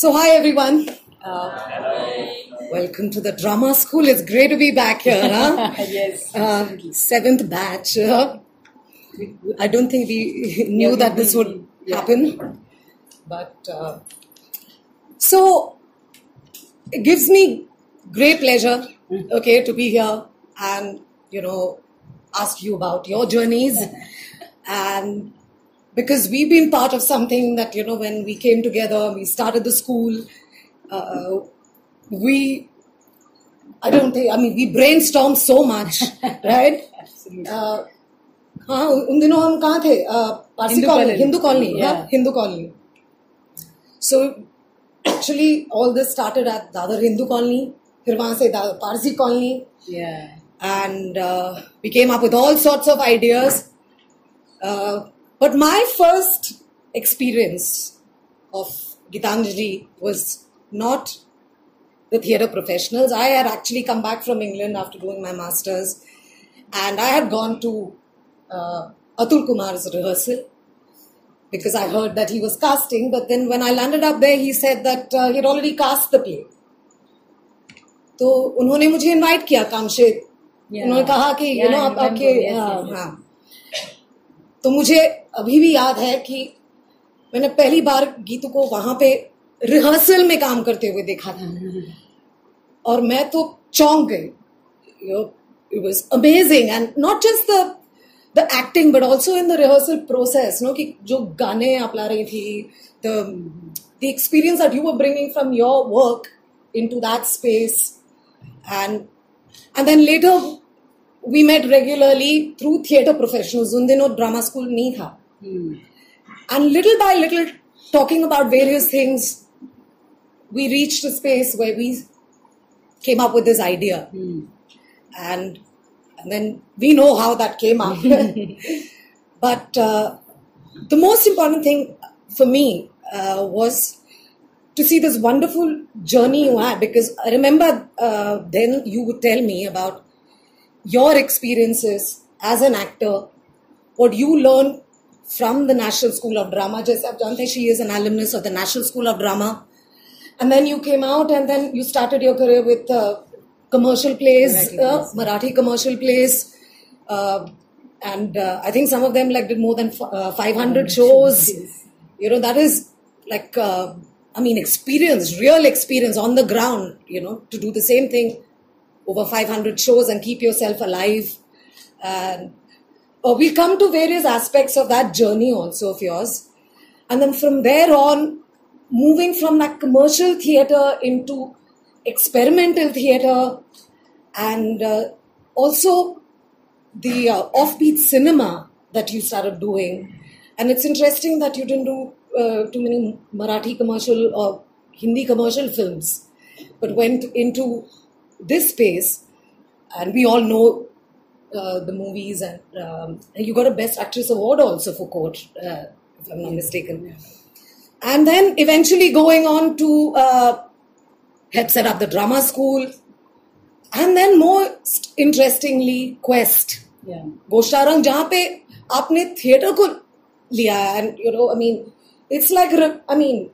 So, hi everyone. Uh, welcome to the drama school. It's great to be back here. Huh? yes. Uh, seventh batch. Uh, I don't think we knew Yeah, that this would yeah. happen. But uh, so it gives me great pleasure, okay, to be here and you know ask you about your journeys and because we've been part of something that you know when we came together we started the school uh, we i don't think i mean we brainstormed so much right Absolutely. uh, हाँ उन दिनों हम कहाँ थे uh, Parsi Hindu colony colony. Hindu colony Yeah. हाँ Hindu colony so actually all this started at Dadar Hindu colony फिर वहां से Dadar Parsi colony yeah. and uh, we came up with all sorts of ideas. Uh, but my first experience of Gitanjali was not the theatre professionals. I had actually come back from England after doing my masters, and I had gone to uh, Atul Kumar's rehearsal because I heard that he was casting. But then when I landed up there, he said that uh, he'd already cast the play. तो उन्होंने मुझे invite किया कामशेद Yeah. उन्होंने कहा कि you Yeah, no I आप remember. आपके Yes, हाँ, yes, yes. हाँ तो मुझे अभी भी याद है कि मैंने पहली बार गीतू को वहाँ पे रिहर्सल में काम करते हुए देखा था। और मैं तो चौंक गई। It was amazing and not just the acting but also in the rehearsal process no कि जो गाने आप ला रही थी the the experience that you were bringing from your work into that space and and then later we met regularly through theatre professionals उन दिनों drama school नहीं था Hmm. and little by little talking about various things we reached a space where we came up with this idea Hmm. and and then we know how that came up but uh, the most important thing for me uh, was to see this wonderful journey you had because I remember uh, then you would tell me about your experiences as an actor, what you learn from the National School of Drama. Jaisab Jante, she is an alumnus of the National School of Drama. And then you came out and then you started your career with uh, commercial plays, Marathi, uh, Marathi commercial plays. Uh, and uh, I think some of them like did more than f- uh, 500 shows. You know, that is like, uh, I mean, experience, real experience on the ground, you know, to do the same thing over 500 shows and keep yourself alive. And uh, we'll come to various aspects of that journey also of yours. And then from there on, moving from that commercial theatre into experimental theatre and uh, also the uh, offbeat cinema that you started doing. And it's interesting that you didn't do uh, too many Marathi commercial or Hindi commercial films, but went into this space. And we all know uh, the movies, and um, you got a Best Actress award also for Court, uh, if I'm not mistaken. And then eventually going on to uh, help set up the drama school, and then most interestingly, Quest. Yeah. गोशारंग जहाँ पे आपने theatre को लिया and you know I mean it's like I mean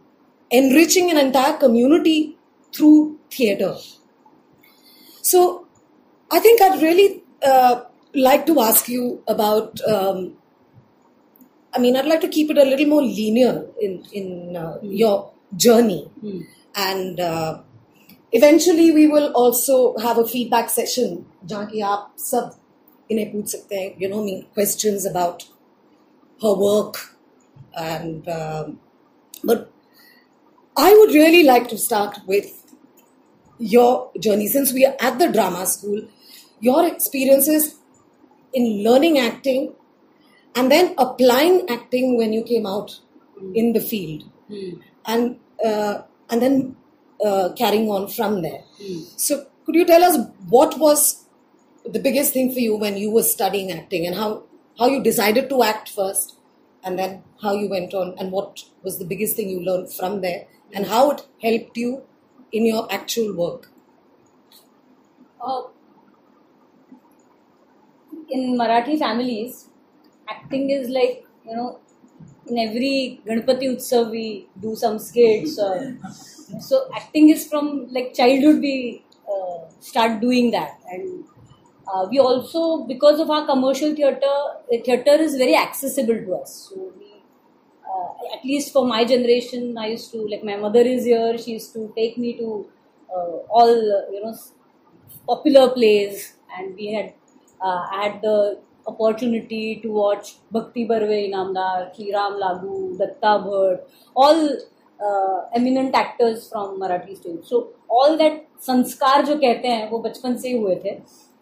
enriching an entire community through theatre. So, I think I'd really uh, like to ask you about. Um, I mean, I'd like to keep it a little more linear in in uh, your journey, and uh, eventually we will also have a feedback session जहाँ की आप सब इन्हें पूछ सकते हैं you know me questions about her work and um, but I would really like to start with your journey since we are at the drama school your experiences in learning acting and then applying acting when you came out in the field. And uh, and then uh, carrying on from there. So could you tell us what was the biggest thing for you when you were studying acting and how how you decided to act first and then how you went on and what was the biggest thing you learned from there and how it helped you in your actual work Uh, in Marathi families, acting is like, you know, in every Ganpati Utsav we do some skits. Or, so acting is from like childhood we uh, start doing that, and uh, we also because of our commercial theatre, uh, theatre is very accessible to us. So uh, at least for my generation, I used to like my mother is here. She used to take me to uh, all uh, you know popular plays, and we had uh, had the opportunity to watch Bhakti Barve Inamdar, Sri Ram Lagu, Datta Bhatt, all uh, eminent actors from Marathi stage. So all that संस्कार जो कहते हैं वो बचपन से ही हुए थे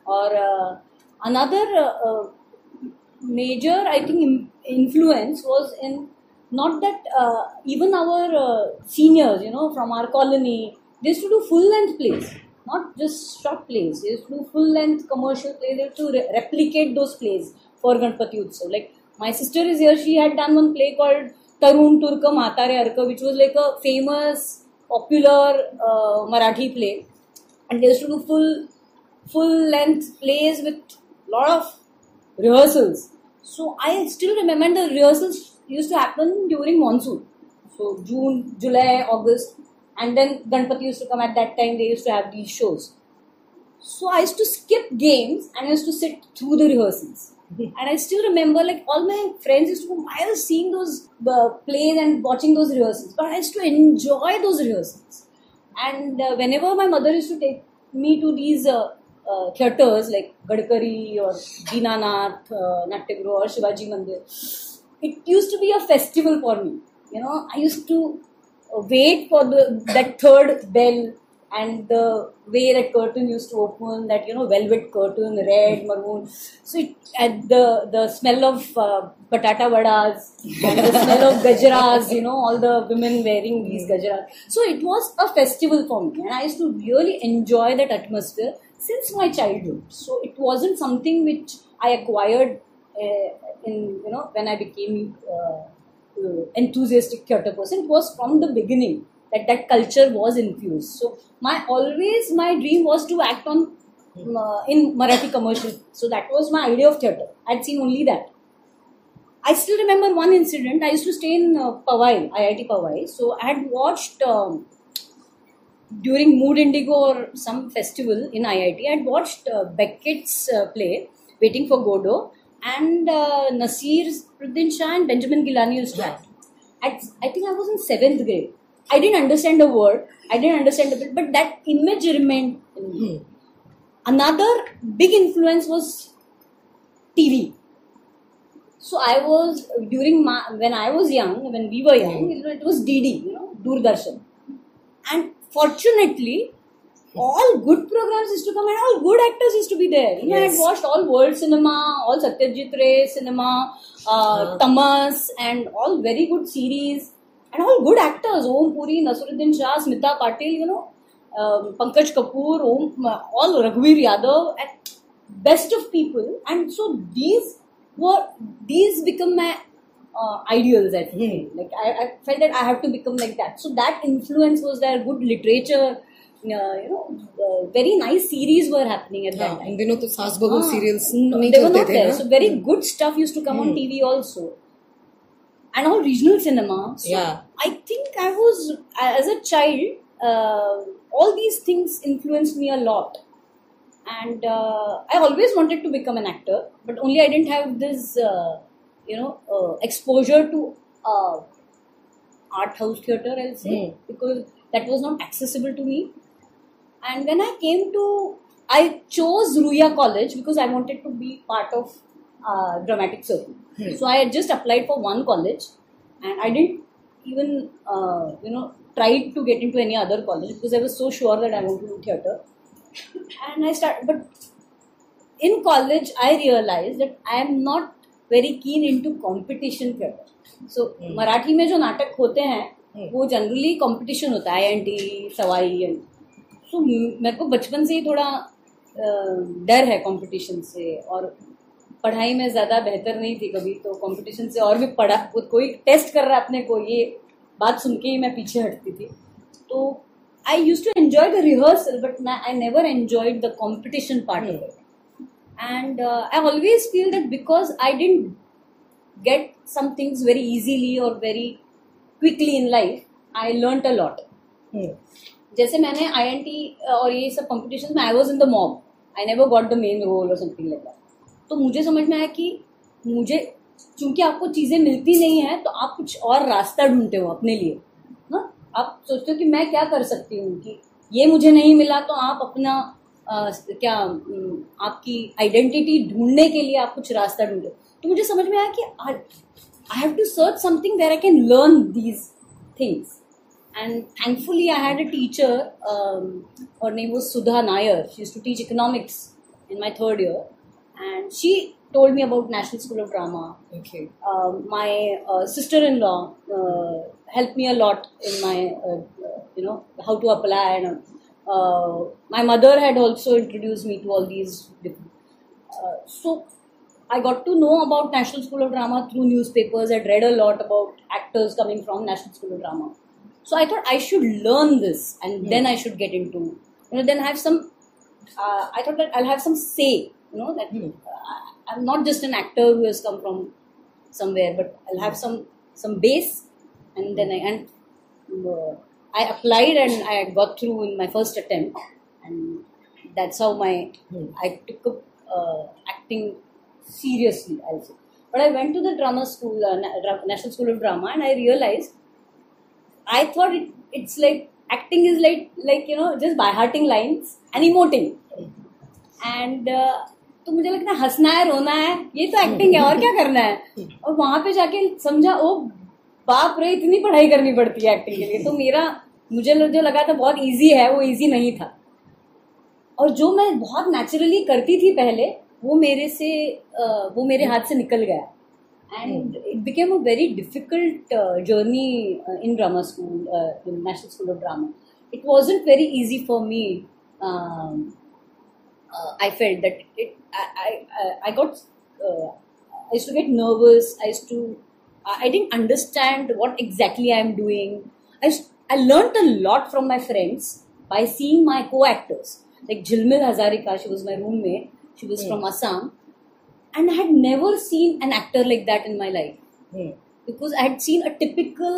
और another major I think influence was in not that uh, even our uh, seniors, you know, from our colony, they used to do full length plays not just short plays. They used to do full length commercial plays. They used to re- replicate those plays for Ganpati Utsav. Like my sister is here. She had done one play called Tarun Turka Matare Arka, which was like a famous, popular uh, Marathi play, and they used to do full full length plays with lot of rehearsals. So I still remember the rehearsals used to happen during monsoon. So June, July, August and then Ganpati used to come at that time, they used to have these shows. So I used to skip games and I used to sit through the rehearsals. and I still remember, like, all my friends used to go, I was seeing those uh, plays and watching those rehearsals, but I used to enjoy those rehearsals. And uh, whenever my mother used to take me to these uh, uh theaters like Gadkari or Dinanath, uh, or Shivaji Mandir, it used to be a festival for me. You know, I used to wait for the that third bell and the way that curtain used to open, that you know velvet curtain, red, maroon. So it, and the the smell of uh, patata vadas and the smell of gajaras, you know, all the women wearing these gajaras. So it was a festival for me, and I used to really enjoy that atmosphere since my childhood. So it wasn't something which I acquired uh, in you know when I became. Uh, enthusiastic theatre person. It was from the beginning that that culture was infused. So my always my dream was to act on uh, in Marathi commercial. So that was my idea of theatre. I'd seen only that. I still remember one incident. I used to stay in uh, Powai, IIT Powai. So I had watched um, during Mood Indigo or some festival in IIT. I had watched uh, Beckett's uh, play, Waiting for Godot, and uh, Nasir Ruddin Shah and Benjamin Gilani used to act. I, think I was in seventh grade. I didn't understand a word. I didn't understand a bit, but that image remained. Hmm. Another big influence was TV. So I was during my when I was young, when we were young, it was DD, you know, Doordarshan, and fortunately, all good programs used to come and all good actors used to be there. You know. I had watched all world cinema, all Satyajit Ray cinema, uh, Tamas, and all very good series, and all good actors. Om Puri, Naseeruddin Shah, Smita Patil, you know, um, Pankaj Kapoor, Om, all Raghuveer Yadav, and best of people. And so these were these become my uh, ideals. I think. Mm. Like I, I felt that I have to become like that. So that influence was there. Good literature uh, you know, uh, very nice series were happening at that time. इन दिनों तो सास बहू serials नहीं they were not there. So very good stuff used to come on TV also. And all regional cinema. So yeah. I think I was as a child. Uh, all these things influenced me a lot, and uh, I always wanted to become an actor, but only I didn't have this, uh, you know, uh, exposure to uh, art house theater. I'll say mm. because that was not accessible to me. And when I came to, I chose Ruia College because I wanted to be part of uh, dramatic circle. Hmm. So I had just applied for one college, and I didn't even uh, you know try to get into any other college because I was so sure that I want to do theatre. and I started, but in college I realized that I am not very keen into competition theatre. So hmm. Marathi में जो नाटक होते हैं hmm. वो generally competition होता है I N T Sawai and तो मेरे को बचपन से ही थोड़ा डर है कंपटीशन से और पढ़ाई में ज़्यादा बेहतर नहीं थी कभी तो कंपटीशन से और भी पढ़ा कोई टेस्ट कर रहा है अपने को ये बात सुन के ही मैं पीछे हटती थी। तो I used to enjoy the rehearsal but I never enjoyed the competition part of it and I always feel that because I didn't get some things very easily or very quickly in life, I learnt a lot. जैसे मैंने I N T और ये सब competition में I was in the mob I never got the main role और something like that तो मुझे समझ में आया कि मुझे चूँकि आपको चीज़ें मिलती नहीं है तो आप कुछ और रास्ता ढूंढते हो अपने लिए ना? आप सोचते हो कि मैं क्या कर सकती हूँ कि ये मुझे नहीं मिला तो आप अपना आ, क्या आपकी आइडेंटिटी ढूँढने के लिए आप कुछ रास्ता ढूंढो तो मुझे समझ में आया कि I have to search something where I can learn these things and thankfully i had a teacher um, her name was sudha nair. She used to teach economics in my third year. And she told me about national school of drama. Okay. um, my uh, sister-in-law uh, helped me a lot in my uh, you know how to apply and uh, my mother had also introduced me to all these uh, so i got to know about national school of drama through newspapers. I'd read a lot about actors coming from national school of drama so i thought i should learn this and then i should get into you know then i have some uh, i thought that i'll have some say you know that Hmm. uh, i'm not just an actor who has come from somewhere but i'll have some some base and then i and uh, i applied and i got through in my first attempt and that's how my Hmm. i took up uh, acting seriously i'll say but i went to the drama school uh, national school of drama and i realized I thought it, it's like acting is like like you know just by hearting lines and emoting. And uh, तो मुझे लगता है हंसना है रोना है ये तो एक्टिंग है और क्या करना है? और वहाँ पे जाके समझा ओ बाप रे इतनी पढ़ाई करनी पड़ती है एक्टिंग के लिए। तो मेरा मुझे जो लगा था बहुत इजी है वो इजी नहीं था। और जो मैं बहुत नेचुरली करती थी पहले वो मेरे से वो मेरे हाथ से निकल गया। And it became a very difficult uh, journey uh, in drama school, uh, in National School of Drama. It wasn't very easy for me. Um, uh, I felt that it. I I, I- I got. Uh, I used to get nervous. I used to. I didn't understand what exactly I am doing. I used, I learned a lot from my friends by seeing my co-actors. Like Jilmil Hazarika, she was my roommate. She was from Assam and I had never seen an actor like that in my life Hmm. because I had seen a typical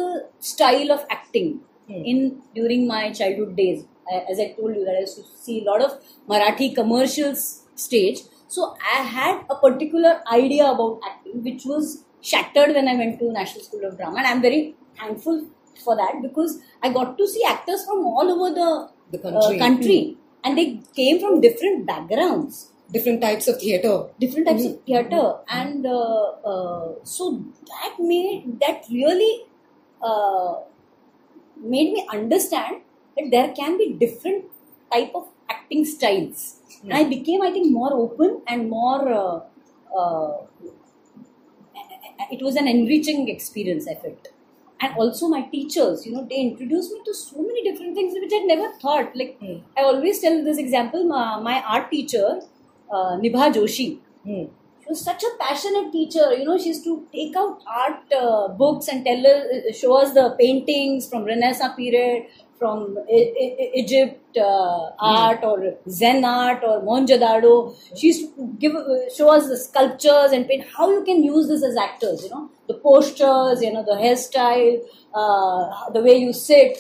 style of acting Hmm. in during my childhood days. I, as I told you, that I used to see a lot of Marathi commercials stage. So I had a particular idea about acting, which was shattered when I went to National School of Drama, and I'm very thankful for that because I got to see actors from all over the, The country. uh, country, and they came from different backgrounds Different types of theatre. different types of theater. And uh, uh, so that made that really uh, made me understand that there can be different type of acting styles. And i became i think more open and more uh, uh, it was an enriching experience i felt. And also my teachers you know they introduced me to so many different things which i'd never thought. Like Hmm. i always tell this example my, my art teacher uh, nibha joshi. Hmm. she was such a passionate teacher you know she used to take out art uh, books and tell us uh, show us the paintings from renaissance period from E- E- egypt uh, art or zen art or mohenjo-daro she used to give uh, show us the sculptures and paint how you can use this as actors you know? The postures you know the hairstyle uh, the way you sit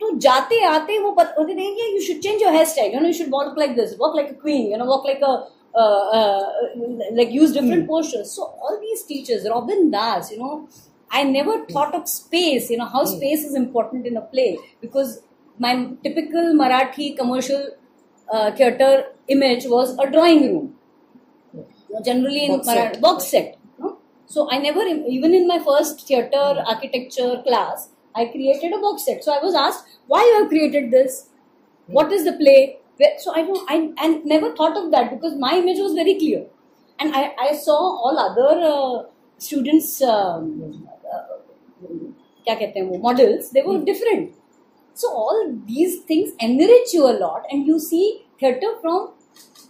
तो जाते आते वो बोलते नहीं you should change your hair style you know you should walk like this walk like a queen you know walk like a like use different postures so all these teachers Robin Das you know I never thought of space you know how space is important in a play because my typical Marathi commercial theatre image was a drawing room generally in Marathi box set so I never even in my first theatre architecture class i created a box set so i was asked why you have created this what is the play Where- so i don't i and never thought of that because my image was very clear and i i saw all other uh, students um, uh, क्या कहते हैं वो models they were different so all these things enrich you a lot and you see theater from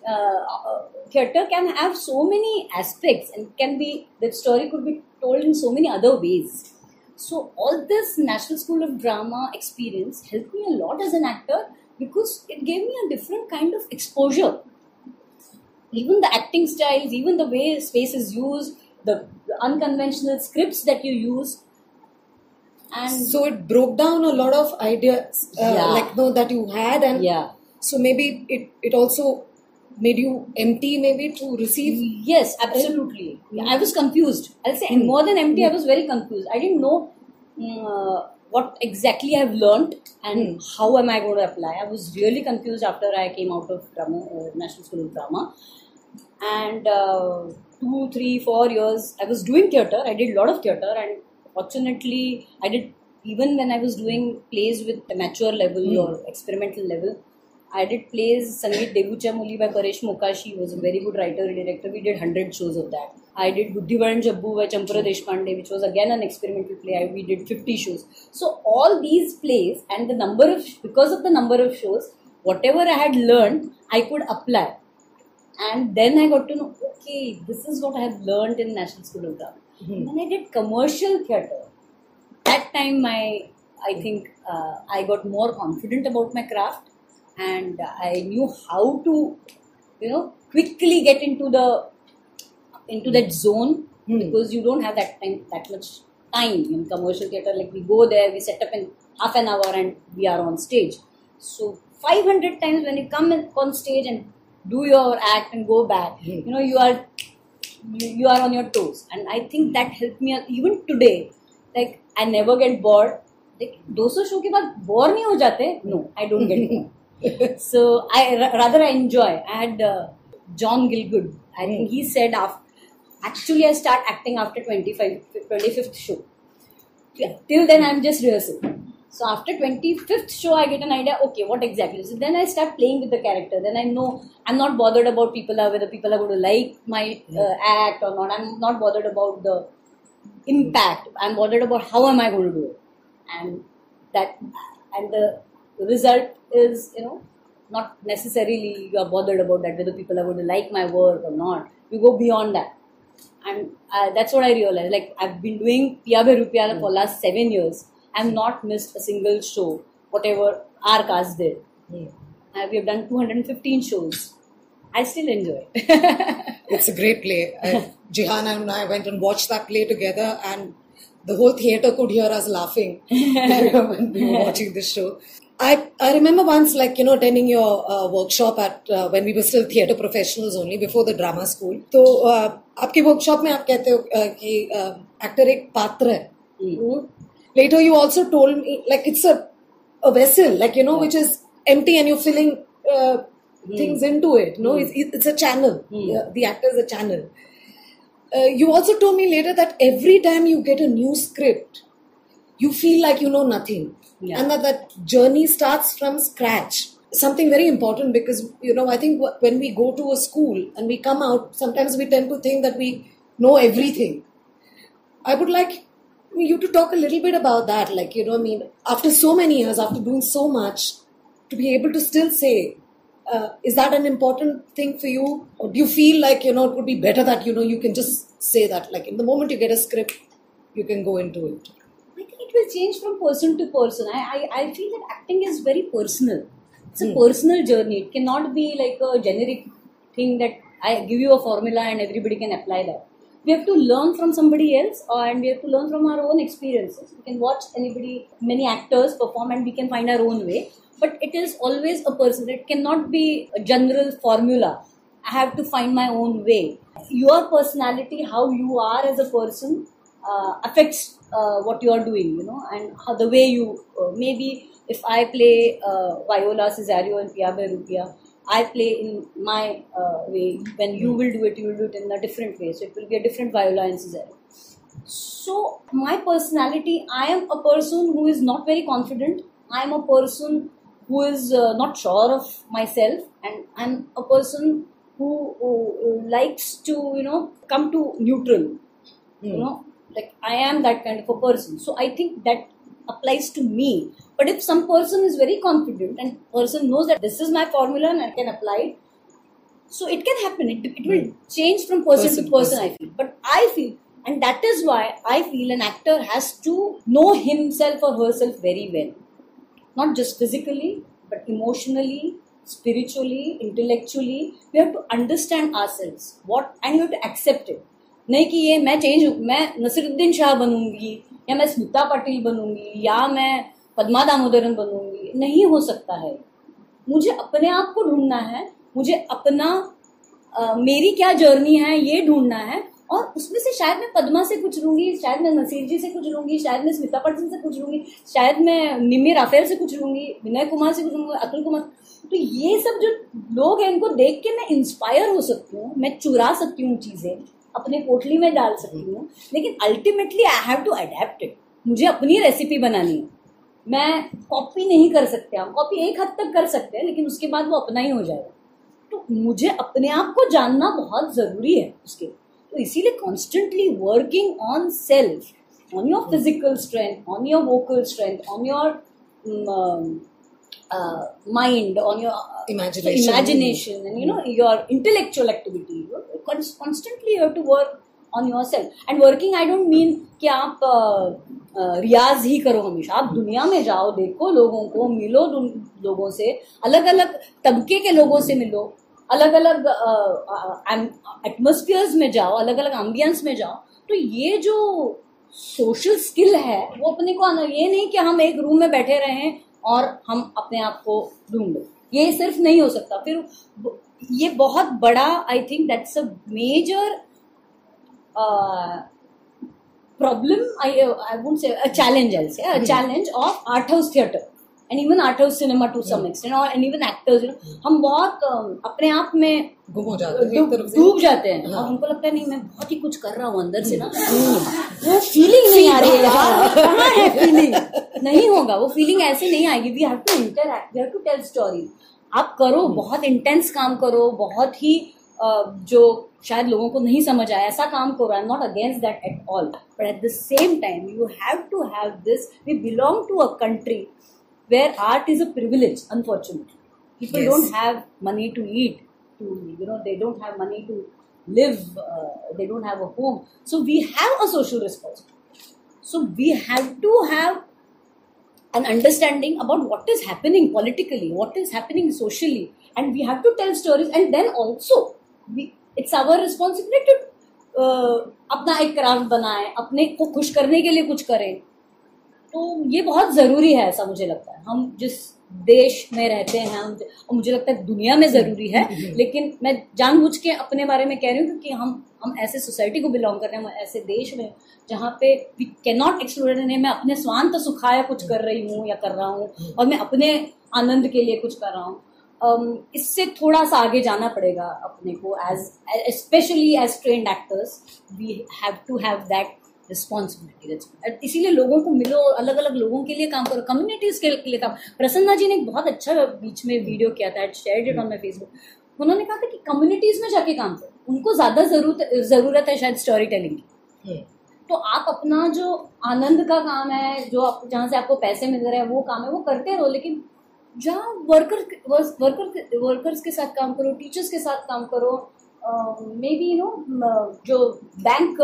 uh, uh, theater can have so many aspects and can be the story could be told in so many other ways so all this national school of drama experience helped me a lot as an actor because it gave me a different kind of exposure even the acting styles even the way space is used the, unconventional scripts that you use. And So it broke down a lot of ideas, uh, Yeah. like no, that you had, and yeah, so maybe it it also made you empty, maybe to receive. yes, absolutely. Yeah, I was confused. I'll say more than empty. I was very confused. I didn't know mm, uh, what exactly I've learned and how am I going to apply. I was really confused after I came out of drama, uh, National School of Drama, and uh, two, three, four years I was doing theatre. I did a lot of theatre, and fortunately, I did even when I was doing plays with amateur level or experimental level. I did plays Sangeet Degucha Muli by Paresh Mokashi, he was a very good writer and director. We did 100 shows of that. I did Buddhivaran Jabbu by Champara Deshpande, which was again an experimental play. We did 50 shows. So all these plays and the number of, because of the number of shows, whatever I had learned, I could apply. And then I got to know, okay, this is what I have learned in National School of Drama. And then I did commercial theatre. That time, my I think uh, I got more confident about my craft, and I knew how to, you know, quickly get into the into that zone Hmm. because you don't have that time that much time in commercial theatre. Like we go there, we set up in half an hour, and we are on stage. So 500 times when you come in, on stage and do your act and go back, Hmm. you know, you are you, you are on your toes, and I think that helped me a- even today. Like I never get bored. Like 200 show के बाद bore नहीं हो जाते No, I don't get bored. so I rather I enjoy. I had uh, John Gilgood. I think he said after, actually I start acting after 25 25th show. Yeah, till then I'm just rehearsing. So after 25th show, I get an idea. Okay, what exactly? So then I start playing with the character. Then I know I'm not bothered about people are whether people are going to like my uh, act or not. I'm not bothered about the impact. I'm bothered about how am I going to do it, and that and the result is you know not necessarily you are bothered about that whether people are going to like my work or not. You go beyond that and uh, that's what I realized. Like I've been doing Pia Be Rupiala for last seven years. I've not missed a single show, whatever our cast did. Hmm. Uh, we have done 215 shows. I still enjoy. it. It's a great play. I, Jihan and I went and watched that play together, and the whole theatre could hear us laughing when we were watching this show. I, I remember once, like, you know, attending your uh, workshop at uh, when we were still theatre professionals only before the drama school. तो uh, आपके workshop में आप कहते हो uh, कि uh, actor एक पात्र है. Hmm. Later, you also told me like it's a a vessel, like you know, which is empty, and you're filling uh, things into it. No, it's, it's a channel. Yeah, the actor is a channel. Uh, you also told me later that every time you get a new script, you feel like you know nothing, Yeah. and that that journey starts from scratch. Something very important because you know I think when we go to a school and we come out, sometimes we tend to think that we know everything. I would like you to talk a little bit about that. Like, you know, I mean, after so many years, after doing so much, to be able to still say, uh, is that an important thing for you? Or do you feel like, you know, it would be better that, you know, you can just say that? Like, in the moment you get a script, you can go into it. I think it will change from person to person. I, I, I feel that acting is very personal. It's a hmm. personal journey. It cannot be like a generic thing that I give you a formula and everybody can apply that. We have to learn from somebody else and we have to learn from our own experiences. We can watch anybody, many actors perform and we can find our own way. But it is always a person. It cannot be a general formula. I have to find my own way. Your personality, how you are as a person, uh, affects uh, what you are doing, you know, and how the way you uh, maybe if I play uh, Viola Cesario and Pia Be Rupia, I play in my uh, way. When you will do it, you will do it in a different way. So it will be a different Viola and Cesario. So my personality, I am a person who is not very confident. I am a person who is uh, not sure of myself, and I'm a person who, who likes to you know come to neutral. You know, like I am that kind of a person. So I think that applies to me. But if some person is very confident and person knows that this is my formula and I can apply it, so it can happen. It, it will hmm. change from person, Person to to person, person. I feel. But I feel, and that is why I feel an actor has to know himself or herself very well. Not just physically, but emotionally, spiritually, intellectually. We have to understand ourselves. What and you have to accept it. नहीं कि ये मैं change मैं नसीरुद्दीन शाह बनूँगी या मैं स्मिता पाटिल बनूँगी या मैं पद्मा दामोदरन बनूँगी नहीं हो सकता है। मुझे अपने आप को ढूंढना है मुझे अपना आ, मेरी क्या जर्नी है ये ढूंढना है और उसमें से शायद मैं पद्मा से कुछ लूँगी शायद मैं नसीर जी से कुछ लूँगी शायद मैं स्मिता पाटिल से कुछ लूँगी शायद मैं निम्मी राफेल से कुछ लूँगी विनय कुमार से कुछ लूँगी अतुल कुमार। तो ये सब जो लोग हैं इनको देख के मैं इंस्पायर हो सकती हूँ मैं चुरा सकती हूँ चीज़ें। अपने पोटली में डाल सकती हूँ। लेकिन ultimately I have to adapt मुझे अपनी रेसिपी बनानी है। मैं कॉपी नहीं कर सकते हम कॉपी एक हद तक कर सकते हैं, लेकिन उसके बाद वो अपना ही हो जाएगा। तो मुझे अपने आप को जानना बहुत ज़रूरी है उसके। तो इसीलिए constantly working on self on your physical strength on your vocal strength on your mind on your uh, Imagination. imagination and you know your intellectual activity you constantly you have to work on yourself and working i don't mean कि आप uh, uh, रियाज ही करो हमेशा आप दुनिया में जाओ देखो लोगों को मिलो लोगों से अलग अलग तबके के लोगों से मिलो अलग अलग एटमोस्फियर्स में जाओ अलग अलग एम्बियंस में जाओ तो ये जो सोशल स्किल है वो अपने को आना ये नहीं कि हम एक रूम में बैठे रहें और हम अपने आप को ढूंढ ये सिर्फ़ नहीं हो सकता फिर ये बहुत बड़ा I think that's a major problem I I won't say a challenge I'll say a challenge of art house theatre and even art house cinema to some extent or and even actors you know हम बहुत um, अपने आप में गुम हो जाते हैं डूब से जाते हैं और हमको लगता है नहीं मैं बहुत ही कुछ कर रहा हूँ अंदर से ना वो फीलिंग नहीं आ रही है कहाँ है फीलिंग नहीं होगा वो फीलिंग ऐसे नहीं आएगी। We have to interact we have to tell story आप करो बहुत इंटेंस काम करो बहुत ही जो शायद लोगों को नहीं समझ आया ऐसा काम करो। I am not against that at all but at the same time you have to have this we belong to a country where art is a privilege unfortunately people Yes. don't have money to eat to you know they don't have money to live uh, they don't have a home. So we have a social responsibility. So we have to have an understanding about what is happening politically what is happening socially and we have to tell stories and then also we it's our responsibility to uh, अपना एक craft बनाएँ अपने को खुश करने के लिए कुछ करें तो ये बहुत ज़रूरी है ऐसा मुझे लगता है हम जिस देश में रहते हैं हम और मुझे लगता है दुनिया में ज़रूरी है लेकिन मैं जानबूझ के अपने बारे में कह रही हूँ क्योंकि हम हम ऐसे सोसाइटी को बिलोंग कर रहे हैं हम ऐसे देश में जहाँ पे वी कैन नॉट एक्सप्लोर नहीं मैं अपने स्वांत सुखाया कुछ कर रही हूँ या कर रहा हूँ और मैं अपने आनंद के लिए कुछ कर रहा हूँ। um, इससे थोड़ा सा आगे जाना पड़ेगा अपने को as especially as trained actors we have to have that responsibility इसीलिए लोगों को मिलो अलग अलग लोगों के लिए काम करो कम्युनिटीज के लिए काम। प्रसन्ना जी ने एक बहुत अच्छा बीच में वीडियो किया था share it on my Facebook उन्होंने कहा था कि कम्युनिटीज में जाके काम करो। उनको ज़्यादा ज़रूरत ज़रूरत है शायद स्टोरी टेलिंग की तो आप अपना जो आनंद का काम है जो आप जहाँ से आपको पैसे मिल रहे हैं वो काम है वो करते रहो लेकिन जहाँ वर्कर वर्कर वर्कर्स के साथ काम करो टीचर्स के साथ काम करो मे बी यू नो जो बैंक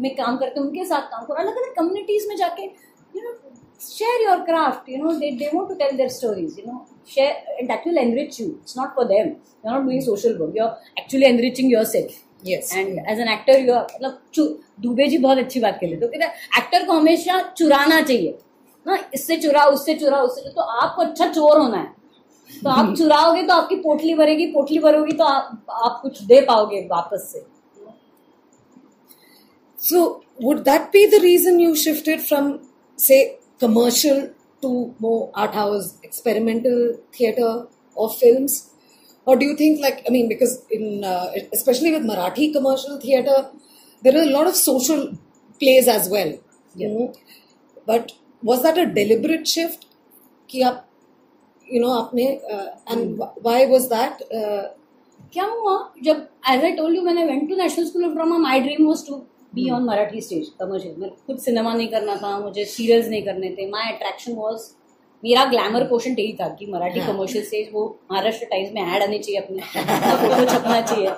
में काम करते हैं उनके साथ काम करो। अलग अलग कम्युनिटीज में जाके you know share your craft you know they they want to tell their stories you know share that will enrich you it's not for them you are not doing social work you are actually enriching your self yes and as an actor you are मतलब दुबे जी बहुत अच्छी बात कह रहे थे actor को हमेशा चुराना चाहिए। ना इससे चुरा उससे चुरा उससे तो आपको अच्छा चोर होना है। तो आप चुराओगे तो आपकी पोटली भरेगी पोटली भरोगी तो आप आप कुछ दे पाओगे वापस से। So would that be the reason you shifted from say commercial to more art house experimental theatre और फ़िल्म और do you think like I mean because in especially with Marathi commercial theatre there are lot of social plays as well but was that a deliberate shift कि आप you know, आपने, uh, why was that? Uh, क्या हुआ? जब as I told you मैंने went to National School of Drama my dream was to be on Marathi stage commercial मैं खुद cinema नहीं करना था मुझे सीरियल्स नहीं करने थे. माई अट्रैक्शन वॉज़ मेरा ग्लैमर पोर्शन यही था कि मराठी हाँ। कमर्शियल स्टेज वो महाराष्ट्र टाइम्स में ऐड आनी चाहिए अपने फ़ोटो छपना चाहिए.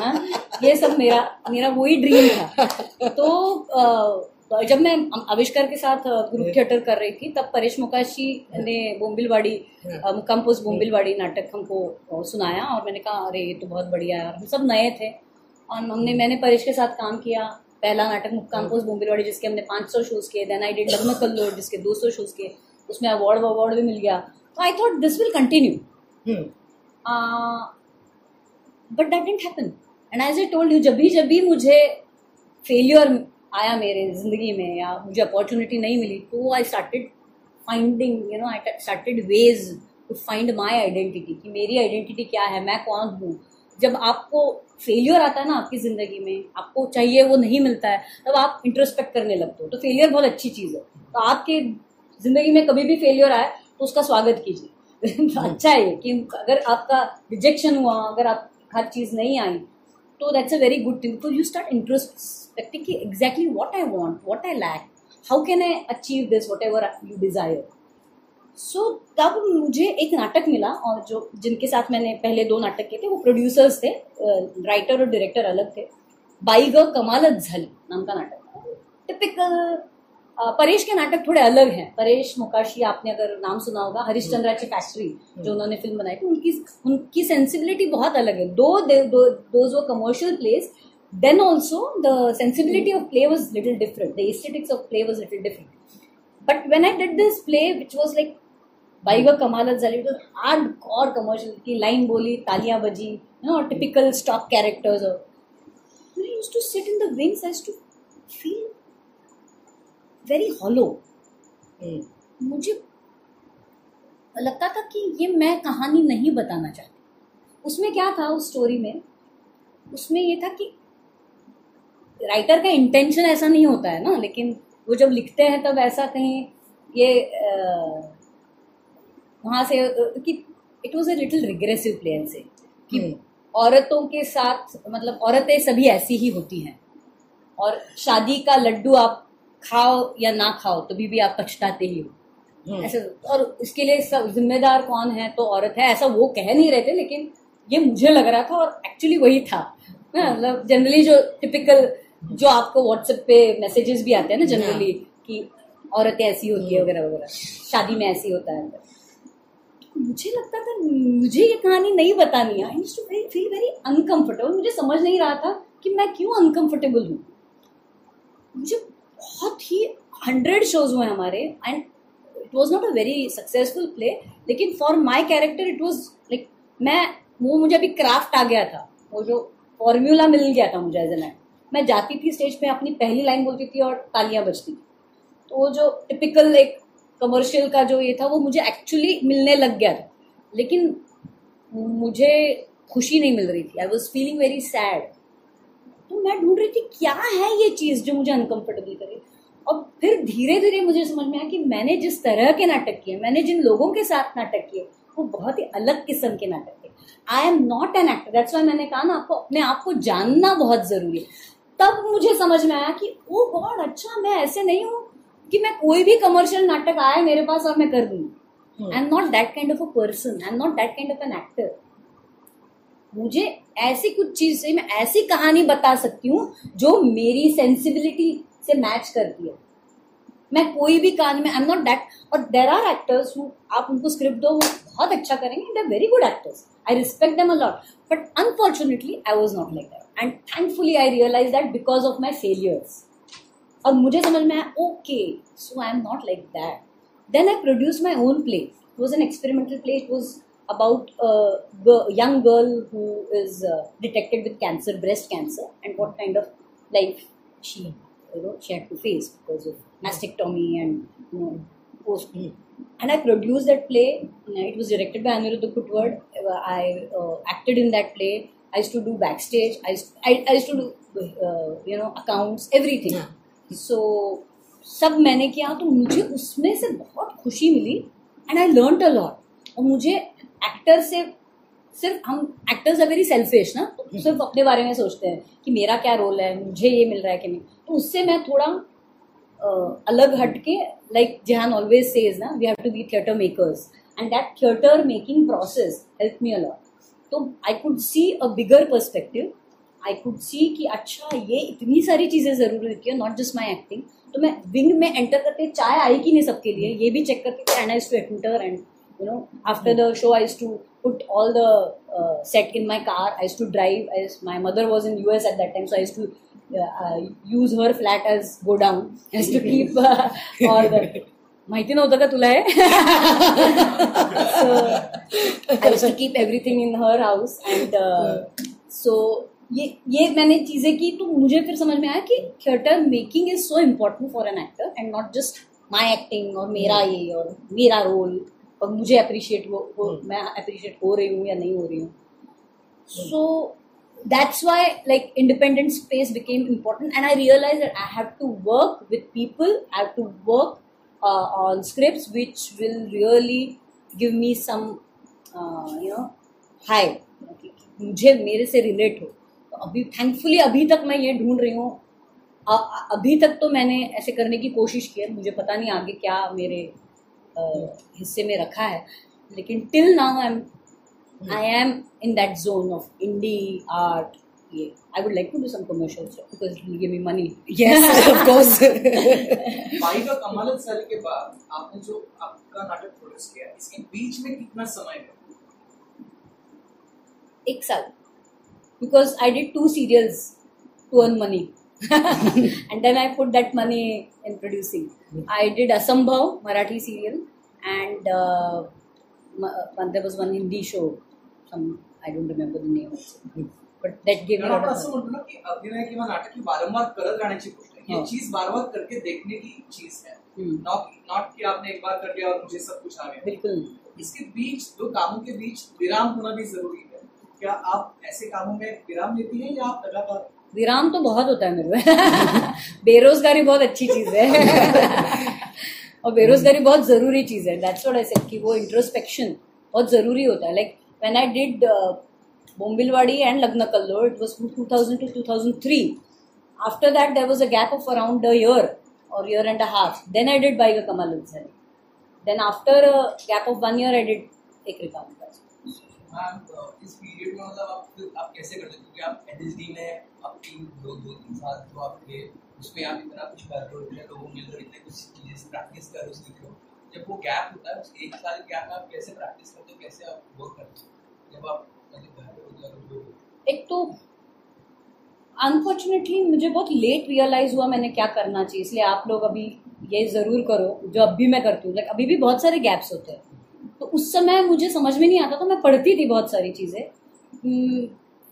हाँ? ये सब मेरा मेरा वही ड्रीम था. तो अ, जब मैं आविष्कार के साथ ग्रुप थिएटर कर रही थी तब परेश मुकाशी ने बोम्बिलवाड़ी हाँ। मुकामपोस बोम्बिलवाड़ी नाटक हमको सुनाया और मैंने कहा अरे ये तो बहुत बढ़िया है। हम सब नए थे। और हमने मैंने परेश के साथ काम किया पहला नाटक मुक्काम पोस्ट बोम्बेवाड़ी जिसके हमने 500 शोज़ किए। देन आई डिड लगमा कल्लोड जिसके 200 शोज़ किए। उसमें अवार्ड अवार्ड भी मिल गया। तो I thought this will continue but that didn't happen and as I told you जब भी जब भी मुझे फेलियर आया मेरे ज़िंदगी में या मुझे अपॉर्चुनिटी नहीं मिली तो I started finding you know I started ways to find my identity कि मेरी आइडेंटिटी क्या है, मैं कौन हूँ? जब आपको फेलियर आता है ना आपकी ज़िंदगी में, आपको चाहिए वो नहीं मिलता है, तब आप इंट्रोस्पेक्ट करने लगते हो। तो फेलियर बहुत अच्छी चीज़ है। तो आपके ज़िंदगी में कभी भी फेलियर आए तो उसका स्वागत कीजिए। अच्छा है कि अगर आपका रिजेक्शन हुआ, अगर आप हर चीज़ नहीं आई तो that's a very good thing तो यू स्टार्ट इंट्रोस्पेक्टिंग कि exactly what I want what I lack how can I achieve this whatever you desire so so, तब मुझे एक नाटक मिला और जो जिनके साथ मैंने पहले दो नाटक किए थे वो प्रोड्यूसर्स थे राइटर और डायरेक्टर अलग थे बाईग कमालत झल नाम का नाटक। टिपिकल परेश के नाटक थोड़े अलग हैं। परेश मुकाशी आपने अगर नाम सुना होगा हरिश्चंद्रा की फैक्ट्री जो उन्होंने फ़िल्म बनाई थी उनकी उनकी सेंसिबिलिटी बहुत अलग है। दो दोज वो commercial plays then also the sensibility of play was little different the aesthetics of play was little different but when I did this play which was like बाईगा कमालत झाली हार्ड कॉर कमर्शियल की line बोली तालियाँ बजी no typical stock characters और used to sit in the wings as to feel very hollow मुझे लगता था कि ये मैं कहानी नहीं बताना चाहती। उसमें क्या था उस स्टोरी में? उसमें ये था कि राइटर का इंटेंशन ऐसा नहीं होता है ना लेकिन वो जब लिखते हैं तब ऐसा कहीं ये आ, वहाँ से कि it was a little regressive player से कि हम्म। औरतों के साथ मतलब औरतें सभी ऐसी ही होती हैं और शादी का लड्डू आप खाओ या ना खाओ तभी भी आप पछताते ही हो हम्म। ऐसे और इसके लिए सब जिम्मेदार कौन है तो औरत है ऐसा वो कह नहीं रहे थे लेकिन ये मुझे लग रहा था और एक्चुअली वही था हाँ, मतलब जनरली जो टिपिकल जो आपको व्हाट्सएप पे मैसेजेस भी आते हैं ना जनरली। कि औरतें ऐसी होती है वगैरह वगैरह। शादी में ऐसी होता है। मुझे लगता था मुझे ये कहानी नहीं बतानी है। I too very feel very uncomfortable मुझे समझ नहीं रहा था कि मैं क्यों अनकंफर्टेबल हूँ। मुझे बहुत ही हंड्रेड शोज़ हुए हमारे and it was not a very successful play लेकिन for my character it was like मैं वो मुझे अभी क्राफ्ट आ गया था। वो जो फॉर्मूला मिल गया था मुझे एज एन मैं जाती थी स्टेज पे अपनी पहली लाइन बोलती थी और तालियाँ बजती थी। तो वो जो टिपिकल एक कमर्शियल का जो ये था, वो मुझे एक्चुअली मिलने लग गया था। लेकिन मुझे खुशी नहीं मिल रही थी। I was feeling very sad तो मैं ढूंढ रही थी, क्या है ये चीज़ जो मुझे अनकंफर्टेबल करे और फिर धीरे धीरे मुझे समझ में आया कि मैंने जिस तरह के नाटक किए, मैंने जिन लोगों के साथ नाटक किए, वो बहुत ही अलग किस्म के नाटक थे। I am not an actor that's why मैंने कहा ना, आपको अपने आप को जानना बहुत ज़रूरी है। तब मुझे समझ में आया कि ओ गॉड अच्छा मैं ऐसे नहीं हूँ कि मैं कोई भी कमर्शियल नाटक आए मेरे पास और मैं कर दूँगी I am not that kind of a person I am not that kind of an actor मुझे ऐसी कुछ चीज़ से मैं ऐसी कहानी बता सकती हूँ जो मेरी सेंसिबिलिटी से मैच करती है। मैं कोई भी कहानी में आई एम नॉट दैट और देर आर एक्टर्स हु आप उनको स्क्रिप्ट दो वो बहुत अच्छा करेंगे they very good actors I respect them a lot but unfortunately I was not like that And thankfully I realize that because of my failures और मुझे समझ में आया okay so I am not like that then I produce my own play it was an experimental play it was about a young girl who is uh, detected with cancer, breast cancer, and what kind of life she, you know, she had to face because of mastectomy and you know, post. And I produced that play. It was directed by Aniruddha Kutwad. I uh, acted in that play. I used to do backstage. I used, I, I used to do, uh, you know, accounts, everything. So so, सब मैंने किया तो मुझे उसमें से बहुत खुशी मिली and I learn a lot और मुझे एक्टर से सिर्फ़ हम एक्टर्स आर वेरी सेल्फिश ना तो हम्म। सिर्फ़ अपने बारे में सोचते हैं कि मेरा क्या रोल है मुझे ये मिल रहा है कि नहीं तो उससे मैं थोड़ा uh, अलग हट के लाइक जहान ऑलवेज सेज ना we have to be theatre makers and that theatre making process help me a lot so I could see a bigger perspective I could see कि अच्छा ये इतनी सारी चीज़ें ज़रूरी होती है नॉट जस्ट माई एक्टिंग तो मैं विंग में एंटर करते चाय आई कि नहीं सबके लिए, ये भी चेक करके and I to enter and you know after the show I to put all the set in my car I to drive as my mother was in U S at that time so I to use her flat as go down to keep all माहिती नव्हतं का तुला हे? Keep everything in her house and so ये ये मैंने चीज़ें की तो मुझे फिर समझ में आया कि theatre making is so important for an actor and not just my acting और मेरा ये और मेरा रोल और मुझे अप्रिशिएट हो, हो मैं अप्रिशिएट हो रही हूँ या नहीं हो रही हूँ। सो that's why like independent space became important and i realized that i have to work with people i have to work uh, on scripts which will really give me some you know high. कि मुझे मेरे से relate हो। तो अभी thankfully अभी तक मैं ये ढूंढ रही हूँ। अभी तक तो मैंने ऐसे करने की कोशिश की है। मुझे पता नहीं आगे क्या मेरे हिस्से में रखा है। लेकिन till now I am I am in that zone of indie art ये I would like to do some commercials because it will give me money Yes, of course. भाई का कमाल साल के बाद आपने जो आपका नाटक प्रोड्यूस किया इसके बीच में कितना समय है एक साल because I did two serials to earn money. and then I put that money in producing. I did Asambhav, Marathi serial, and uh, ma- uh, there was one Hindi show. Some I don't remember the name also. आपण असं म्हणतो ना की अभिनय किंवा नाटक ही वारंवार करत राहण्याची गोष्ट आहे. हो. चीज़ बार बार करके देखने की चीज़ है. हम्म. नॉट नॉट कि आपने एक बार कर लिया और मुझे सब कुछ आ गया. बिल्कुल. इसके बीच दो कामों के बीच विराम होना भी ज़रूरी है. क्या आप ऐसे कामों में विराम लेती हैं या आप लगातार? विराम तो बहुत होता है मेरे में बेरोजगारी बहुत अच्छी चीज़ है। और बेरोजगारी बहुत ज़रूरी चीज़ है। दैट्स व्हाट आई सेड कि वो इंट्रोस्पेक्शन बहुत ज़रूरी होता है। Like when I did Bombilwadi and लग्न कल्लो it was 2000 to 2003 after that there was a gap of around a year और year and a half then I did Baiga कमाल then after a gap of one year I did एक रिकाम ma'am इस period में मतलब आप आप कैसे करते हो क्योंकि आप एनएसडी में आपकी दो दो, तीन साल जो आपके, उसमें आप इतना कुछ कर रहे हो, इतने लोगों मिलकर इतने कुछ चीज़ें प्रैक्टिस कर रहे हो, सीख रहे हो। जब वो गैप होता है, उस एक साल गैप में आप कैसे प्रैक्टिस करते हो? कैसे आप वर्क करते हो? जब आप मतलब एक तो अनफॉर्चुनेटली मुझे बहुत लेट रियलाइज़ हुआ मैंने क्या करना चाहिए इसलिए आप लोग अभी ये ज़रूर करो जो अब भी मैं करती हूँ। लाइक अभी भी बहुत सारे गैप्स होते हैं। तो उस समय मुझे समझ में नहीं आता था मैं पढ़ती थी बहुत सारी चीज़ें। हम्म,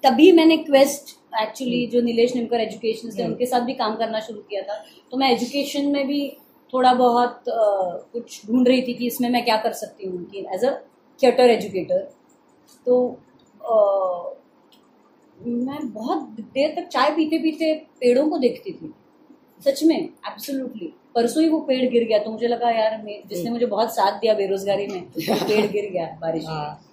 तभी मैंने क्वेस्ट एक्चुअली जो नीलेश निमकर एजुकेशन से उनके साथ भी काम करना शुरू किया था। तो मैं एजुकेशन में भी थोड़ा बहुत अ, कुछ ढूंढ रही थी कि इसमें मैं क्या कर सकती हूँ कि एज अ थिएटर एजुकेटर तो मैं बहुत देर तक चाय पीते पीते पेड़ों को देखती थी। सच में एब्सोल्युटली परसों ही वो पेड़ गिर गया तो मुझे लगा यार मैं जिसने मुझे बहुत साथ दिया बेरोजगारी में वो पेड़ गिर गया बारिश में. हाँ.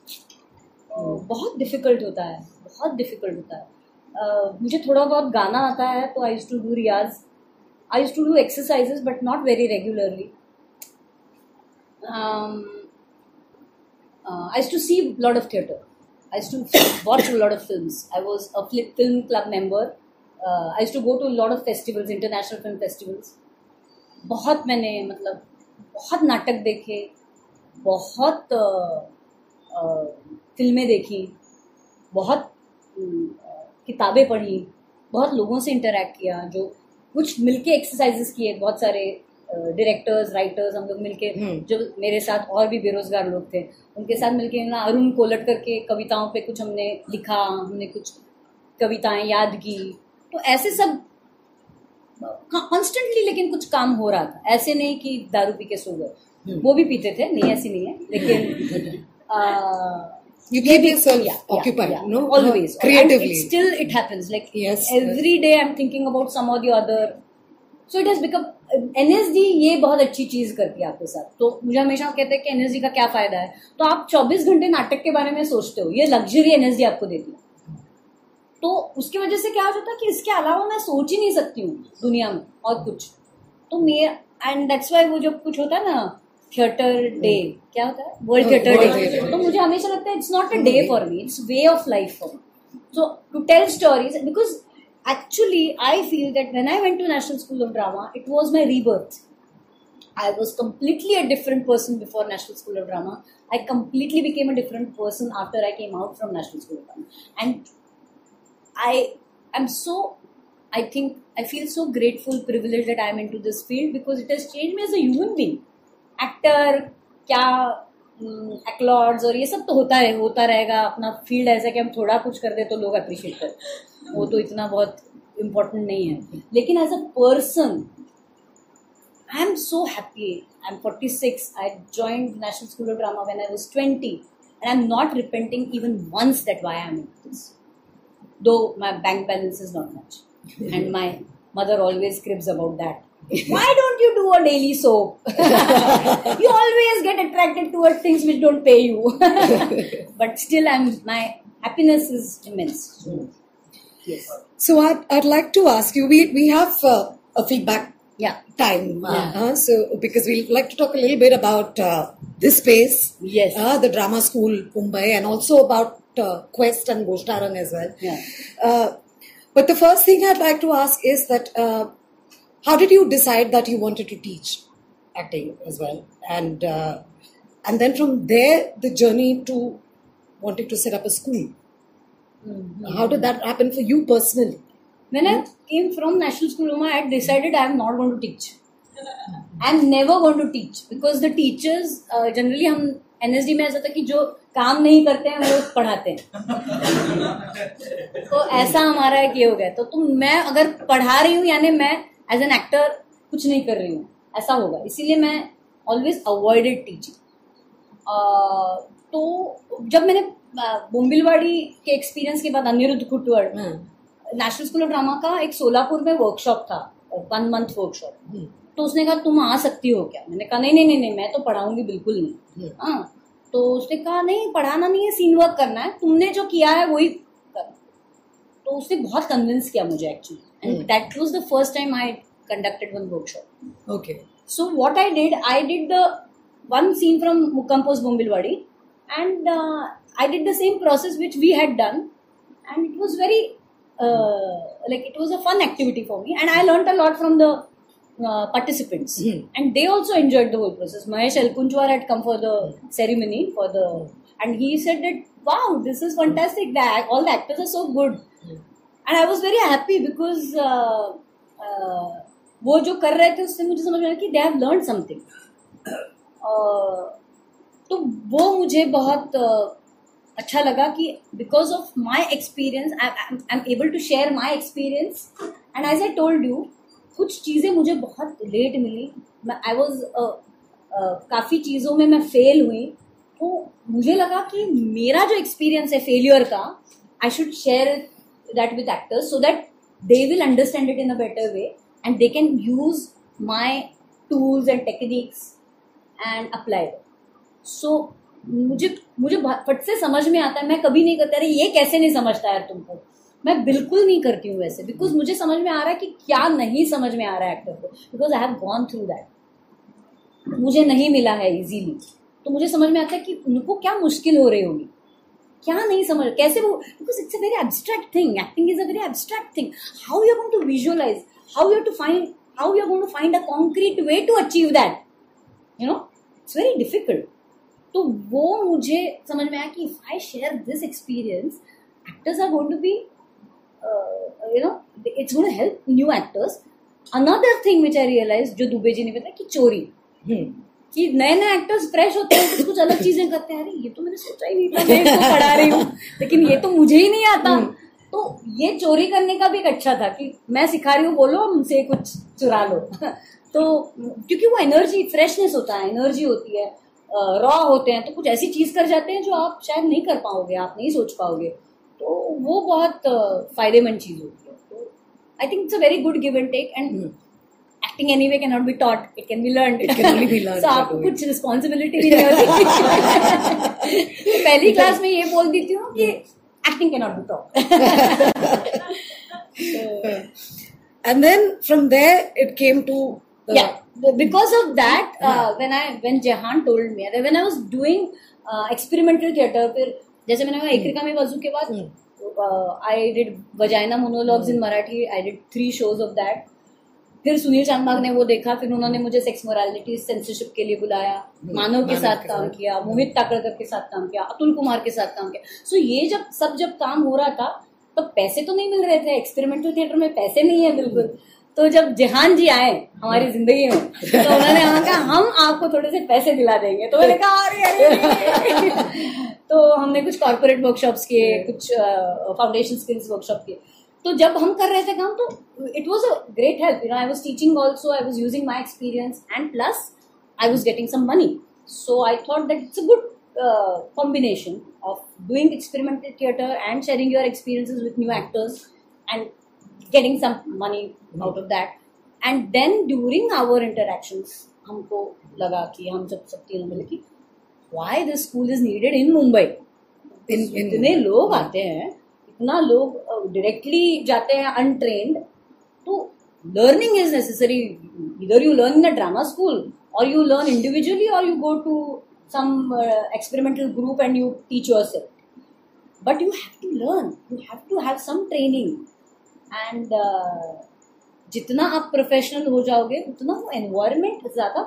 बहुत डिफ़िकल्ट होता है बहुत डिफ़िकल्ट होता है। अ, मुझे थोड़ा बहुत गाना आता है तो I to do Riyaz I to do exercises but not very regularly to see a lot of theatre. I used to watch a lot of films. I was a film club member. Uh, I used to go to a lot of festivals, international film festivals. बहुत मैंने मतलब बहुत नाटक देखे बहुत अ, अ, फ़िल्में देखी बहुत किताबें पढ़ी बहुत लोगों से इंटरेक्ट किया जो कुछ मिलके एक्सरसाइजेस किए बहुत सारे डायरेक्टर्स राइटर्स हम लोग मिलके जो मेरे साथ और भी बेरोजगार लोग थे उनके साथ मिलके ना अरुण कोलट करके कविताओं पे कुछ हमने लिखा हमने कुछ कविताएँ याद की। तो ऐसे सब हाँ, कॉन्स्टेंटली लेकिन कुछ काम हो रहा था। ऐसे नहीं कि दारू पी के सो गए। वो भी पीते थे नहीं ऐसी नहीं है लेकिन still day I about some or the so it has become NSD ये बहुत अच्छी चीज़ करती है आपके साथ। तो मुझे हमेशा कहते हैं कि एनएसडी का क्या फ़ायदा है? तो आप 24 घंटे नाटक के बारे में सोचते हो ये लग्जरी एनएसडी आपको देती है। तो उसकी वजह से क्या हो जाता है कि इसके अलावा मैं सोच ही नहीं सकती हूँ दुनिया में और कुछ। तो मेरा एंड दैट्स वाई वो जब कुछ होता है ना थिएटर डे क्या होता है? वर्ल्ड थिएटर डे तो मुझे हमेशा लगता है it's not a day for me it's way of life for me so to tell stories because actually i feel that when i went to national school of drama it was my rebirth I was completely a different person before National School of Drama. I completely became a different person after I came out from National School of Drama. And I am so, I think, I feel so grateful, privileged that I am into this field because it has changed me as a human being. Actor, क्या हम्म, एक्लॉर्ड्स और ये सब तो होता है, होता रहेगा अपना फ़ील्ड ऐसा कि हम थोड़ा कुछ कर दे तो लोग अप्रिशिएट करें वो तो इतना बहुत इम्पोर्टेंट नहीं है। लेकिन as a person I am so happy I am forty six I join National School of Drama when I was twenty and I am not repenting even once that why I am though my bank balance is not much and my mother always crips about that Why don't you do a daily soap? you always get attracted towards things which don't pay you. but still, I'm my happiness is immense. Yes. So I'd, I'd like to ask you, we, we have uh, a feedback Yeah. time. Uh, Yeah. uh, so because we'd like to talk a little bit about uh, this space, Yes. uh, the drama school Mumbai, and also about uh, Quest and Goshtarang as well. Yeah. Uh, but the first thing I'd like to ask is that uh, how did you decide that you wanted to teach acting as well, and uh, and then from there the journey to wanting to set up a school. How did that happen for you personally? When I came from National School Roma, I had decided I am not going to teach. I am never going to teach because the teachers uh, generally हम NSD में ऐसा था कि जो काम नहीं करते हैं वो पढ़ाते हैं तो ऐसा हमारा एक ये हो गया तो तुम मैं अगर पढ़ा रही हूँ यानी मैं एज एन एक्टर कुछ नहीं कर रही हूँ। ऐसा होगा। इसीलिए मैं ऑलवेज अवॉइडेड टीचिंग तो जब मैंने बोम्बिलवाड़ी के एक्सपीरियंस के बाद Anirudh Kutwar National School of Drama का एक सोलापुर में वर्कशॉप था वन मंथ वर्कशॉप तो उसने कहा तुम आ सकती हो क्या? मैंने कहा नहीं नहीं नहीं नहीं मैं तो पढ़ाऊँगी बिल्कुल नहीं। हाँ। तो उसने कहा नहीं पढ़ाना नहीं है सीन वर्क करना है। तुमने जो किया है वही कर। तो उसने बहुत कन्विंस किया मुझे actually and mm. that was the first time I conducted one workshop. Okay. So what I did, I did the one scene from Mukampos Bombilwadi, and uh, I did the same process which we had done, and it was very uh, like it was a fun activity for me, and I learnt a lot from the uh, participants, mm. and they also enjoyed the whole process. Mahesh Alkunchwar had come for the ceremony for the, and he said that wow, this is fantastic. that all the actors are so good. Mm. I I was very happy Uh, uh, वो जो कर रहे थे उससे मुझे समझ में आया कि दे हैव लर्न समथिंग तो वो मुझे बहुत uh, अच्छा लगा कि because of my experience I am able to share my experience and as I told you कुछ चीज़ें मुझे बहुत लेट मिली। मैं आई वॉज़ काफ़ी चीज़ों में मैं फेल हुई। तो मुझे लगा कि मेरा जो एक्सपीरियंस है फेलियर का I should share that with actors so that they will understand it in a better way and they can use my tools and techniques and apply them. So, मुझे मुझे फट से समझ में आता है, मैं कभी नहीं करता, अरे ये कैसे नहीं समझता यार तुमको? मैं बिल्कुल नहीं करती हूँ वैसे बिकॉज़ मुझे समझ में आ रहा है कि क्या नहीं समझ में आ रहा है एक्टर को because I have gone through that मुझे नहीं मिला है इजीली तो मुझे समझ में आता है कि उनको क्या मुश्किल हो रही होगी। क्या नहीं समझ, कैसे वो because it's a very abstract thing acting is a very abstract thing how you going to visualise how you to find how you going to find a concrete way to achieve that you know it's very difficult तो वो मुझे समझ में आया कि if I share this experience actors are going to be you know it's going to help new actors another thing which I realise जो दुबे जी ने बताया कि चोरी। कि नए नए एक्टर्स फ्रेश होते हैं कुछ कुछ अलग चीज़ें करते हैं। अरे ये तो मैंने सोचा ही नहीं था मैं इसको पढ़ा रही हूँ। लेकिन ये तो मुझे ही नहीं आता। तो ये चोरी करने का भी एक अच्छा था कि मैं सिखा रही हूँ बोलो मुझसे कुछ चुरा लो। तो क्योंकि वो एनर्जी फ्रेशनेस होता है एनर्जी होती है रॉ होते हैं तो कुछ ऐसी चीज़ कर जाते हैं जो आप शायद नहीं कर पाओगे आप नहीं सोच पाओगे। तो वो बहुत फ़ायदेमंद चीज़ होती है। तो I think it's a very good give and take and acting anyway can not be taught it can be learn It can only be learned so by आपको कुछ रिस्पॉन्सिबिलिटी भी नहीं होती तो पहली क्लास में ये बोल देती हूँ कि acting can not be taught And then from there it came to yeah because of that uh, yeah. when i when jahan told me that when i was doing uh, experimental theater फिर जैसे मैंने कहा एकरिका में वज़ू के बाद I did vagina monologues in Marathi I did three shows of that फिर सुनील चांदबाग ने वो देखा फिर उन्होंने मुझे सेक्स मोरालिटी सेंसरशिप के लिए बुलाया। मानव के साथ काम किया मोहित ताकड़कर के साथ काम किया अतुल कुमार के साथ काम किया। सो ये जब सब जब काम हो रहा था तो पैसे तो नहीं मिल रहे थे एक्सपेरिमेंटल थिएटर में पैसे नहीं है बिल्कुल। तो जब जहान जी आए हमारी ज़िंदगी में तो उन्होंने कहा हम आपको थोड़े से पैसे दिला देंगे। तो मैंने कहा अरे, अरे तो हमने कुछ कॉर्पोरेट वर्कशॉप्स किए कुछ फाउंडेशन स्किल्स वर्कशॉप किए। तो जब हम कर रहे थे काम तो it was a great help you know I was teaching also I was using my experience and plus I was getting some money so I thought that it's a good combination of doing experimental theatre and sharing your experiences with new actors and getting some money out of that and then during our interaction हमको लगा कि हम सब सब तीनों मिले कि why this school is needed in Mumbai इतने लोग आते हैं इतना लोग डायरेक्टली जाते हैं अनट्रेन्ड तो लर्निंग इज़ नेसेसरी इधर you learn in a drama school और यू लर्न इंडिविजुअली और you go to some experimental group and you teach yourself but you have to learn you have to have some training and जितना आप professional हो जाओगे, उतना वो environment ज़्यादा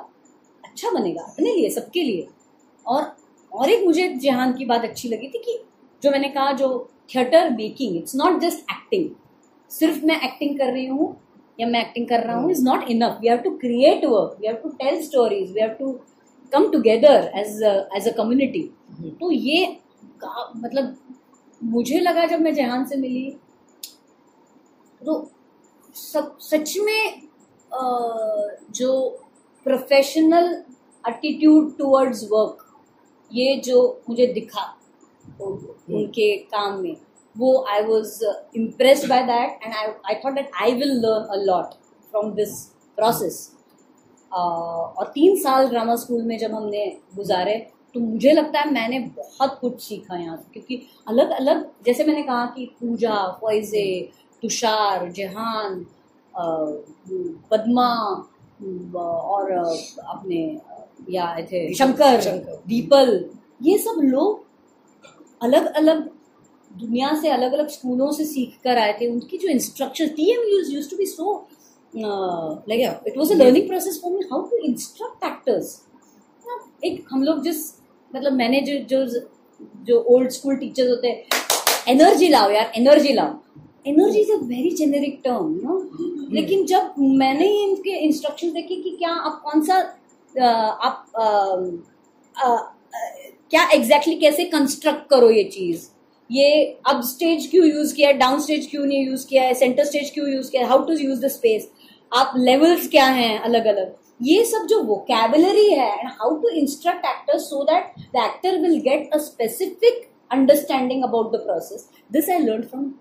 अच्छा बनेगा अपने लिए, सबके लिए। और और एक मुझे जहान की बात अच्छी लगी थी कि जो मैंने कहा, जो theatre making it's not just acting सिर्फ़ मैं एक्टिंग कर रही हूँ या मैं एक्टिंग कर रहा हूँ is not enough we have to create work we have to tell stories we have to come together as as a community तो ये मतलब मुझे लगा जब मैं जहान से मिली तो सब सच में जो प्रोफेशनल एटीट्यूड टूवर्ड्स वर्क ये जो मुझे दिखा उनके काम में वो I was impress by that and I I thought that I will learn a lot from this process और तीन साल ड्रामा स्कूल में जब हमने गुजारे तो मुझे लगता है मैंने बहुत कुछ सीखा यहाँ से क्योंकि अलग अलग जैसे मैंने कहा कि पूजा फॉइजे तुषार जहान पदमा और अपने या आए थे शंकर शंकर। दीपल ये सब लोग अलग अलग दुनिया से अलग अलग स्कूलों से सीख कर आए थे। उनकी जो instruction T M use use to be so like it was a learning process for me how to instruct actors एक हम लोग जिस मतलब मैंने जो जो जो ओल्ड स्कूल टीचर्स होते हैं एनर्जी लाओ यार एनर्जी लाओ। Energy is a very generic term you know लेकिन जब मैंने ही इनके इंस्ट्रक्शन देखे कि क्या आप कौन सा आप अ, अ, अ, क्या एग्जैक्टली exactly कैसे कंस्ट्रक्ट करो ये चीज़? ये अब स्टेज क्यों यूज़ किया है? डाउन स्टेज क्यों नहीं यूज़ किया है? सेंटर स्टेज क्यों यूज़ किया है? How to use the space आप लेवल्स क्या हैं? अलग अलग ये सब जो वोकेबलरी है and how to instruct actors so that the actor will get a specific understanding about the process this I learn from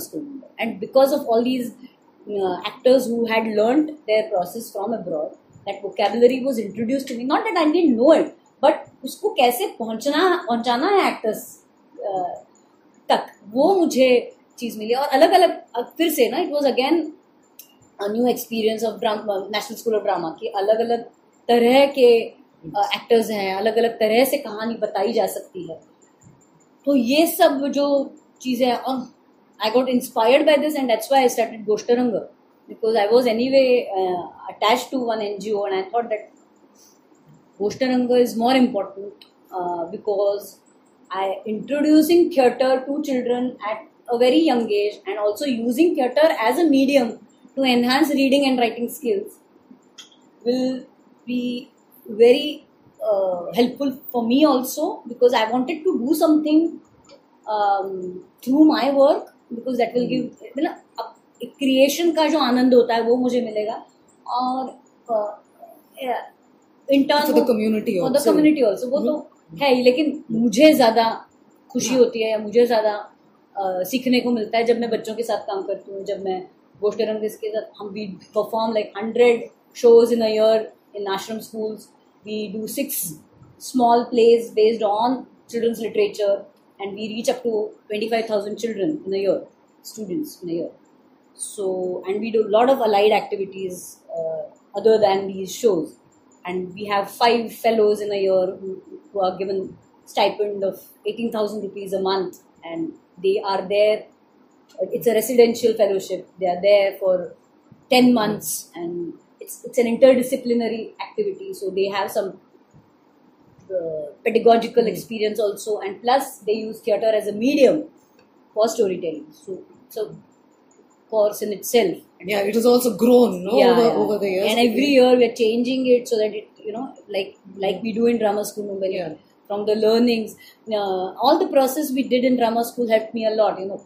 school. And because of all these uh, actors who had learned their process from abroad that vocabulary was introduced to me. Not that i didn't know it but उसको कैसे पहुँचना पहुंचाना है actors तक वो मुझे चीज़ मिली। और अलग अलग फिर से ना it was again new experience of National School of Drama की अलग अलग तरह के एक्टर्स हैं अलग अलग तरह से कहानी बताई जा सकती है। तो ये सब जो चीज़ें हैं और I got inspired by this, and that's why I started Goshtaranga because I was anyway uh, attached to one NGO, and I thought that Goshtaranga is more important uh, because I introducing theatre to children at a very young age, and also using theatre as a medium to enhance reading and writing skills will be very uh, helpful for me also because I wanted to do something um, through my work because that will give मतलब creation का जो आनंद होता है वो मुझे मिलेगा और intern for the वो तो है ही लेकिन मुझे ज़्यादा खुशी होती है या मुझे ज़्यादा सीखने को मिलता है जब मैं बच्चों के साथ काम करती हूँ जब मैं गोष्ठ रंग के साथ हम we perform like hundred shows in a year in ashram schools we do six small plays based on children's literature and we reach up to twenty five thousand children in a year students in a year so and we do lot of allied activities other than these shows And we have five fellows in a year who, who are given stipend of 18,000 rupees a month, and they are there. It's a residential fellowship. They are there for 10 months. And it's, it's an interdisciplinary activity. So they have some uh, pedagogical experience also. And plus they use theater as a medium for storytelling. So it's a course in itself Yeah, it has also grown no, over, yeah. over the years. And every year we're changing it so that it, you know, like like we do in drama school Mumbai. Yeah. From the learnings, uh, all the process we did in drama school helped me a lot. You know,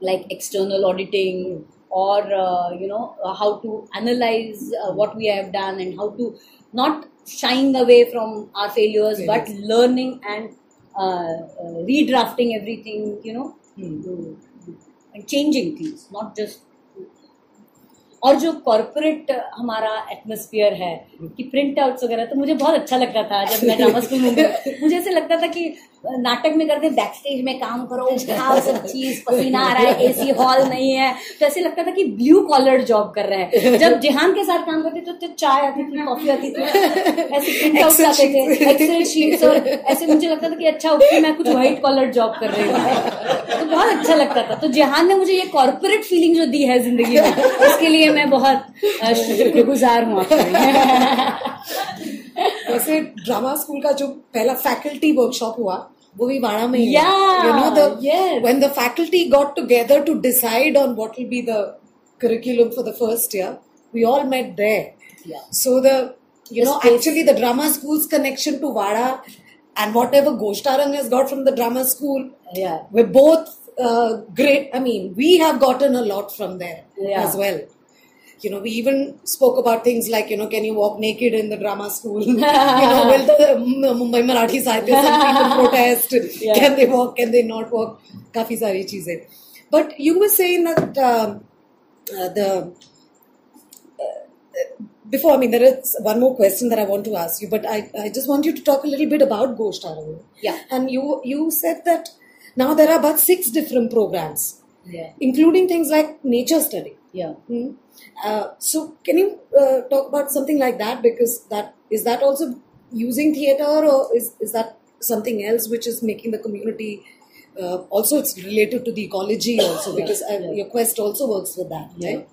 like external auditing or uh, you know uh, how to analyze uh, what we have done and how to not shying away from our failures, but learning and uh, uh, redrafting everything. You know, and changing things, not just और जो corporate हमारा atmosphere है, कि print outs वगैरह तो मुझे बहुत अच्छा लगता था जब मैं ड्रामा स्कूल में मुझे ऐसे लगता था कि नाटक में करते बैक स्टेज में काम करो खाओ सब चीज़ पसीना आ रहा है एसी हॉल नहीं है। तो ऐसे लगता था कि ब्लू कॉलर जॉब कर रहे हैं। जब जिहान के साथ काम करते तो, तो चाय आती थी कॉफ़ी आती थी। ऐसे प्रिंट आउट आते थे एक्सेल शीट्स और ऐसे मुझे लगता था कि अच्छा ओके मैं कुछ व्हाइट कॉलर जॉब कर रही हूँ। तो बहुत अच्छा लगता था। तो जिहान ने मुझे ये कॉर्पोरेट फीलिंग जो दी है ज़िंदगी में उसके लिए मैं बहुत शुक्रगुजार हूँ आपका वैसे ड्रामा स्कूल का जो पहला फैकल्टी वर्कशॉप हुआ वो भी वाड़ा में ही you know the when the faculty got together to decide on what will be the curriculum for the first year we all met there Yeah. so the you The know space. actually the drama school's connection to vada and whatever ghoshtarang has got from the drama school Yeah. we're both uh, great i mean we have gotten a lot from there Yeah. as well you know, we even spoke about things like, you know, can you walk naked in the drama school? you know, will the um, Mumbai Marathi Sahitya people protest? Yeah. Can they walk? Can they not walk? Kafi sari cheezein. But you were saying that um, uh, the before, I mean, there is one more question that I want to ask you, but I, I just want you to talk a little bit about Ghost Aravind. Yeah. And you you said that now there are about six different programs, Yeah. including things like nature study. Yeah. Hmm. Uh, so can you uh, talk about something like that? Because that is that also using theater, or is is that something else which is making the community? Uh, also, it's related to the ecology also because uh, your quest also works with that, yeah. right?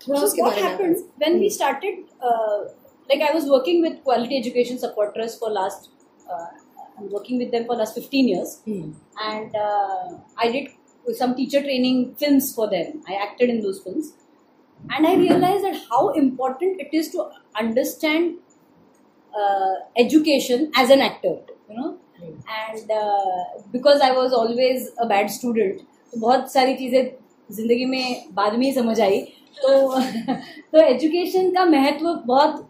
So what happened when we started? Uh, like I was working with quality education supporters for last. I'm working with them for last 15 years, hmm. and I did some teacher training films for them. I acted in those films and I realized that how important it is to understand uh, education as an actor. You know, and uh, because I was always a bad student, तो बहुत सारी चीज़ें ज़िंदगी में बाद में ही समझ आई तो तो एजुकेशन का महत्व बहुत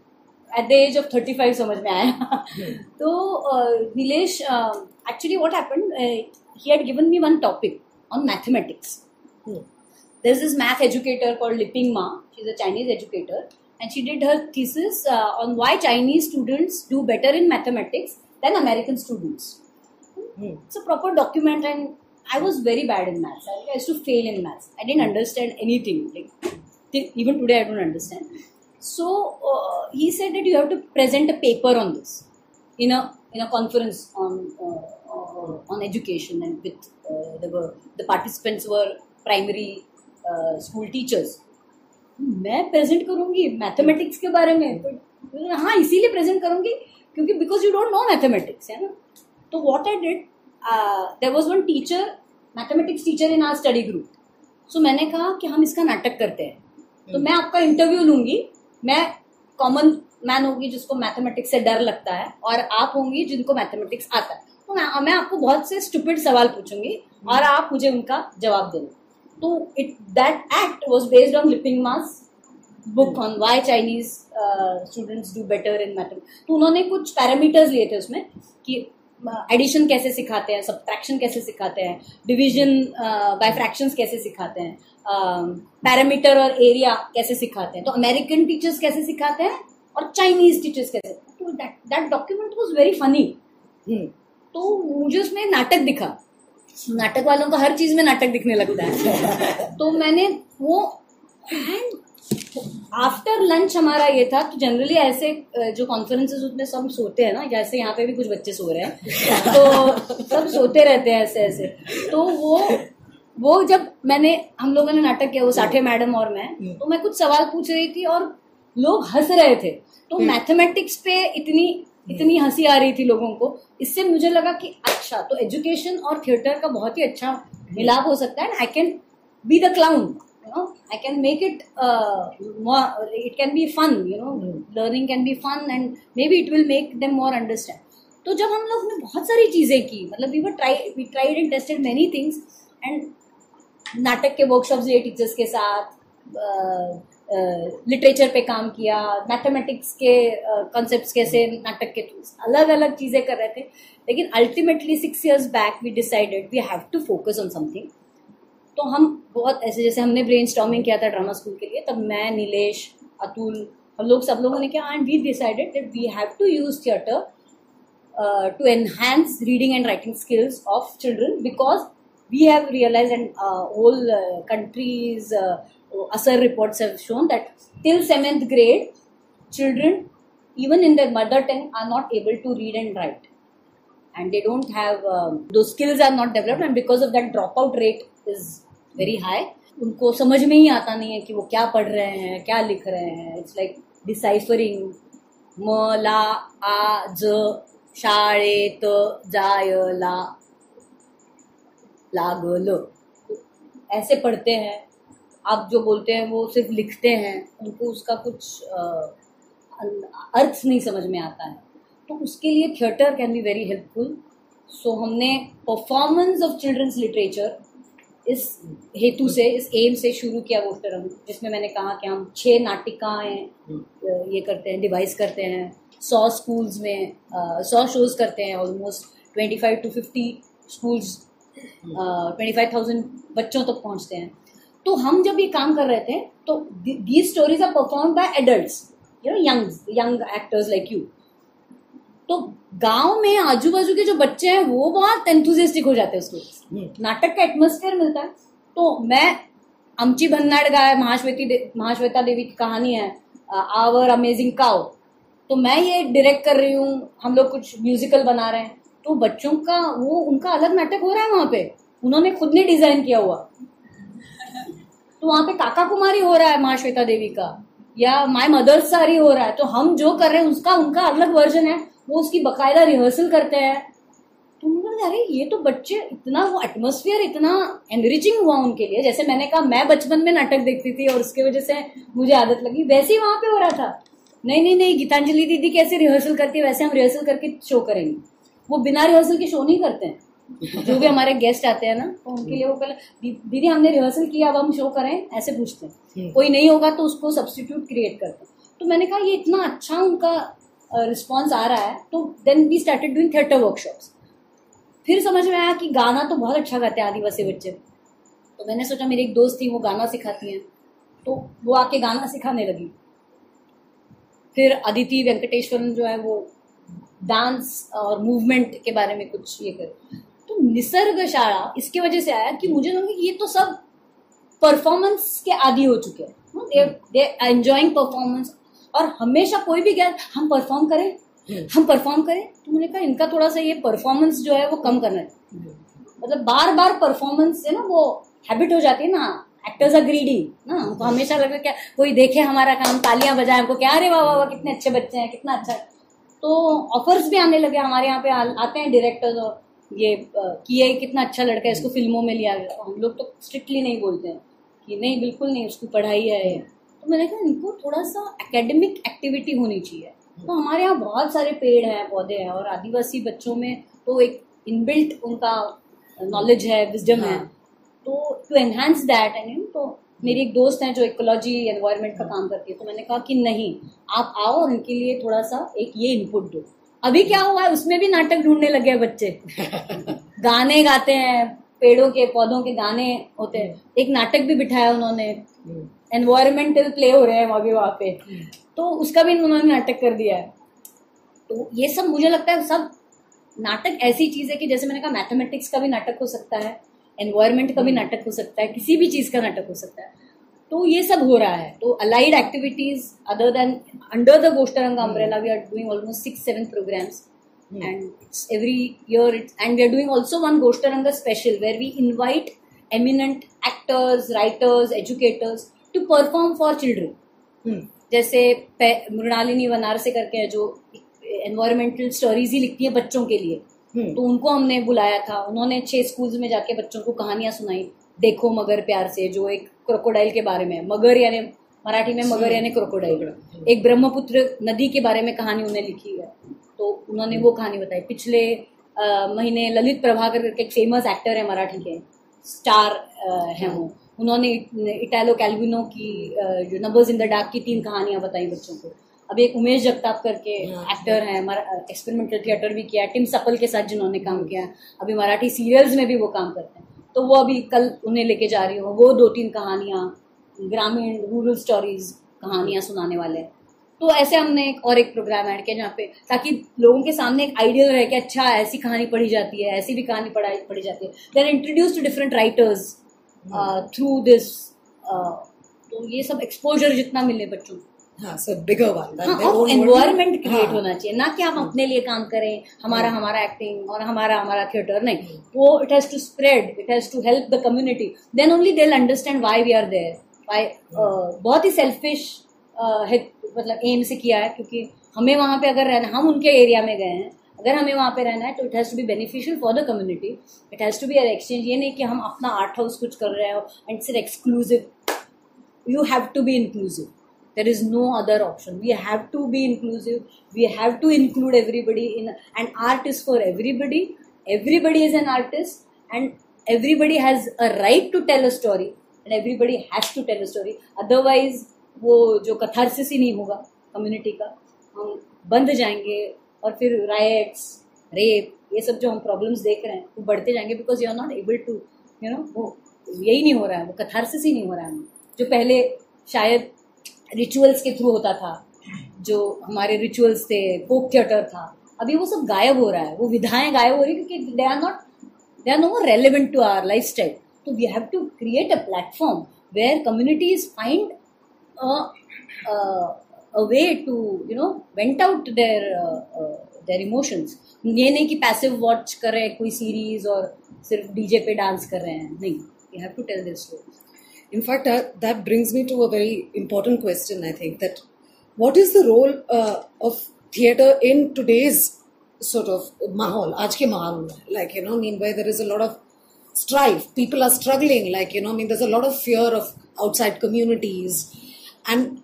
at the age of thirty five समझ में आया तो Nilesh actually what happened he had given me one topic on mathematics Hmm. There's this math educator called Liping Ma. She's a Chinese educator, and she did her thesis uh, on why Chinese students do better in mathematics than American students. Hmm. It's a proper document, and I was very bad in maths. I used to fail in maths. I didn't understand anything. Like even today, I don't understand. So uh, he said that you have to present a paper on this in a in a conference on uh, uh, on education, and with uh, were the participants were primary uh, teachers मैं present करूँगी mathematics के बारे में तो हाँ इसीलिए present करूँगी क्योंकि because you don't know mathematics है ना? तो what I did there was one teacher mathematics teacher in our study group सो मैंने कहा कि हम इसका नाटक करते हैं। तो मैं आपका इंटरव्यू लूँगी। मैं कॉमन मैन होगी जिसको मैथमेटिक्स से डर लगता है और आप होंगी जिनको मैथमेटिक्स आता है। तो मैं, मैं आपको बहुत से स्टूपिड सवाल पूछूँगी और आप मुझे उनका जवाब देना। तो it that act was based on Liping Ma's book on why Chinese students do better in mathematics तो उन्होंने कुछ पैरामीटर्स लिए थे उसमें कि एडिशन कैसे सिखाते हैं सब्ट्रैक्शन कैसे सिखाते हैं डिवीज़न बाय फ्रैक्शंस कैसे सिखाते हैं पैरामीटर और एरिया कैसे सिखाते हैं। तो अमेरिकन टीचर्स कैसे सिखाते हैं और चाइनीज़ टीचर्स कैसे। तो that document was very funny. तो मुझे उसमें नाटक दिखा। नाटक वालों को हर चीज़ में नाटक दिखने लगता है तो मैंने वो एंड आफ्टर लंच हमारा ये था तो जनरली ऐसे जो कॉन्फ्रेंसेस उसमें सब सोते हैं ना जैसे यहाँ पे भी कुछ बच्चे सो रहे हैं तो सब सोते रहते हैं ऐसे ऐसे तो वो वो जब मैंने हम लोगों ने नाटक किया वो साठे हम्म। मैडम और मैं तो मैं कुछ सवाल पूछ रही थी और लोग हंस रहे थे तो हम्म। मैथमेटिक्स पे इतनी इतनी हँसी आ रही थी लोगों को। इससे मुझे लगा कि अच्छा तो एजुकेशन और थिएटर का बहुत ही अच्छा मिलाप हो सकता है I can be the clown you know I can make it it can be fun you know learning can be fun and maybe it will make them more understand तो जब हम लोग ने बहुत सारी चीज़ें की मतलब we were try we tried and tested many things and नाटक के वर्कशॉप्स लिए टीचर्स के साथ लिटरेचर पे काम किया मैथमेटिक्स के कॉन्सेप्ट्स कैसे नाटक के थ्रू अलग अलग चीज़ें कर रहे थे। लेकिन ultimately six years back we decided we have to focus on something तो हम बहुत ऐसे जैसे हमने ब्रेन स्टॉमिंग किया था ड्रामा स्कूल के लिए तब मैं नीलेश अतुल हम लोग सब लोगों ने किया and we decided that we have to use theatre to enhance reading and writing skills of children because we have realise and whole uh, ASAR reports have shown that till 7th grade children even in their mother tongue are not able to read and write and they don't have um, those skills are not developed and because of that dropout rate is very high उनको समझ में ही आता नहीं है कि वो क्या पढ़ रहे हैं क्या लिख रहे हैं इट्स लाइक डिसाइफरिंग म ला आ ज शाळेत जायला लागल ऐसे पढ़ते हैं आप जो बोलते हैं, वो सिर्फ़ लिखते हैं, उनको उसका कुछ अर्थ नहीं समझ में आता है। तो उसके लिए theatre can be very helpful so हमने परफॉर्मेंस ऑफ़ चिल्ड्रंस लिटरेचर इस हेतु से, इस एम से शुरू किया वो तरह जिसमें मैंने कहा कि हम छः नाटिकाएँ ये करते हैं डिवाइस करते हैं। सौ स्कूल्स में सौ शोज़ करते हैं almost twenty five to fifty schools twenty five thousand बच्चों तक पहुँचते हैं। तो हम जब ये काम कर रहे थे तो these stories are perform by adults you know young young actors like you तो गाँव में आजू बाजू के जो बच्चे हैं वो बहुत एंथुजियास्टिक हो जाते हैं उसको नाटक का एटमोस्फेयर मिलता है। तो मैं अमची भन्नाड गाय महाश्वेती महाश्वेता देवी की कहानी है आवर अमेजिंग काउ तो मैं ये डायरेक्ट कर रही हूँ हम लोग कुछ म्यूजिकल बना रहे हैं। तो बच्चों का वो उनका अलग नाटक हो रहा है वहाँ पे। उन्होंने खुद ने डिज़ाइन किया हुआ। तो वहाँ पे काका कुमारी हो रहा है माँ श्वेता देवी का या माय मदर सारी हो रहा है तो हम जो कर रहे हैं उसका उनका अलग वर्जन है। वो उसकी बकायदा रिहर्सल करते हैं। तो मुझे लगा, अरे ये तो बच्चे इतना वो एटमोसफियर इतना एनरिचिंग हुआ उनके लिए। जैसे मैंने कहा मैं बचपन में नाटक देखती थी और उसकी वजह से मुझे आदत लगी। वैसे ही वहाँ पे हो रहा था। नहीं नहीं नहीं गीतांजलि दीदी कैसे रिहर्सल करती है? वैसे हम रिहर्सल करके शो करेंगे। वो बिना रिहर्सल के शो नहीं करते हैं। जो भी हमारे गेस्ट आते हैं ना तो उनके लिए वो पहले "दी- दीदी हमने रिहर्सल किया अब हम शो करें ऐसे पूछते हैं। कोई नहीं होगा तो उसको सब्सटीट्यूट क्रिएट करते हैं। तो मैंने कहा ये इतना अच्छा उनका रिस्पॉन्स आ रहा है तो then we started doing theatre workshops फिर समझ में आया कि गाना तो बहुत अच्छा गाते हैं आदिवासी बच्चे। तो मैंने सोचा मेरी एक दोस्त थी वो गाना सिखाती हैं। तो वो आके गाना सिखाने लगी। फिर अदिति वेंकटेश्वरन जो है वो डांस और मूवमेंट के बारे में कुछ ये कर निसर्ग शाला इसके वजह से आया कि मुझे लगा ये तो सब परफॉर्मेंस के आदि हो चुके हैं। दे एंजॉइंग परफॉर्मेंस और हमेशा कोई भी गया हम परफॉर्म करें, हम परफॉर्म करें तो मैंने कहा, इनका थोड़ा सा ये परफॉर्मेंस जो है वो कम करना है। मतलब बार बार परफॉर्मेंस से ना वो हैबिट हो जाती है ना। एक्टर्स आर ग्रीडी ना। उनको हमेशा लगता है क्या, कोई देखे हमारा काम, तालियाँ बजाए हमको, क्या अरे वाह वाह वाह, कितने अच्छे बच्चे हैं, कितना अच्छा है। तो ऑफर्स भी आने लगे हमारे यहाँ पे, आ- आते हैं डायरेक्टर्स और ये अ, कि ये कितना अच्छा लड़का है इसको फ़िल्मों में लिया गया। हम लोग तो स्ट्रिक्टली नहीं बोलते हैं कि नहीं बिल्कुल नहीं उसकी पढ़ाई है। ये तो मैंने कहा इनको थोड़ा सा एकेडमिक एक्टिविटी होनी चाहिए। तो हमारे यहाँ बहुत सारे पेड़ हैं पौधे हैं और आदिवासी बच्चों में तो एक इनबिल्ट उनका नॉलेज है विजडम है। तो टू एनहांस दैट एंड तो मेरी एक दोस्त है जो इकोलॉजी एनवायरनमेंट का काम करती है तो मैंने कहा कि नहीं आप आओ और उनके लिए थोड़ा सा एक ये इनपुट दो। अभी क्या हुआ है? उसमें भी नाटक ढूँढने लगे हैं बच्चे। गाने गाते हैं, पेड़ों के, पौधों के गाने होते हैं। एक नाटक भी बिठाया उन्होंने। एनवायरमेंटल प्ले हो रहे हैं अभी वहाँ पे। तो उसका भी उन्होंने नाटक कर दिया है। तो ये सब मुझे लगता है सब नाटक ऐसी चीज़ है कि जैसे मैंने कहा मैथमेटिक्स का भी नाटक हो सकता है एनवायरमेंट का भी नाटक हो सकता है, किसी भी चीज़ का नाटक हो सकता है। तो ये सब हो रहा है। तो allied activities other then under the Goshtaranga umbrella we are doing almost six seven programmes and it's every year it's and we are doing also one goshtaranga special where we invite eminent actors, writers, educators to perform for children. Hmm. जैसे मृणालिनी बनारसे करके है जो environmental stories ही लिखती है बच्चों के लिए। Hmm. तो उनको हमने बुलाया था। उन्होंने छह स्कूल्स में जाके बच्चों को कहानियाँ सुनाई। देखो मगर प्यार से जो एक क्रोकोडाइल के बारे में मगर यानी मराठी में मगर यानी क्रोकोडाइल। एक ब्रह्मपुत्र नदी के बारे में कहानी उन्हें लिखी है। तो उन्होंने वो कहानी बताई। पिछले महीने ललित प्रभाकर करके एक फ़ेमस एक्टर है मराठी के। स्टार हैं वो। उन्होंने इटालो कैलविनो की जो नंबर्स इन द डार्क की तीन कहानियाँ बताई बच्चों को। अभी एक उमेश जगताप करके हाँ। एक्टर हैं एक्सपेरिमेंटल थिएटर भी किया टिम सपल के साथ जिन्होंने काम किया अभी मराठी सीरियल्स में भी वो काम करते हैं। तो वो अभी कल उन्हें लेके जा रही हूँ। वो दो तीन कहानियाँ, ग्रामीण रूरल स्टोरीज कहानियाँ सुनाने वाले। हैं तो ऐसे हमने एक और एक प्रोग्राम ऐड किया जहाँ पे ताकि लोगों के सामने एक आइडियल रहे कि अच्छा ऐसी कहानी पढ़ी जाती है, ऐसी भी कहानी पढ़ाई, पढ़ी जाती है। Then introduce to different writers through this तो ये सब एक्सपोजर जितना मिले बच्चों को। हाँ हाँ एनवायरमेंट क्रिएट हाँ. होना चाहिए ना कि हम अपने लिए काम करें हमारा हमारा एक्टिंग और हमारा हमारा थिएटर नहीं। वो it has to spread it has to help the community then only they understand why we are there why बहुत ही सेल्फिश मतलब एम से किया है क्योंकि हमें वहाँ पे अगर रहना हम उनके एरिया में गए हैं अगर हमें वहाँ पे रहना है तो it has to be beneficial for the community it has to be exchange ये नहीं कि हम अपना आर्ट हाउस कुछ कर रहे हो and it's exclusive you have to be inclusive. There is no other option we have to be inclusive we have to include everybody in and art is for everybody everybody is an artist and everybody has a right to tell a story and everybody has to tell a story otherwise वो जो catharsis ही नहीं होगा community का हम बंद जाएँगे और फिर राइट्स रेप ये सब जो हम प्रॉब्लम्स देख रहे हैं वो बढ़ते जाएँगे because you are not able to you know वो यही नहीं हो रहा है वो कथारसिस ही नहीं हो रहा है जो पहले शायद रिचुअल्स के थ्रू होता था, जो हमारे रिचुअल्स थे फोक थिएटर था। अभी वो सब गायब हो रहा है। वो विधाएँ गायब हो रही है क्योंकि they are not they are no more relevant to our lifestyle so we have to create a platform where community is find a way to you know vent out there their emotions ये नहीं कि passive watch कर रहे हैं कोई series और सिर्फ़ DJ पे डांस कर रहे हैं। नहीं you have to tell this story In fact, that, that brings me to a very important question, I think, that what is the role uh, of theatre in today's sort of mahal, aaj mahal? Like, you know, I mean, there is a lot of strife, people are struggling, like, you know, I mean, there's a lot of fear of outside communities. And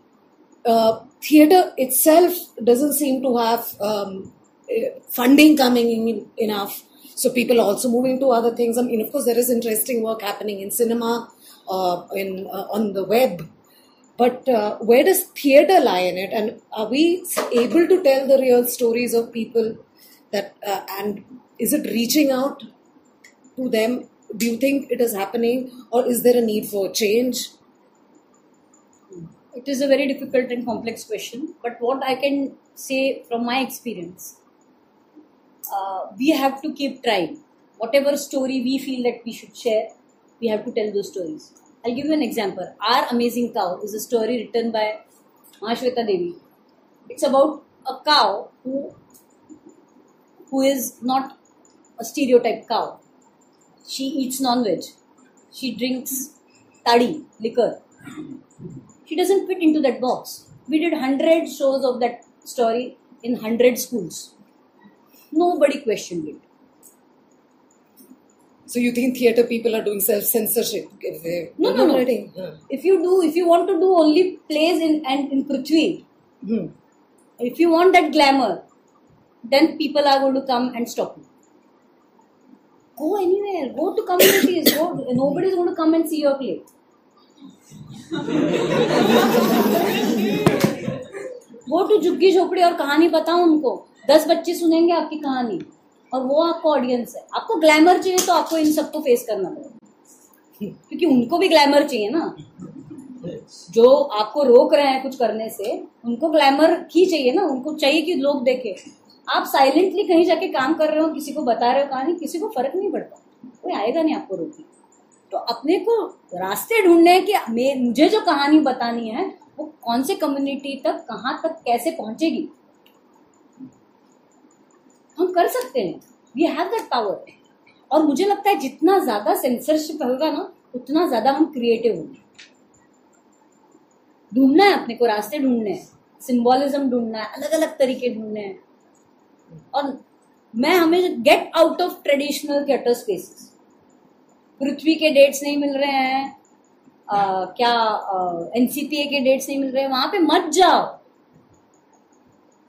uh, theatre itself doesn't seem to have um, eh, funding coming in enough. So people are also moving to other things. I mean, of course, there is interesting work happening in cinema, uh, in uh, on the web. But uh, where does theatre lie in it? And are we able to tell the real stories of people? That uh, and is it reaching out to them? Do you think it is happening, or is there a need for change? It is a very difficult and complex question, but what I can say from my experience, uh, we have to keep trying. Whatever story we feel that we should share, we have to tell those stories. I'll give you an example. Our Amazing Cow is a story written by Mahashweta Devi. It's about a cow who who is not a stereotype cow. She eats non-veg. She drinks tadi, liquor she doesn't fit into that box. We did 100 shows of that story in 100 schools. Nobody questioned it. So you think theatre people are doing self censorship? If they No, no, no. Yeah. If you do, if you want to do only plays in and in Prithvi, Hmm. if you want that glamour, then people are going to come and stop you. Go anywhere. Go to communities. Go. Nobody is going to come and see your play. Go to झुग्गी झोपड़ी और कहानी बताओ उनको दस बच्चे सुनेंगे आपकी कहानी और वो आपको ऑडियंस है। आपको ग्लैमर चाहिए तो आपको इन सबको फेस करना पड़ेगा। क्योंकि उनको भी ग्लैमर चाहिए ना। जो आपको रोक रहे हैं कुछ करने से, उनको ग्लैमर ही चाहिए ना। उनको चाहिए कि लोग देखे। आप साइलेंटली कहीं जाके काम कर रहे हो, किसी को बता रहे हो कहानी, किसी को फ़र्क नहीं पड़ता। कोई आएगा नहीं आपको रोकने। तो अपने को रास्ते ढूँढने हैं कि मुझे जो कहानी बतानी है, वो कौन से कम्युनिटी तक, कहाँ तक, कैसे पहुंचेगी? हम कर सकते हैं। वी हैव दैट पावर और मुझे लगता है जितना ज़्यादा सेंसरशिप होगा ना उतना ज़्यादा हम क्रिएटिव होंगे। ढूंढना है अपने को रास्ते ढूँढने हैं। सिंबोलिज्म ढूंढना है अलग अलग तरीके ढूँढने हैं। और मैं हमें get out of traditional theatre spaces Prithvi के डेट्स नहीं मिल रहे हैं। आ, क्या एनसीपीए के डेट्स नहीं मिल रहे हैं। वहाँ पे मत जाओ।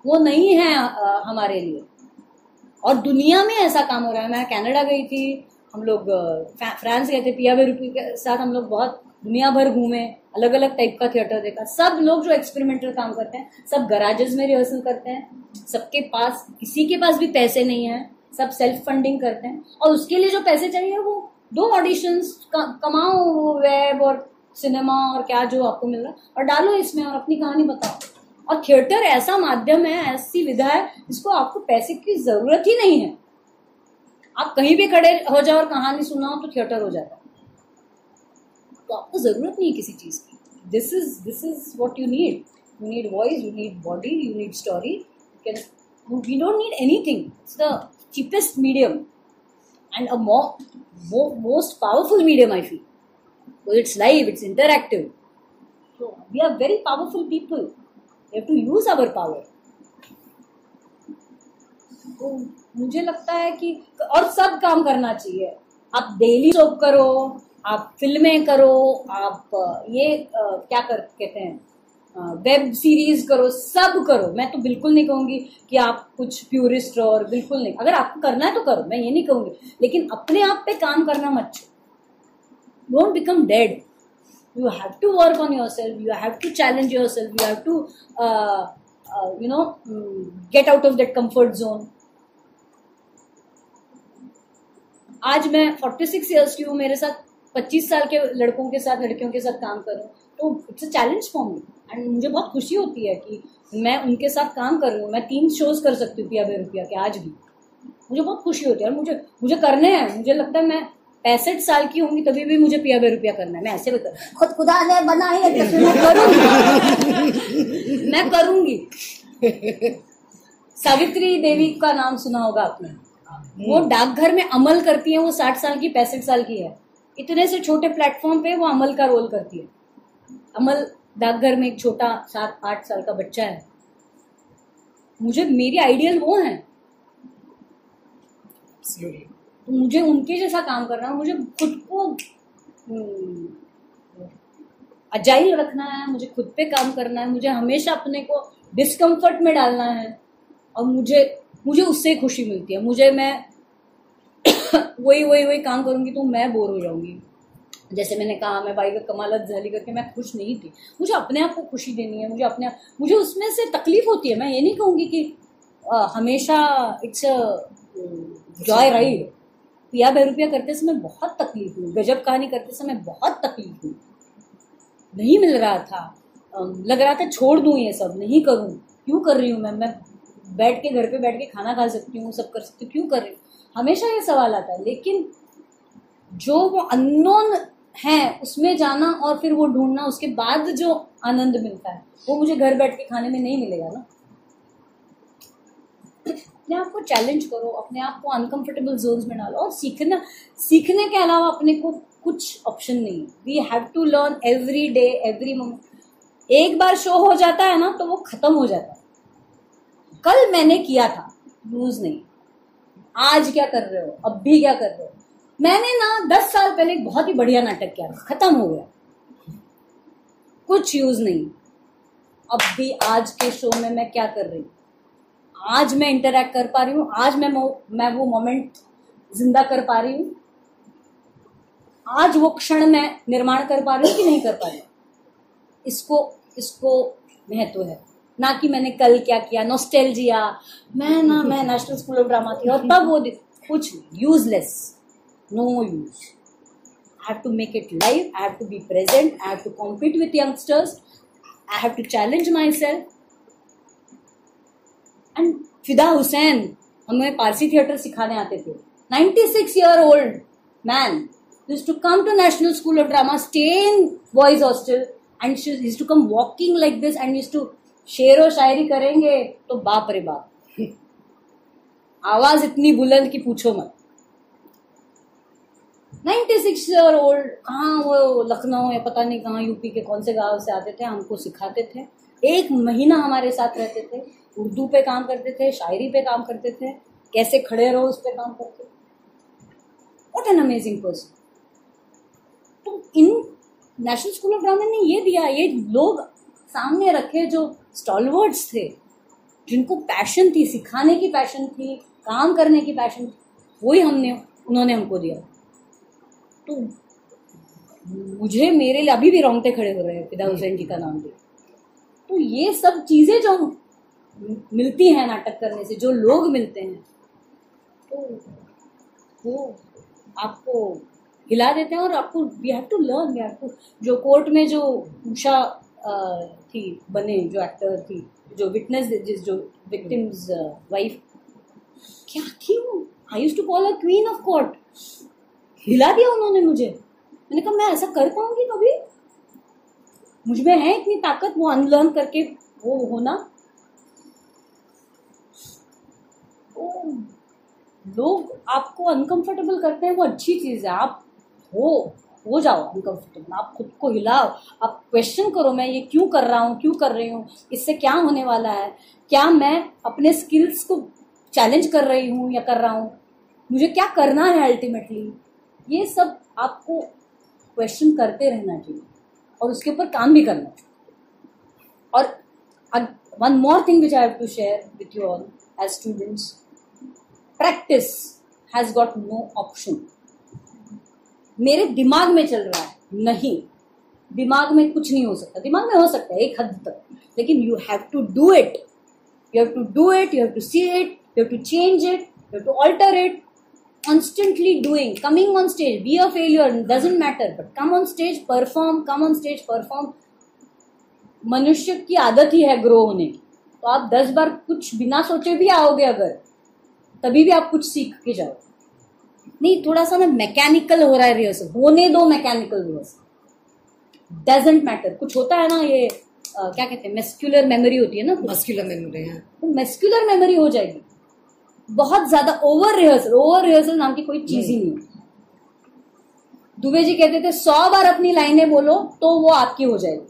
वो नहीं है आ, हमारे लिए। और दुनिया में ऐसा काम हो रहा है। मैं कनाडा गई थी, हम लोग फ्रांस गए थे, पिया बेरूपी के साथ हम लोग बहुत दुनिया भर घूमे अलग अलग टाइप का थिएटर देखा। सब लोग जो एक्सपेरिमेंटल काम करते हैं, सब गराजेस में रिहर्सल करते हैं, सबके पास, किसी के पास भी पैसे नहीं है, सब सेल्फ फंडिंग करते हैं। और उसके लिए जो पैसे चाहिए, वो दो ऑडिशंस कमाओ वेब और सिनेमा और क्या जो आपको मिल रहा है, और डालो इसमें और अपनी कहानी बताओ। और थिएटर ऐसा माध्यम है ऐसी विधा है जिसको आपको पैसे की ज़रूरत ही नहीं है। आप कहीं भी खड़े हो जाओ और कहानी सुनाओ तो थिएटर हो जाता है। तो आपको ज़रूरत नहीं है किसी चीज़ की। This is this is what you need you need voice you need body you need story we don't need anything it's the cheapest medium. And a more, more most powerful medium i feel. Because it's live it's interactive. So we we have to use our power. तो मुझे लगता है कि और सब काम करना चाहिए। आप डेली सोप करो आप फ़िल्में करो आप ये आ, क्या कर कहते हैं वेब सीरीज़ करो सब करो। मैं तो बिल्कुल नहीं कहूँगी कि आप कुछ प्यूरिस्ट और बिल्कुल नहीं। अगर आपको करना है तो करो मैं ये नहीं कहूँगी। लेकिन अपने आप पे काम करना मत don't become dead you have to work on yourself you have to challenge yourself you have to uh, uh, you know um, get out of that comfort zone. आज मैं 46 इयर्स की हूँ मेरे साथ 25 साल के लड़कों के साथ लड़कियों के साथ काम करूँ तो it's a challenge for me and मुझे बहुत खुशी होती है कि मैं उनके साथ काम कर रही हूँ मैं तीन शोज़ कर सकती हूँ पिया बे रुपया के आज भी। मुझे बहुत खुशी होती है और मुझे मुझे करने हैं मुझे लगता है मैं पैंसठ साल की होंगी, तभी भी मुझे पिया बे रुपया करना है। मैं ऐसे भी खुद खुदा ने बनाई है तो मैं करूँगी। मैं करूँगी। सावित्री देवी का नाम सुना होगा आपने। वो डाकघर में अमल करती है, वो साठ साल की, पैंसठ साल की है। इतने से छोटे प्लेटफॉर्म पे वो अमल का रोल करती है। अमल डाकघर में एक छोटा सात, आठ साल का बच्चा है। मुझे, मेरी आइडियल वो है। मुझे उनके जैसा काम करना है मुझे खुद को अजाइल रखना है मुझे खुद पे काम करना है मुझे हमेशा अपने को डिस्कम्फर्ट में डालना है और मुझे मुझे उससे खुशी मिलती है। मुझे मैं वही वही वही काम करूँगी तो मैं बोर हो जाऊँगी। जैसे मैंने कहा मैं भाई का कमालत झाली करके मैं खुश नहीं थी। मुझे अपने आप को खुशी देनी है मुझे अपने आप मुझे उसमें से तकलीफ़ होती है। मैं ये नहीं कहूँगी कि आ, हमेशा इट्स जॉय राइड पिया रुपया करते समय बहुत तकलीफ़ हुई, गजब कहानी करते समय बहुत तकलीफ़ हुई। नहीं मिल रहा था। लग रहा था छोड़ दूँ ये सब, नहीं करूँ। क्यों कर रही हूँ मैं? मैं बैठ के घर पे बैठ के खाना खा सकती हूँ, सब कर सकती हूँ, क्यों कर रही हूँ? हमेशा ये सवाल आता है, लेकिन जो वो अननोन है, उसमें जाना और फिर वो ढूंढना, उसके बाद जो आनंद मिलता है, वो मुझे घर बैठ के खाने में नहीं मिलेगा ना। अपने आप को चैलेंज करो, अपने आप को अनकंफर्टेबल जोन्स में डालो और सीखना, सीखने के अलावा अपने को कुछ ऑप्शन नहीं we have to learn every day every moment एक बार शो हो जाता है ना तो वो खत्म हो जाता है। कल मैंने किया था यूज़ नहीं। आज क्या कर रहे हो? अब भी क्या कर रहे हो? मैंने ना दस साल पहले एक बहुत ही बढ़िया नाटक किया खत्म हो गया। कुछ यूज़ नहीं। अब भी आज के शो में मैं क्या कर रही आज मैं इंटरेक्ट कर पा रही हूँ, आज मैं मैं वो मोमेंट ज़िंदा कर पा रही हूँ आज वो क्षण मैं निर्माण कर पा रही हूँ कि नहीं कर पा रही इसको इसको महत्व है ना कि मैंने कल क्या किया नोस्टेलजिया मैं ना, मैं नेशनल स्कूल ऑफ़ ड्रामा थी और तब वो कुछ useless no use I have to make it live. I have to be present. I have to compete with youngsters. I have to challenge myself. And Fida Hussain हमें Parsi theatre सिखाने आते थे। 96 year old man used to come to National School of Drama, stay in boys' hostel, and she used to come walking like this and to शेरो शायरी करेंगे तो बाप रे बाप। आवाज़ इतनी बुलंद की पूछो मत। नाइन्टी सिक्स ईयर ओल्ड कहाँ वो लखनऊ या पता नहीं कहाँ यूपी के कौन से गाँव से आते थे हमको सिखाते थे। एक महीना हमारे साथ रहते थे। उर्दू पे काम करते थे, शायरी पे काम करते थे। कैसे खड़े रहो उस पर काम करते वॉट एन अमेजिंग पर्सन तो in National School of Drama ने ये दिया, ये लोग सामने रखे जो स्टॉलवर्ड्स थे, जिनको पैशन थी, सिखाने की पैशन थी, काम करने की पैशन थी, वही हमने, उन्होंने हमको दिया। तो मुझे मेरे लिए अभी भी रोंगटे खड़े हो रहे हैं फिदा हुसैन जी का नाम दे तो ये सब चीज़ें जो मिलती है नाटक करने से, जो लोग मिलते हैं। तो वो आपको हिला देते हैं और आपको we have to learn we have to जो कोर्ट में जो उषा थी, बने, जो एक्टर थी, जो विटनेस जिस, जो विक्टिम्स वाइफ क्या थी वो I use to call a queen of court हिला दिया उन्होंने मुझे। मैंने कहा, मैं ऐसा कर पाऊँगी कभी? मुझमें है इतनी ताकत, वो अनलर्न करके वो होना तो लोग आपको अनकंफर्टेबल करते हैं, वो अच्छी चीज़ है। आप हो हो जाओ अनकंफर्टेबल आप खुद को हिलाओ। आप क्वेश्चन करो, मैं ये क्यों कर रहा हूँ, क्यों कर रही हूँ? इससे क्या होने वाला है? क्या मैं अपने स्किल्स को चैलेंज कर रही हूँ या कर रहा हूँ? मुझे क्या करना है अल्टीमेटली ये सब आपको क्वेश्चन करते रहना चाहिए। और उसके ऊपर काम भी करना चाहिए। और one more thing which I have to share with you all as students practice has got no option मेरे दिमाग में चल रहा है, नहीं। दिमाग में कुछ नहीं हो सकता। दिमाग में हो सकता है, एक हद तक। लेकिन you have to do it you have to do it you have to see it you have to change it you have to alter it constantly doing, coming on stage, be a failure, doesn't matter, but come on stage, perform, come on stage, perform मनुष्य की आदत ही है grow होने की। तो आप दस बार कुछ बिना सोचे भी आओगे अगर। तभी भी आप कुछ सीख के जाओ। नहीं थोड़ा सा ना मैकेनिकल हो रहा है रिहर्सल होने दो मैकेनिकल रिहर्सल डजेंट मैटर कुछ होता है ना ये अ, क्या कहते हैं मेस्क्यूलर मेमोरी होती है ना मस्कुलर मेमोरी है। तो मेस्क्यूलर मेमोरी हो जाएगी। बहुत ज़्यादा ओवर रिहर्सल ओवर रिहर्सल नाम की कोई चीज़ ही नहीं है। दुबे जी कहते थे सौ बार अपनी लाइनें बोलो तो वो आपकी हो जाएगी।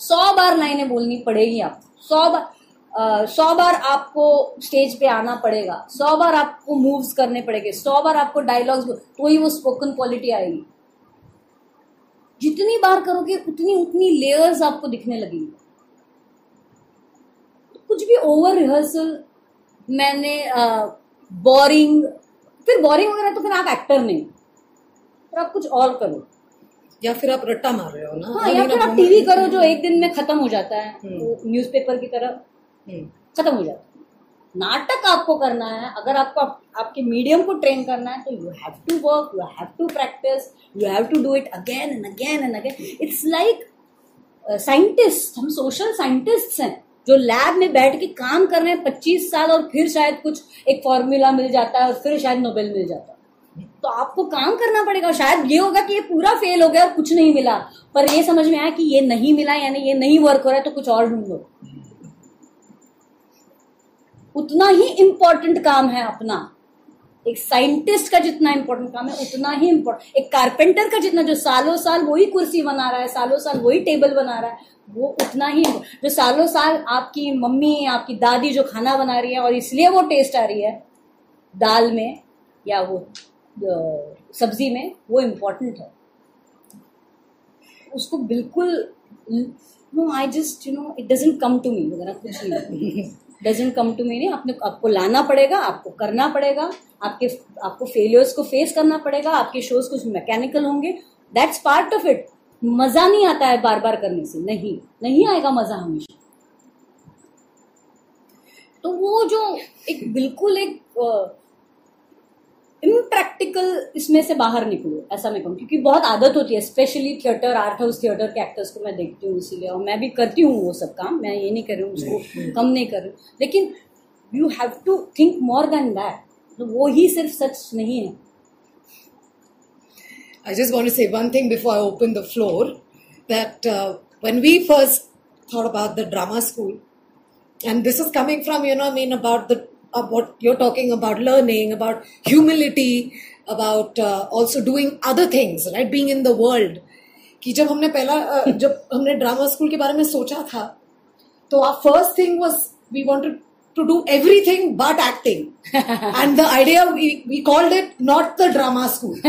सौ बार लाइनें बोलनी पड़ेगी आपको। सौ बार सौ बार आपको स्टेज पे आना पड़ेगा सौ बार आपको मूव्स करने पड़ेंगे सौ बार आपको डायलॉग्स तो ही वो स्पोकन क्वालिटी आएगी। जितनी बार करोगे उतनी उतनी लेयर्स आपको दिखने लगेंगी। कुछ भी ओवर रिहर्सल मैंने बोरिंग फिर बोरिंग वगैरह तो फिर आप एक्टर नहीं। फिर आप कुछ और करो। या फिर आप रट्टा मार रहे हो ना? हाँ या फिर आप टीवी करो जो एक दिन में खत्म हो जाता है हम्म। न्यूज़पेपर की तरह। हम्म, खत्म हो जाता नाटक आपको करना है अगर आपको आप, आपके मीडियम को ट्रेन करना है तो you have to work you have to practice you have to do it again and again and again it's like scientist हम सोशल साइंटिस्ट हैं जो लैब में बैठ के काम कर रहे हैं पच्चीस साल और फिर शायद कुछ एक फॉर्मूला मिल जाता है और फिर शायद नोबेल मिल जाता है। तो आपको काम करना पड़ेगा शायद ये होगा कि ये पूरा फेल हो गया और कुछ नहीं मिला। पर ये समझ में आया कि ये नहीं मिला यानी ये नहीं वर्क हो रहा है तो कुछ और ढूंढो। उतना ही इम्पोर्टेंट काम है अपना। एक साइंटिस्ट का जितना इम्पोर्टेंट काम है, उतना ही इम्पोर्टेंट एक कारपेंटर का जितना जो सालों साल वही कुर्सी बना रहा है, सालों साल वही टेबल बना रहा है, वो उतना ही जो सालों साल आपकी मम्मी, आपकी दादी जो खाना बना रही है और इसलिए वो टेस्ट आ रही है, दाल में या वो सब्ज़ी में वो इम्पोर्टेंट है। उसको बिल्कुल no I just you know it doesn't come to me वगैरह कुछ नहीं डजेंट कम टू मीनिंग आपने, आपको लाना पड़ेगा, आपको करना पड़ेगा, आपके, आपको फेलियर्स को फेस करना पड़ेगा, आपके शोज़ कुछ मैकेनिकल होंगे। दैट्स पार्ट ऑफ़ इट मज़ा नहीं आता है बार बार करने से। नहीं नहीं आएगा मज़ा हमेशा। तो वो जो एक, बिल्कुल एक इम्प्रैक्टिकल इसमें से बाहर निकलो ऐसा मैं कहूँ क्योंकि बहुत आदत होती है specially theatre art house theatre के एक्टर्स को मैं देखती हूँ इसीलिए और मैं भी करती हूँ वो सब काम मैं ये नहीं कर रही हूँ उसको कम नहीं कर रही हूँ। लेकिन you have to think more than that तो वो ही सिर्फ़ सच नहीं है। I just want to say one thing before I open the floor that uh, when we first thought about the drama school, and this is coming from, you know, I mean, about the about you're talking about learning, about humility, about uh, also doing other things, right? Being in the world. कि जब हमने पहला uh, जब हमने drama school के बारे में सोचा था तो our first thing was we wanted to do everything but acting and the idea we, we called it not the drama school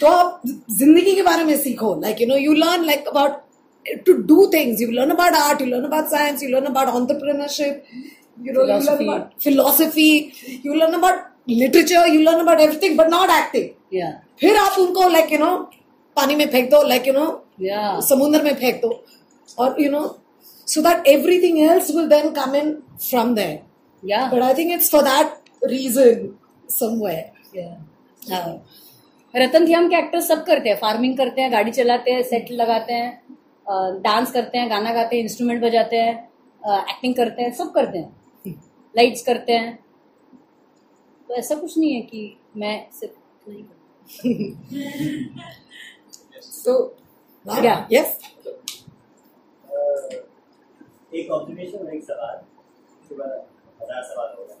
तो आप जिंदगी के बारे में सीखो like you know you learn like about to do things you learn about art you learn about science you learn about entrepreneurship you know you Philosophy. learn about philosophy you learn about literature you learn about everything but not acting. Yeah. फिर आप उनको like you no पानी में फेंक दो like you no yeah. समुद्र में फेंक दो। और you know so that everything else will then come in from there yeah. But I think it's for that reason somewhere yeah. Uh, Ratan ध्यान के एक्टर सब करते हैं? फ़ार्मिंग करते हैं गाड़ी चलाते हैं सेट लगाते हैं डांस करते हैं गाना गाते हैं इंस्ट्रूमेंट बजाते हैं एक्टिंग करते हैं सब करते हैं। लाइट्स करते हैं। तो ऐसा कुछ नहीं है कि मैं सिर्फ़ नहीं करती। So Yeah. यस एक ऑब्जर्वेशन और एक सवाल हज़ार सवाल होगा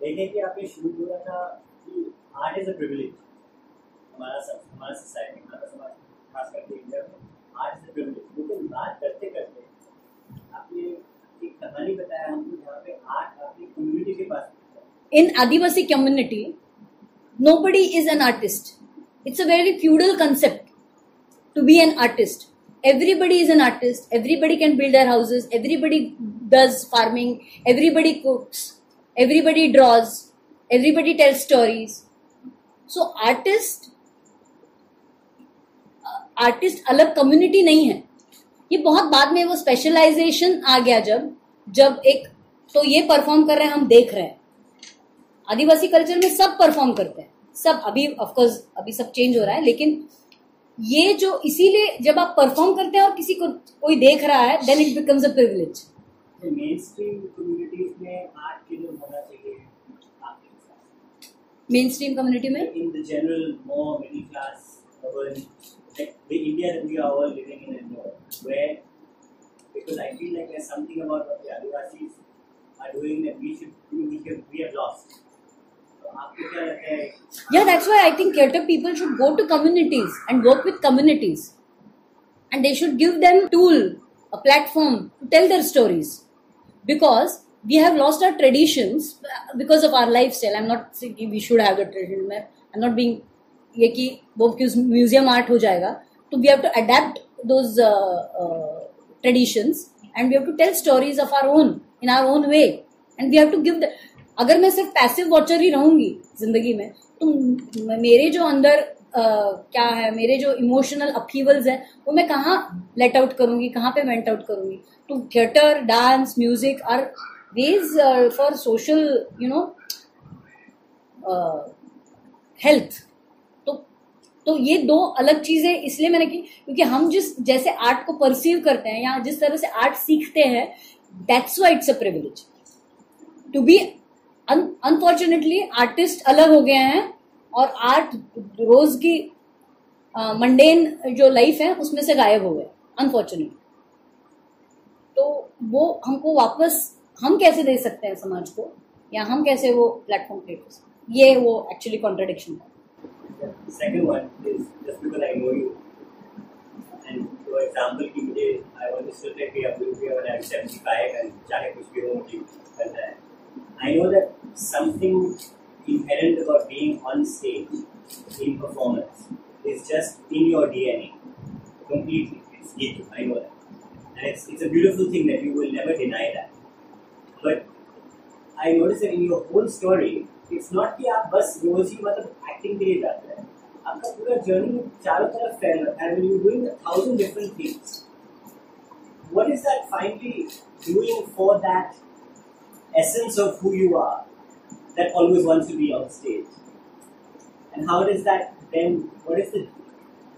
एक है कि आपने शुरू बोला था कि आर्ट इज़ अ प्रिविलेज हमारा सब हमारा सोसाइटी हमारा समाज खास करके इंडिया में आर्ट इज़ अ प्रिविलेज लेकिन बात करते करते आपने एक कहानी बताया हमको जहाँ पे आर्ट आपकी कम्युनिटी के पास in Adivasi community, nobody is an artist. It's a very feudal concept to be an artist. Everybody is an artist. Everybody can build their houses. Everybody does farming. Everybody cooks. Everybody draws. Everybody tells stories. So artist, artist अलग community नहीं है ये बहुत बाद में वो specialisation आ गया जब जब एक तो ये परफॉर्म कर रहे हैं हम देख रहे हैं। आदिवासी कल्चर में सब परफॉर्म करते हैं। सब अभी ऑफकोर्स अभी सब चेंज हो रहा है लेकिन ये जो इसीलिए जब आप परफॉर्म करते हैं और किसी को कोई देख रहा है then it becomes a privilege mainstream communities में आर्ट के लिए होना चाहिए। मेन स्ट्रीम कम्युनिटी में more middle class urban like the India that we are all living in and know where because I feel like there's something about what the Adivasis are doing that we should we, we, have, we have lost. तो आपको क्या लगता है Yeah, that's why I think theatre people should go to communities and work with communities. And they should give them tool, a platform to tell their stories. Because we have lost our traditions because of our lifestyle. I'm not saying we should have the tradition. मैं- I'm not being ये कि वो museum art हो जाएगा तो we have to adapt those traditions and we have to tell stories of our own in our own way and we have to give अगर मैं सिर्फ़ पैसिव वॉचर ही रहूँगी ज़िंदगी में तो मेरे जो अंदर अ, क्या है मेरे जो इमोशनल अपीवल्स है वो मैं कहाँ लेट आउट करूँगी कहाँ पे वेंट आउट करूँगी? तो theatre dance music are ways for social you know health तो ये दो अलग चीज़ें इसलिए मैंने की क्योंकि हम जिस जैसे आर्ट को परसीव करते हैं या जिस तरह से आर्ट सीखते हैं that's why it's a privilege to be unfortunately artist अलग हो गए हैं और आर्ट रोज की मंडेन uh, जो लाइफ है उसमें से गायब हो गए अनफॉर्चुनेटली तो वो हमको वापस हम कैसे दे सकते हैं समाज को या हम कैसे वो प्लेटफॉर्म क्रिएट कर सकते हैं? ये वो एक्चुअली कॉन्ट्रडिक्शन है second one is just because I know you and for example कि मुझे I want to still take के अपने भी अगर I'm 75 and चाहे कुछ भी हो मुझे करना है I know that something inherent about being on stage in performance is just in your DNA completely. It's it. I know that. And it's, it's a beautiful thing that you will never deny that. But I noticed that in your whole story, it's not कि आप बस रोज ही मतलब acting के लिए जाते हैं आपका पूरा जर्नी चारों तरफ़ फैला है and you're doing a thousand different things. What is that finally doing for that essence of who you are that always wants to be on stage? And how does that then, what is the,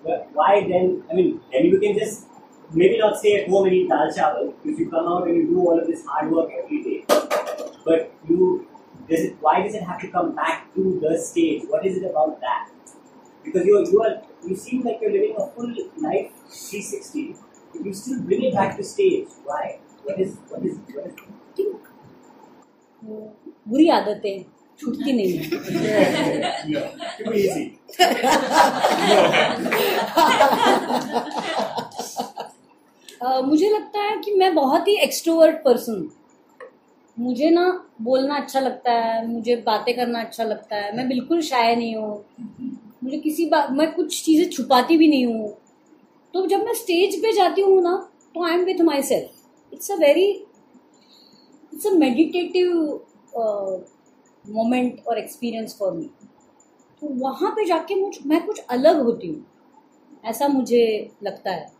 wh- why then, I mean, then you can just maybe not stay at home and eat dal chawal if you come out and you do all of this hard work every day. But you, does it, why does it have to come back to the stage? What is it about that? Because you're, you are, you seem like you're living a full life 360. but You still bring it back to stage. Why? What is, what is, what is, बुरी आदतें छूटती नहीं है. अ, मुझे लगता है कि मैं बहुत ही एक्सट्रोवर्ट पर्सन हूँ मुझे ना बोलना अच्छा लगता है, मुझे बातें करना अच्छा लगता है। मैं बिल्कुल शाय नहीं हूँ। मुझे किसी बात मैं कुछ चीज़ें छुपाती भी नहीं हूँ। तो जब मैं स्टेज पे जाती हूँ ना तो I am with myself it's a very it's a meditative moment और एक्सपीरियंस फॉर मी तो वहाँ पे जाके मुझ, मैं कुछ अलग होती हूँ। ऐसा मुझे लगता है।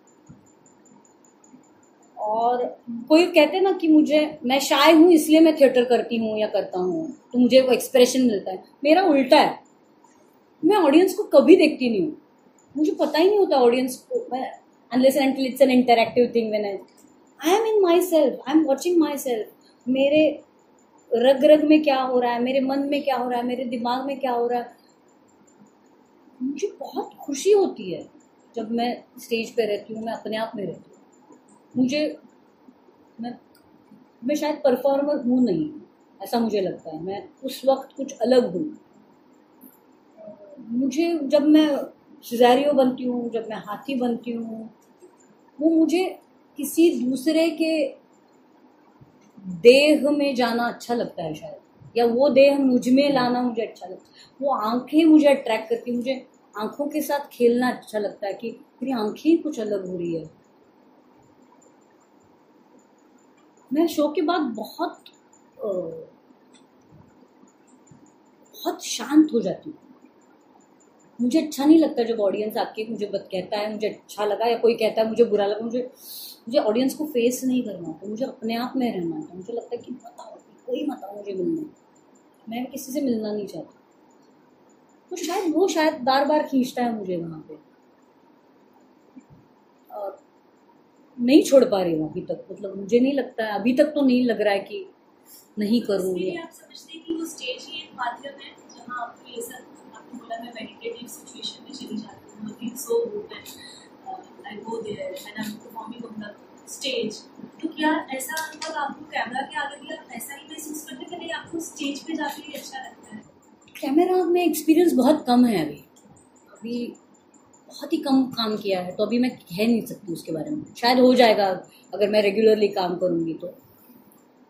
और कोई कहते ना कि मुझे, मैं शाय हूँ, इसलिए मैं थिएटर करती हूँ या करता हूँ तो मुझे वो एक्सप्रेशन मिलता है। मेरा उल्टा है। मैं ऑडियंस को कभी देखती नहीं हूँ। मुझे पता ही नहीं होता ऑडियंस को, मैं unless it's an interactive thing when I I am in myself I am watching myself मेरे रग रग में क्या हो रहा है? मेरे मन में क्या हो रहा है? मेरे दिमाग में क्या हो रहा है? मुझे बहुत खुशी होती है जब मैं स्टेज पे रहती हूँ, मैं अपने आप में रहती हूँ। मुझे, मैं मैं शायद परफॉर्मर हूँ नहीं, ऐसा मुझे लगता है। मैं उस वक्त कुछ अलग हूँ। मुझे, जब मैं सिजारियो बनती हूँ, जब मैं हाथी बनती हूँ, वो मुझे किसी दूसरे के देह में जाना अच्छा लगता है शायद। या वो देह मुझमें लाना मुझे अच्छा लगता है। वो आँखें मुझे अट्रैक्ट करती मुझे आँखों के साथ खेलना अच्छा लगता है कि मेरी आँखें कुछ अलग हो रही है। मैं शो के बाद बहुत बहुत शांत हो जाती हूँ। मुझे अच्छा नहीं लगता जब ऑडियंस आके मुझे बत, कहता है, मुझे अच्छा लगा या कोई कहता है, मुझे बुरा लगा, मुझे मुझे ऑडियंस को फेस नहीं करना होता, मुझे अपने आप में रहना होता मुझे लगता है कि मत बताओ, कोई मत आओ मुझे मिलने मैं किसी से मिलना नहीं चाहती। तो शायद, वो शायद बार बार खींचता है मुझे वहाँ पे और नहीं छोड़ पा रही हूँ अभी तक। मतलब मुझे नहीं लगता है अभी तक तो नहीं लग रहा है कि नहीं करूँ आप समझते हैं कि वो स्टेज ही एक माध्यम है जहाँ आपको ये सब आपने बोला मैं मेडिटेटिव सिचुएशन में चली जाती हूँ I feel so good and I go there and I am performing on the stage तो क्या ऐसा अनुभव आपको कैमरा के आगे भी आप ऐसा ही महसूस करते नहीं आपको स्टेज पे जाके ही अच्छा लगता है? कैमरा में एक्सपीरियंस बहुत कम है अभी। अभी बहुत ही कम काम किया है तो अभी मैं कह नहीं सकती उसके बारे में। शायद हो जाएगा अगर मैं रेगुलरली काम करूँगी तो।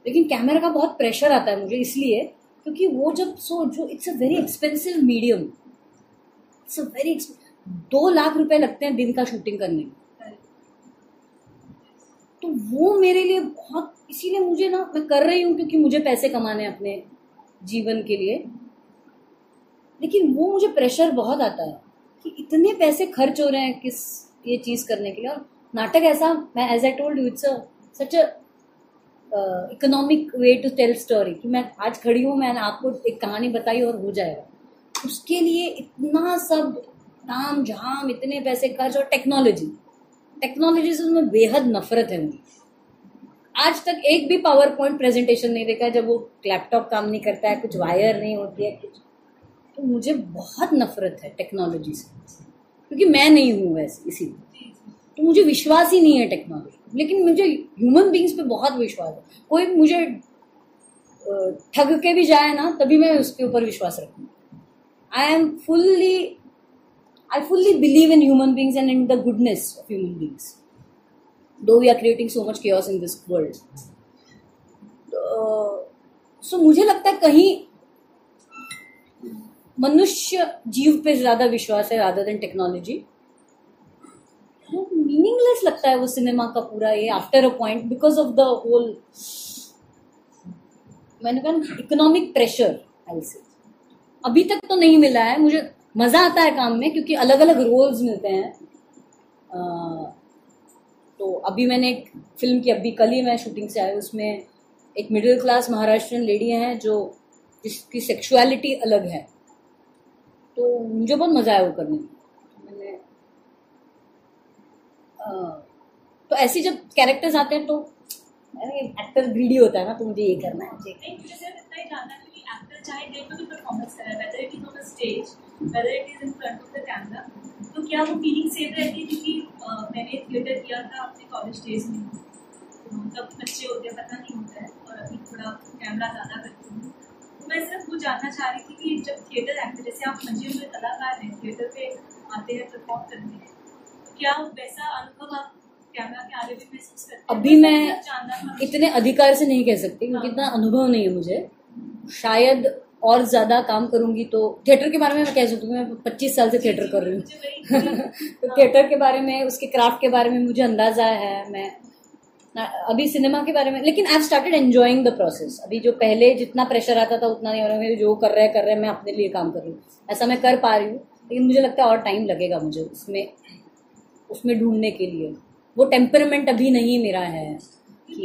लेकिन कैमरा का बहुत प्रेशर आता है मुझे इसलिए, क्योंकि वो जब सो जो it's a very expensive medium it's a very दो लाख रुपए लगते हैं दिन का शूटिंग करने में। तो वो मेरे लिए बहुत, इसीलिए मुझे ना, मैं कर रही हूँ क्योंकि मुझे पैसे कमाने अपने जीवन के लिए। लेकिन वो मुझे प्रेशर बहुत आता है। कि इतने पैसे खर्च हो रहे हैं किस, ये चीज़ करने के लिए। और नाटक ऐसा, मैं as I told you it's such a economic way to tell story कि मैं आज खड़ी हूँ, मैंने आपको एक कहानी बताई और हो जाएगा। उसके लिए इतना सब ताम झाम, इतने पैसे खर्च और टेक्नोलॉजी टेक्नोलॉजी से उसमें बेहद नफरत है मुझे आज तक एक भी पावर पॉइंट प्रेजेंटेशन नहीं देखा है जब वो लैपटॉप काम नहीं करता है, कुछ वायर नहीं होती है, कुछ तो मुझे बहुत नफरत है टेक्नोलॉजी से। क्योंकि मैं नहीं हूँ वैसे, इसीलिए। तो मुझे विश्वास ही नहीं है टेक्नोलॉजी लेकिन मुझे ह्यूमन बींग्स पे बहुत विश्वास है। कोई मुझे ठग के भी जाए ना, तभी मैं उसके ऊपर विश्वास रखूँ। I am fully I fully believe in human beings and in the goodness of human beings though we are creating so much chaos in this world so मुझे लगता है कहीं मनुष्य जीव पे ज़्यादा विश्वास है रादर देन टेक्नोलॉजी मीनिंगलेस लगता है वो सिनेमा का पूरा ये after a point because of the whole मैंने कहा इकोनॉमिक प्रेशर से अभी तक तो नहीं मिला है मुझे मज़ा आता है काम में क्योंकि अलग अलग रोल्स मिलते हैं। अ, तो अभी मैंने एक फ़िल्म की अभी कल ही मैं शूटिंग से आई उसमें एक मिडिल क्लास महाराष्ट्रियन लेडी हैं जो जिसकी सेक्सुअलिटी अलग है। तो मुझे बहुत मज़ा आया वो करने में। मैंने तो ऐसे जब कैरेक्टर्स आते हैं तो एक्टर ग्रीडी होता है ना तो मुझे ये करना है। तो क्या वो फीलिंग सेम रहती है? क्योंकि मैंने थिएटर किया था अपने कॉलेज डेज़ में। तो तब बच्चे होते पता नहीं होता है, और अभी थोड़ा कैमरा ज़्यादा करती हूँ। तो मैं सिर्फ़ वो जानना चाह रही थी कि जब थिएटर एक्टर जैसे आप मंजे हुए कलाकार हैं थिएटर पे आते हैं परफॉर्म करते हैं तो क्या वैसा अनुभव आप हैं? अभी मैं इतने अधिकार से नहीं कह सकती क्योंकि इतना अनुभव नहीं है मुझे। शायद और ज़्यादा काम करूँगी तो थिएटर के बारे में मैं कह सकती हूँ मैं पच्चीस साल से थिएटर कर रही हूँ। तो थिएटर के बारे में उसके क्राफ्ट के बारे में मुझे अंदाज़ा है मैं अभी सिनेमा के बारे में लेकिन I started enjoying the process अभी जो पहले जितना प्रेशर आता था उतना नहीं हो रहा। है जो कर रहे कर रहे हैं मैं अपने लिए काम कर रही हूँ। ऐसा मैं कर पा रही हूँ लेकिन मुझे लगता है और टाइम लगेगा मुझे उसमें उसमें ढूँढने के लिए। वो टेम्परमेंट अभी नहीं मेरा है। तो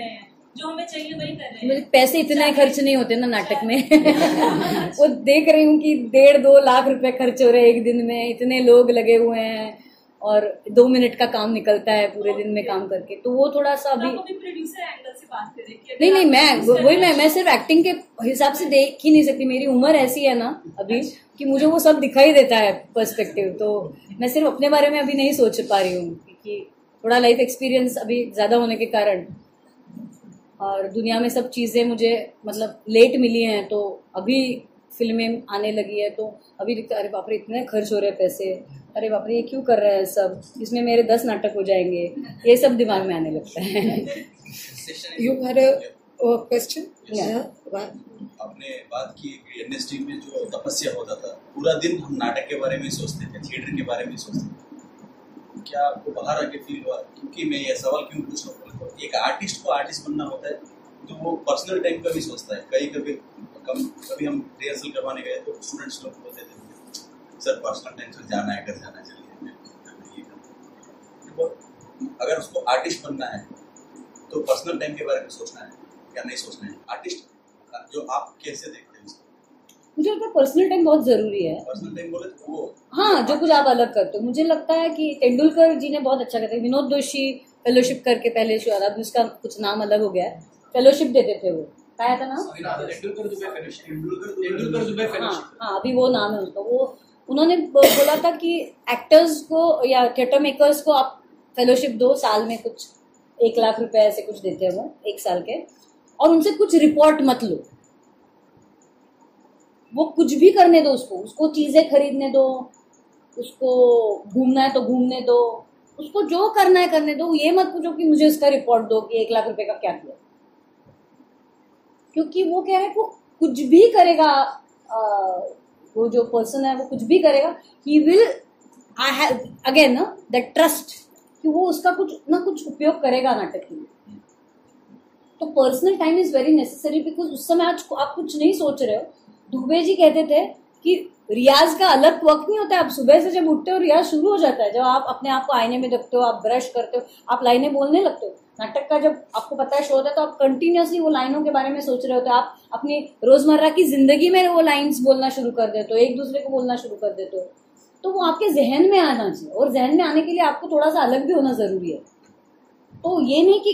हैं जो हमें चाहिए वही कर रहे हैं। पैसे इतने खर्च नहीं होते ना नाटक में। वो देख रही हूँ कि डेढ़ दो लाख रुपए खर्च हो रहे हैं एक दिन में इतने लोग लगे हुए हैं। और दो मिनट का काम निकलता है पूरे दिन में काम करके। तो वो थोड़ा सा अभी नहीं नहीं मैं वही मैं मैं सिर्फ़ एक्टिंग के हिसाब से देख ही नहीं सकती। मेरी उम्र ऐसी है ना अभी कि मुझे वो सब दिखाई देता है पर्सपेक्टिव तो मैं सिर्फ़ अपने बारे में अभी नहीं सोच पा रही हूँ क्योंकि थोड़ा लाइफ एक्सपीरियंस अभी ज़्यादा होने के कारण और दुनिया में सब चीज़ें मुझे मतलब लेट मिली हैं तो अभी फ़िल्में आने लगी है तो अभी दिखता है, अरे बाप रे इतने खर्च हो रहे हैं पैसे। अरे बाप रे ये क्यों कर रहे हैं सब? इसमें मेरे दस नाटक हो जाएँगे। ये सब दिमाग में आने लगता है। Question? Yeah. What? आपने बात की कि इंडस्ट्री में जो तपस्या होता था पूरा दिन हम नाटक के बारे में सोचते थे थिएटर के बारे में सोचते थे। क्या आपको बाहर आके फील हुआ? क्योंकि मैं ये सवाल क्यों पूछ रहा हूँ? एक आर्टिस्ट को आर्टिस्ट बनना होता है तो वो पर्सनल टाइम का भी सोचता है। कहीं कभी कम कभी हम रिहर्सल करवाने गए तो स्टूडेंट्स लोग बोलते थे सर पर्सनल टाइम से जाना है घर जाना। देखो, अगर उसको आर्टिस्ट बनना है तो पर्सनल टाइम के बारे में सोचना है या नहीं सोचना है? आर्टिस्ट जो आप कैसे देखते हैं मुझे लगता है पर्सनल टाइम बहुत ज़रूरी है। पर्सनल टाइम बोले तो वो हाँ जो कुछ आप अलग करते हो। मुझे लगता है कि तेंदुलकर जी ने बहुत अच्छा करते विनोद दोषी फेलोशिप करके पहले अब उसका कुछ नाम अलग हो गया है। फेलोशिप देते थे वो। क्या था नाम तेंदुलकर हाँ हाँ अभी वो नाम है उसका। वो उन्होंने बोला था कि एक्टर्स को या थिएटर मेकर्स को आप फेलोशिप दो साल में कुछ एक लाख रुपए ऐसे कुछ देते हैं वो एक साल के। और उनसे कुछ रिपोर्ट मत लो। वो कुछ भी करने दो उसको। उसको चीज़ें खरीदने दो उसको घूमना है तो घूमने दो उसको जो करना है करने दो। ये मत पूछो कि मुझे इसका रिपोर्ट दो कि एक लाख रुपए का क्या किया। क्योंकि वो कह रहे हैं वो कुछ भी करेगा आ, वो जो पर्सन है वो कुछ भी करेगा ही will I have again the trust कि वो उसका कुछ ना कुछ उपयोग करेगा नाटक के लिए। तो personal time is very necessary because उस समय आज आप कुछ नहीं सोच रहे हो। दुबे जी कहते थे कि रियाज का अलग वक्त नहीं होता है। आप सुबह से जब उठते हो, रियाज शुरू हो जाता है। जब आप अपने आप को आईने में देखते हो, आप ब्रश करते हो, आप लाइनें बोलने लगते हो। नाटक का जब आपको पता है, शो होता है तो आप कंटिन्यूसली वो लाइनों के बारे में सोच रहे होते हो। आप अपनी रोज़मर्रा की ज़िंदगी में वो लाइंस बोलना शुरू कर देते हो, एक दूसरे को बोलना शुरू कर देते हो। तो वो आपके जहन में आना चाहिए। और जहन में आने के लिए आपको थोड़ा सा अलग भी होना ज़रूरी है। तो ये नहीं कि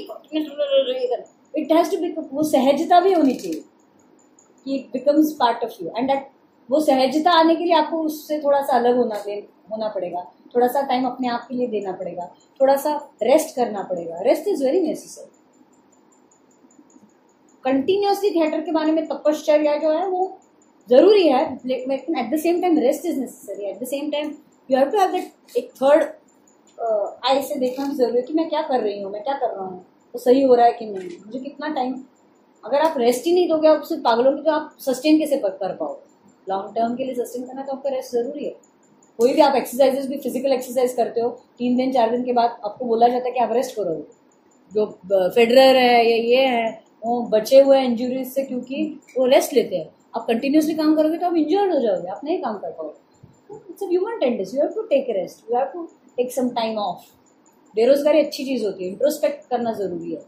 इट हैज़ टू वो सहजता भी होनी चाहिए कि it becomes part of you and that वो सहजता आने के लिए आपको उससे थोड़ा सा अलग होना होना पड़ेगा। थोड़ा सा टाइम अपने आप के लिए देना पड़ेगा। थोड़ा सा रेस्ट करना पड़ेगा। Rest is very necessary continuously theatre के बारे में तपश्चर्या जो है, वो ज़रूरी है, लेकिन at the same time rest is necessary at the same time you have to have that एक थर्ड आई से देखना भी ज़रूरी है कि मैं क्या कर रही हूँ, मैं क्या कर रहा हूँ, वो सही हो रहा है कि नहीं? मुझे कितना टाइम अगर आप रेस्ट ही नहीं दोगे, आप सिर्फ़ पागलों की तो आप सस्टेन कैसे कर पाओगे? लॉन्ग टर्म के लिए सस्टेन करना तो आपका रेस्ट ज़रूरी है। कोई भी आप एक्सरसाइजेस भी फ़िज़िकल एक्सरसाइज करते हो, तीन दिन, चार दिन के बाद आपको बोला जाता है कि आप रेस्ट करो। जो फेडरर है, या, ये है, वो बचे हुए हैं इंजुरीज से क्योंकि वो रेस्ट लेते हैं। आप कंटिन्यूसली काम करोगे तो आप इंजर्ड हो जाओगे, आप नहीं काम कर पाओगे। Rest you have to take some time off बेरोजगारी अच्छी चीज़ होती है इंट्रोस्पेक्ट करना ज़रूरी है।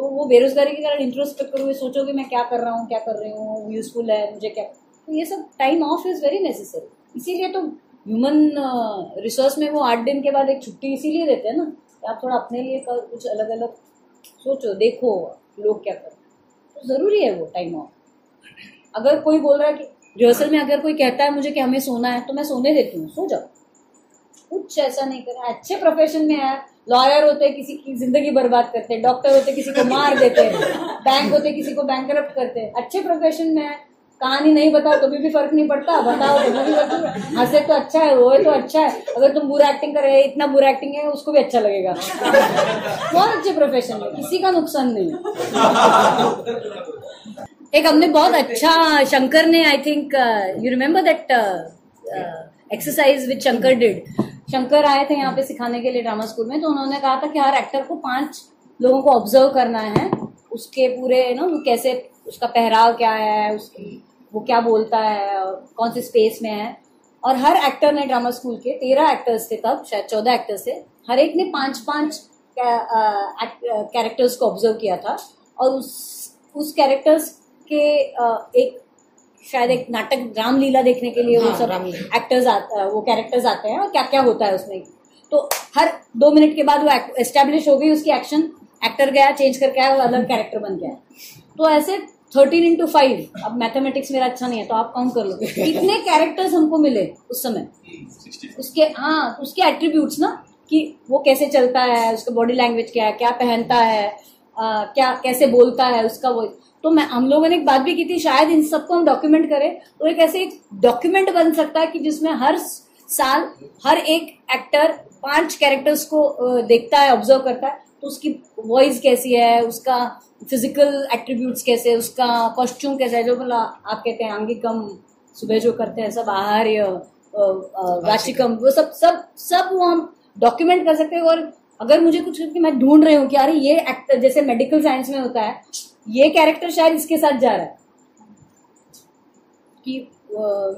तो वो बेरोजगारी के कारण इंट्रोस्पेक्ट करोगे, सोचोगे मैं क्या कर रहा हूँ, क्या कर रही हूँ यूजफुल है, मुझे क्या तो ये सब time off is very necessary इसीलिए तो ह्यूमन रिसोर्स में वो आठ दिन के बाद एक छुट्टी इसीलिए देते हैं ना, कि आप थोड़ा अपने लिए कर- कुछ अलग अलग सोचो, देखो लोग क्या कर तो ज़रूरी है वो टाइम ऑफ़ अगर कोई बोल रहा है कि रिहर्सल में अगर कोई कहता है मुझे कि हमें सोना है तो मैं सोने देती हूँ, सो जाओ। कुछ ऐसा नहीं कर। अच्छे प्रोफेशन में है लॉयर होते हैं किसी की ज़िंदगी बर्बाद करते हैं डॉक्टर होते, किसी को मार देते हैं बैंक होते, किसी को बैंक करते। हैं अच्छे प्रोफेशन में है कहानी नहीं बताओ तो भी फ़र्क नहीं पड़ता, बताओ तो भी हंसे तो अच्छा है रोए तो अच्छा है। अगर तुम बुरा एक्टिंग कर रहे हो, इतना बुरा एक्टिंग है, उसको भी अच्छा लगेगा। बहुत अच्छे प्रोफेशन है, किसी का नुकसान नहीं। एक हमने बहुत अच्छा शंकर ने I think you remember that exercise which Shankar did Shankar आए थे यहाँ पे सिखाने के लिए ड्रामा स्कूल में तो उन्होंने कहा था कि हर एक्टर को पाँच लोगों को ऑब्ज़र्व करना है। उसके पूरे यू नो कैसे उसका पहराव क्या है उसकी वो क्या बोलता है, और कौन से स्पेस में है। और हर एक्टर ने ड्रामा स्कूल के, तेरह एक्टर्स थे तब, शायद चौदह एक्टर्स थे, हर एक ने पाँच पाँच कैरेक्टर्स को ऑब्ज़र्व किया था। और उस उस कैरेक्टर्स के एक शायद एक नाटक रामलीला देखने के लिए हाँ, वो सब। एक्टर्स वो कैरेक्टर्स आते हैं और क्या क्या होता है उसमें। तो हर दो मिनट के बाद वो एस्टेब्लिश हो गई उसकी एक्शन एक्टर गया चेंज करके आया वो अलग कैरेक्टर बन गया। तो ऐसे थर्टीन इंटू फाइव अब मैथमेटिक्स मेरा अच्छा नहीं है तो आप काउंट कर लो। कितने कैरेक्टर्स हमको मिले उस समय? उसके हाँ उसके एट्रीब्यूट्स ना कि वो कैसे चलता है उसका बॉडी लैंग्वेज क्या है क्या पहनता है आ, क्या कैसे बोलता है उसका वो तो मैं हम लोगों ने एक बात भी की थी शायद इन सबको हम डॉक्यूमेंट करें तो एक ऐसे एक डॉक्यूमेंट बन सकता है कि जिसमें हर साल हर एक एक्टर पाँच कैरेक्टर्स को देखता है ऑब्ज़र्व करता है तो उसकी वॉइस कैसी है उसका फ़िज़िकल एट्रीब्यूट्स कैसे उसका कॉस्ट्यूम कैसा है जो बोला आप कहते हैं आंगिकम सुबह जो करते हैं सब आहार्य अ, वाचिकम वो सब सब सब वो हम डॉक्यूमेंट कर सकते हैं और अगर मुझे कुछ मैं ढूंढ रही हूँ कि अरे ये एक्टर जैसे मेडिकल साइंस में होता है ये कैरेक्टर शायद इसके साथ जा रहा है। कि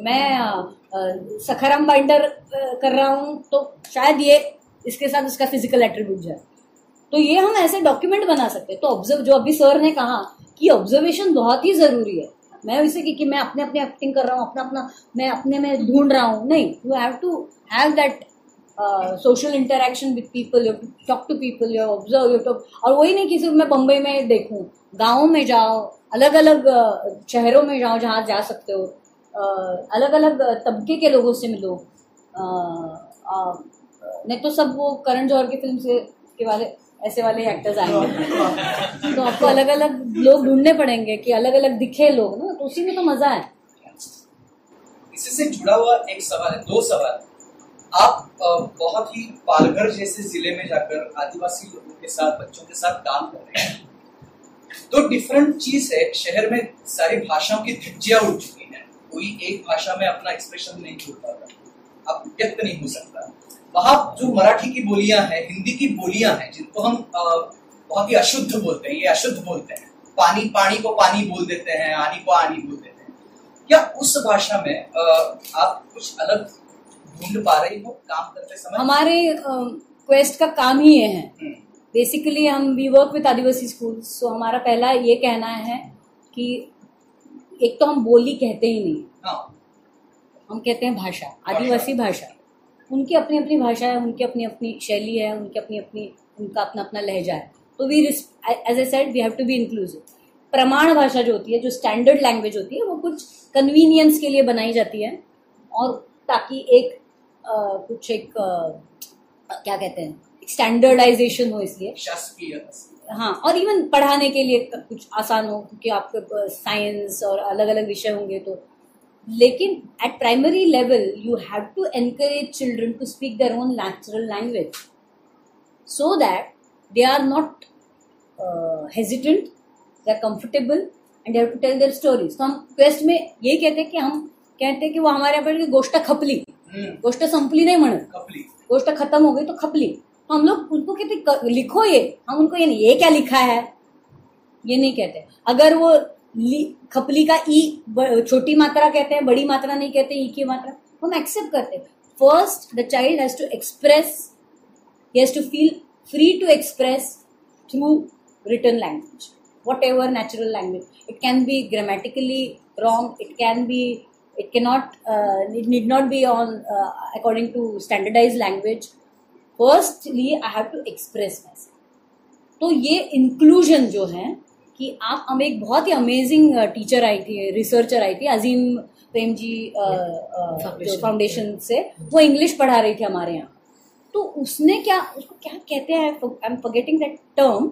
मैं सखाराम बाइंडर कर रहा हूँ तो शायद ये इसके साथ उसका फ़िज़िकल एट्रीब्यूट जाए तो ये हम ऐसे डॉक्यूमेंट बना सकते तो ऑब्ज़र्व जो अभी सर ने कहा कि ऑब्जर्वेशन बहुत ही ज़रूरी है। मैं इसे कि, कि मैं अपने अपने एक्टिंग कर रहा हूँ अपना अपना मैं अपने में ढूंढ रहा हूँ। नहीं you have to have that social interaction with people you talk to people you observe you talk और वही नहीं कि सिर्फ़ मैं बम्बई में देखूँ गाँव में जाओ अलग अलग शहरों में जाओ जहाँ जा सकते हो अलग अलग तबके के लोगों से मिलो नहीं तो सब वो करण जौहर की फ़िल्म से के वाले ऐसे वाले एक्टर्स आएँगे। तो आपको अलग अलग लोग ढूँढने पड़ेंगे कि अलग अलग दिखे लोग ना तो उसी में तो मज़ा है। इसी से जुड़ा हुआ एक सवाल है दो सवाल। आप बहुत ही पालघर जैसे ज़िले में जाकर आदिवासी लोगों के साथ, बच्चों के साथ काम कर रहे हैं। तो डिफरेंट चीज़ है, शहर में सारी भाषाओं की धज्जियाँ उड़ चुकी हैं। कोई एक भाषा में अपना एक्सप्रेशन नहीं छोड़ पाता। अब व्यक्त नहीं हो सकता। वहाँ जो मराठी की बोलियाँ हैं, हिंदी की बोलियाँ हैं, जिनको हम बहुत ही अशुद्ध बोलते हैं, ये अशुद्ध बोलते हैं। पानी पानी को पानी बोल देते हैं, आनी को आनी बोल देते हैं। क्या उस भाषा में आप कुछ अलग ढूंढ पा रही हो काम करते समय। हमारे क्वेस्ट का काम ही ये है। हम्म, बेसिकली हम we work with Adivasi school so हमारा पहला ये कहना है कि एक तो हम बोली कहते ही नहीं। हाँ। हम कहते हैं भाषा आदिवासी भाषा। उनकी अपनी अपनी भाषा है उनकी अपनी अपनी शैली है उनकी अपनी अपनी उनका अपना अपना लहजा है। तो we as a said we have to be inclusive प्रमाण भाषा जो होती है जो स्टैंडर्ड लैंग्वेज होती है वो कुछ कन्वीनियंस के लिए बनाई जाती है और ताकि एक कुछ एक क्या कहते हैं? स्टैंडर्डाइजेशन हो इसलिए। हाँ और इवन पढ़ाने के लिए कुछ आसान हो क्योंकि आपके साइंस और अलग अलग विषय होंगे तो। लेकिन at primary level you have to encourage children to speak their own natural language so that they are not hesitant they are comfortable and they have to tell their stories तो हम quest में यही कहते हैं कि हम कहते हैं कि वो हमारे यहाँ पर गोष्ट खपली। गोष्ट संपली नहीं म्हणत गोष्ट खत्म हो गई तो खपली. तो हम लोग उनको कहते लिखो ये. हम उनको ये नहीं ये क्या लिखा है? ये नहीं कहते. अगर वो खपली का ई छोटी मात्रा कहते हैं बड़ी मात्रा नहीं कहते ई की मात्रा हम एक्सेप्ट करते हैं. First the child has to express has to feel free to express through return language language. Ever natural language it can be grammatically wrong it can be it cannot uh, it need not be on uh, according to standardized language. Firstly i have to express myself. तो ये inclusion जो है कि आप हम एक बहुत ही अमेजिंग टीचर आई थी रिसर्चर आई थी अजीम प्रेम जी Foundation. फाउंडेशन से वो इंग्लिश पढ़ा रही थी हमारे यहाँ। तो उसने क्या उसको क्या कहते हैं I am forgetting that term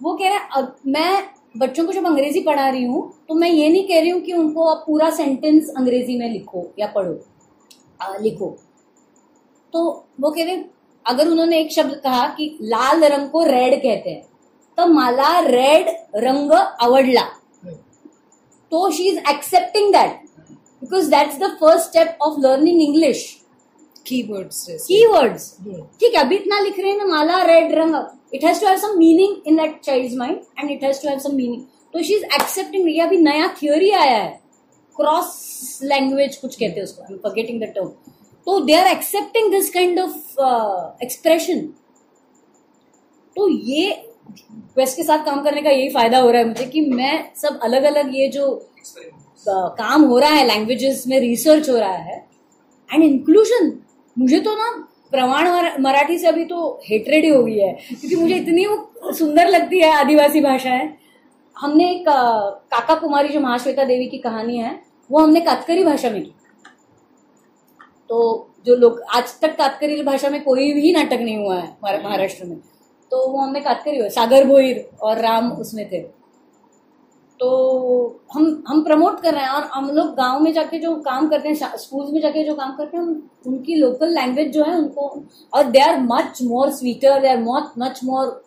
वो कह रहा है मैं बच्चों को जब अंग्रेज़ी पढ़ा रही हूँ तो मैं ये नहीं कह रही हूँ कि उनको आप पूरा सेंटेंस अंग्रेज़ी में लिखो या पढ़ो आ, लिखो। तो वो कह रहे अगर उन्होंने एक शब्द कहा कि लाल रंग को रेड कहते हैं तो माला रेड रंग आवडला तो she is accepting that because that's the first step of learning English Keywords. Keywords Hmm. ठीक है अभी इतना लिख रहे हैं ना माला रेड रंग। It has to have some meaning in that child mind and it has to have some meaning तो शी इज़ एक्सेप्टिंग ये अभी नया थियोरी आया है। क्रॉस लैंग्वेज कुछ कहते हैं उसको। I am forgetting the term तो they are accepting this kind of expression तो ये क्वेस्ट के साथ काम करने का यही फ़ायदा हो रहा है मुझे कि मैं सब अलग अलग ये जो अ, काम हो रहा है लैंग्वेजेस में रिसर्च हो रहा है एंड इंक्लूजन मुझे तो ना प्रमाण मराठी से अभी तो हेटरेड ही हो गई है, क्योंकि मुझे इतनी वो सुंदर लगती है आदिवासी भाषा है हमने एक काका कुमारी जो महाश्वेता देवी की कहानी है, वो हमने कातकरी भाषा में की। तो जो लोग, आज तक कातकरी भाषा में कोई भी नाटक नहीं हुआ है महाराष्ट्र में तो वो हमने कातकरी हुआ सागर भोईर और राम उसमें थे। तो हम हम प्रमोट कर रहे हैं और हम लोग गाँव में जाके जो काम करते हैं स्कूल्स में जाके जो काम करते हैं उनकी लोकल लैंग्वेज जो है उनको, और they are much more sweeter they are much much more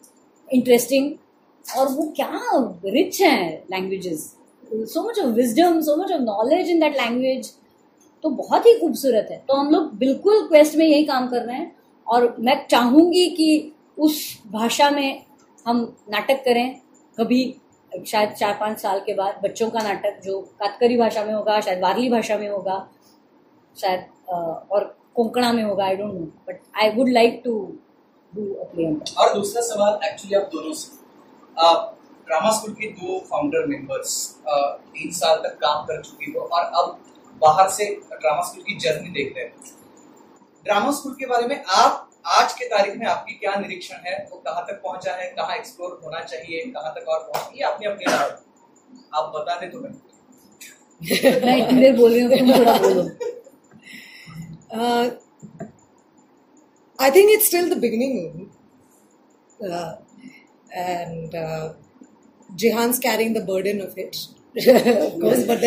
interesting और वो क्या रिच हैं languages so much of wisdom so much of knowledge in that language तो बहुत ही खूबसूरत है। तो हम लोग बिल्कुल क्वेस्ट में यही काम कर रहे हैं। और मैं चाहूँगी कि उस भाषा में हम नाटक करें, कभी शायद चार पाँच साल के बाद बच्चों का नाटक जो कातकरी भाषा में होगा, शायद वारली भाषा में होगा, शायद और कोंकणा में होगा I don't know but I would like to do a play और दूसरा सवाल एक्चुअली आप दोनों से। आप ड्रामा स्कूल के दो फाउंडर मेंबर्स तीन साल तक काम कर चुके हो और अब बाहर से ड्रामा स्कूल की जर्नी देख रहे हो। ड्रामा स्कूल के बारे में आप आज के तारीख में आपकी क्या निरीक्षण है? वो कहाँ तक पहुँचा है? कहाँ एक्सप्लोर होना चाहिए? कहाँ तक और पहुँच? ये अपने आप बता दे तो मैं I think it's still beginning and Jehan's carrying the burden of it but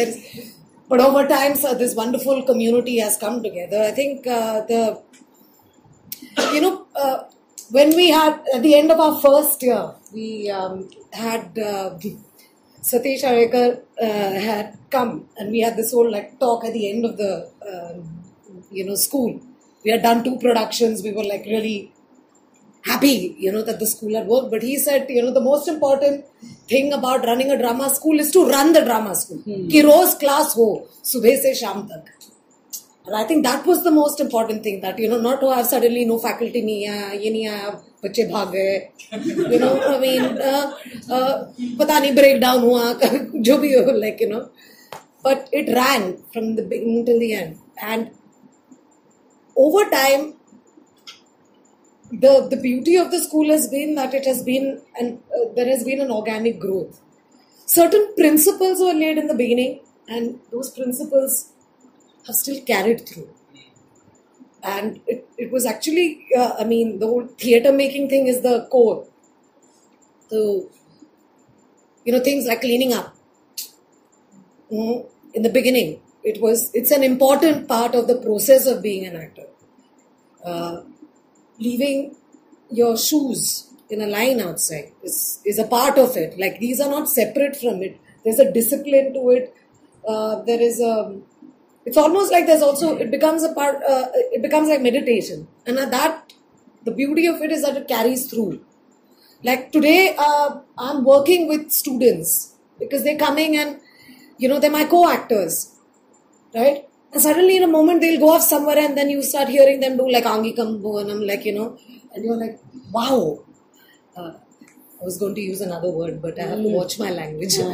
but over times this wonderful community has come together I think the you know, uh, when we had at the end of our first year, we um, had uh, Satish Arekar uh, had come, and we had this whole like talk at the end of the um, you know school. We had done two productions. We were like really happy, you know, that the school had worked. But he said, you know, the most important thing about running a drama school is to run the drama school. Hmm. Ki roz class ho, subah se sham tak. And I think that was the most important thing that, you know, not to have suddenly no faculty नहीं आया, ये नहीं आया, बच्चे भाग गए. You know, I mean, uh, uh, पता नहीं breakdown हुआ, जो भी हो, like, you know. But it ran from the beginning till the end. And over time, the the beauty of the school has been that it has been and uh, there has been an organic growth. Certain principles were laid in the beginning, and those principles have still carried through. And it, it was actually, uh, I mean, the whole theatre making thing is the core. So, you know, things like cleaning up. Mhm. In the beginning, it was, it's an important part of the process of being an actor. Uh, leaving your shoes in a line outside is, is a part of it. Like these are not separate from it. There's a discipline to it. Uh, there is a. It's almost like there's also it becomes a part. Uh, it becomes like meditation, and that the beauty of it is that it carries through. Like today, uh, I'm working with students because they're coming and you know they're my co-actors, right? And suddenly, in a moment, they'll go off somewhere, and then you start hearing them do like Angikam Bhuvanam, like you know, and you're like, wow. Uh, I was going to use another word, but I have to watch my language. so,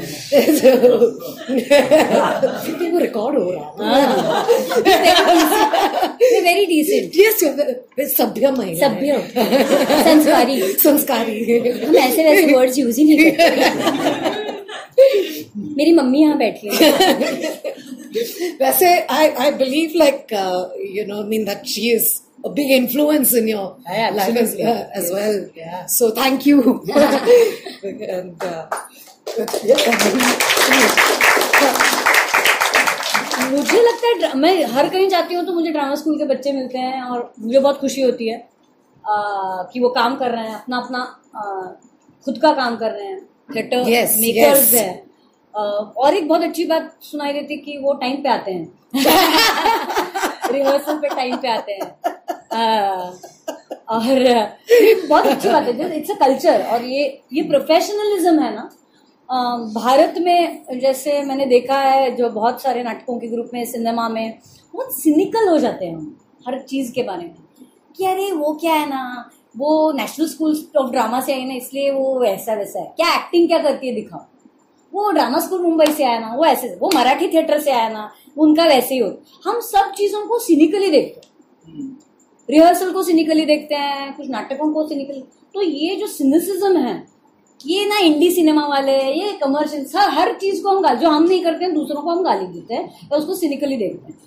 देखो record हो रहा very decent Yes, you're very- सभ्य महिला है। सभ्य। संस्कारी। संस्कारी। हम ऐसे वैसे वर्ड्स यूज़ ही नहीं करते। मेरी मम्मी यहाँ बैठी है। वैसे I I believe like you know mean that she is a big influence in your Yeah, life as, yeah, as well. Yeah. So thank you. and, uh, मुझे लगता है मैं हर कहीं जाती हूँ तो मुझे ड्रामा स्कूल के बच्चे मिलते हैं और मुझे बहुत खुशी होती है आ, कि वो काम कर रहे हैं अपना अपना आ, खुद का काम कर रहे हैं थिएटर Yes, मेकर्स yes. है और एक बहुत अच्छी बात सुनाई देती कि वो टाइम पे आते हैं रिहर्सल पे टाइम पे आते हैं और बहुत अच्छी बात है इट्स अ कल्चर और ये ये प्रोफेशनलिज्म है ना। भारत में जैसे मैंने देखा है, जो बहुत सारे नाटकों के ग्रुप में सिनेमा में, बहुत सिनिकल हो जाते हैं हम, हर चीज़ के बारे में। कि अरे, वो क्या है ना, वो नेशनल स्कूल ऑफ़ ड्रामा से आई ना, इसलिए वो ऐसा वैसा है। क्या एक्टिंग क्या करती है, दिखाओ। वो ड्रामा स्कूल मुंबई से आया ना, वो ऐसे, वो मराठी थिएटर से आया ना, उनका वैसे ही हो। हम सब चीज़ों को सिनिकली देखते हैं। रिहर्सल को सिनिकली देखते हैं कुछ नाटकों को सिनिकली तो ये जो सिनिसिज्म है ये ना इंडी सिनेमा वाले ये कमर्शियल हर चीज़ को हम गाली जो हम नहीं करते हैं दूसरों को हम गाली देते हैं या उसको सिनिकली देखते हैं।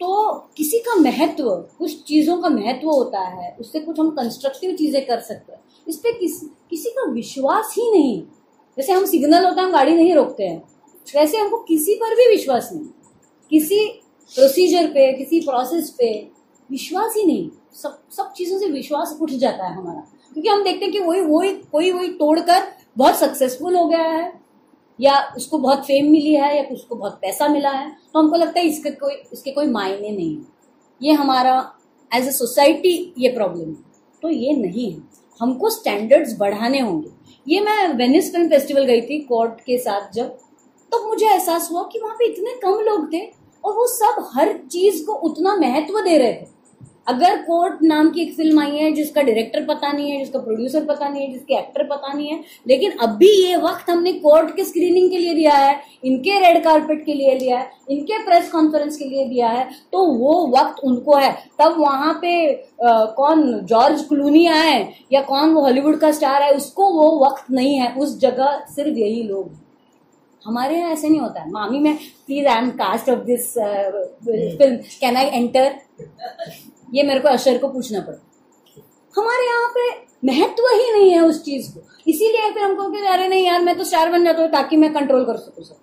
तो किसी का महत्व कुछ चीज़ों का महत्व होता है उससे कुछ हम कंस्ट्रक्टिव चीज़ें कर सकते हैं। इस पर किस, किसी का विश्वास ही नहीं जैसे हम सिग्नल होता है हम गाड़ी नहीं रोकते हैं। वैसे हमको किसी पर भी विश्वास नहीं किसी प्रोसीजर पे किसी प्रोसेस पे विश्वास ही नहीं। सब सब चीज़ों से विश्वास उठ जाता है हमारा। क्योंकि हम देखते हैं कि वही वही, कोई वही तोड़कर बहुत सक्सेसफुल हो गया है, या उसको बहुत फेम मिली है, या उसको बहुत पैसा मिला है तो हमको लगता है इसके कोई इसके कोई मायने नहीं है। ये हमारा एज ए सोसाइटी ये प्रॉब्लम है। तो ये नहीं है। हमको स्टैंडर्ड्स बढ़ाने होंगे। ये मैं वेनिस फ़िल्म फेस्टिवल गई थी कोर्ट के साथ जब, तब तो मुझे एहसास हुआ कि वहाँ पे इतने कम लोग थे, और वो सब हर चीज़ को उतना महत्व दे रहे थे। अगर कोर्ट नाम की एक फ़िल्म आई है जिसका डायरेक्टर पता नहीं है जिसका प्रोड्यूसर पता नहीं है जिसके एक्टर पता नहीं है लेकिन अभी ये वक्त हमने कोर्ट के स्क्रीनिंग के लिए दिया है इनके रेड कारपेट के लिए दिया है इनके प्रेस कॉन्फ्रेंस के लिए दिया है तो वो वक्त उनको है। तब वहाँ पे आ, कौन जॉर्ज क्लूनी आए या कौन वो हॉलीवुड का स्टार है उसको वो वक्त नहीं है। उस जगह सिर्फ़ यही लोग हमारे यहाँ ऐसे नहीं होता है। मामी में please I am cast of this film can I enter ये मेरे को अशर को पूछना पड़ा। हमारे यहाँ पे महत्व ही नहीं है उस चीज़ को। इसीलिए फिर हमको कि अरे नहीं यार, मैं तो स्टार बन जाता हूँ ताकि मैं कंट्रोल कर सकूँ सब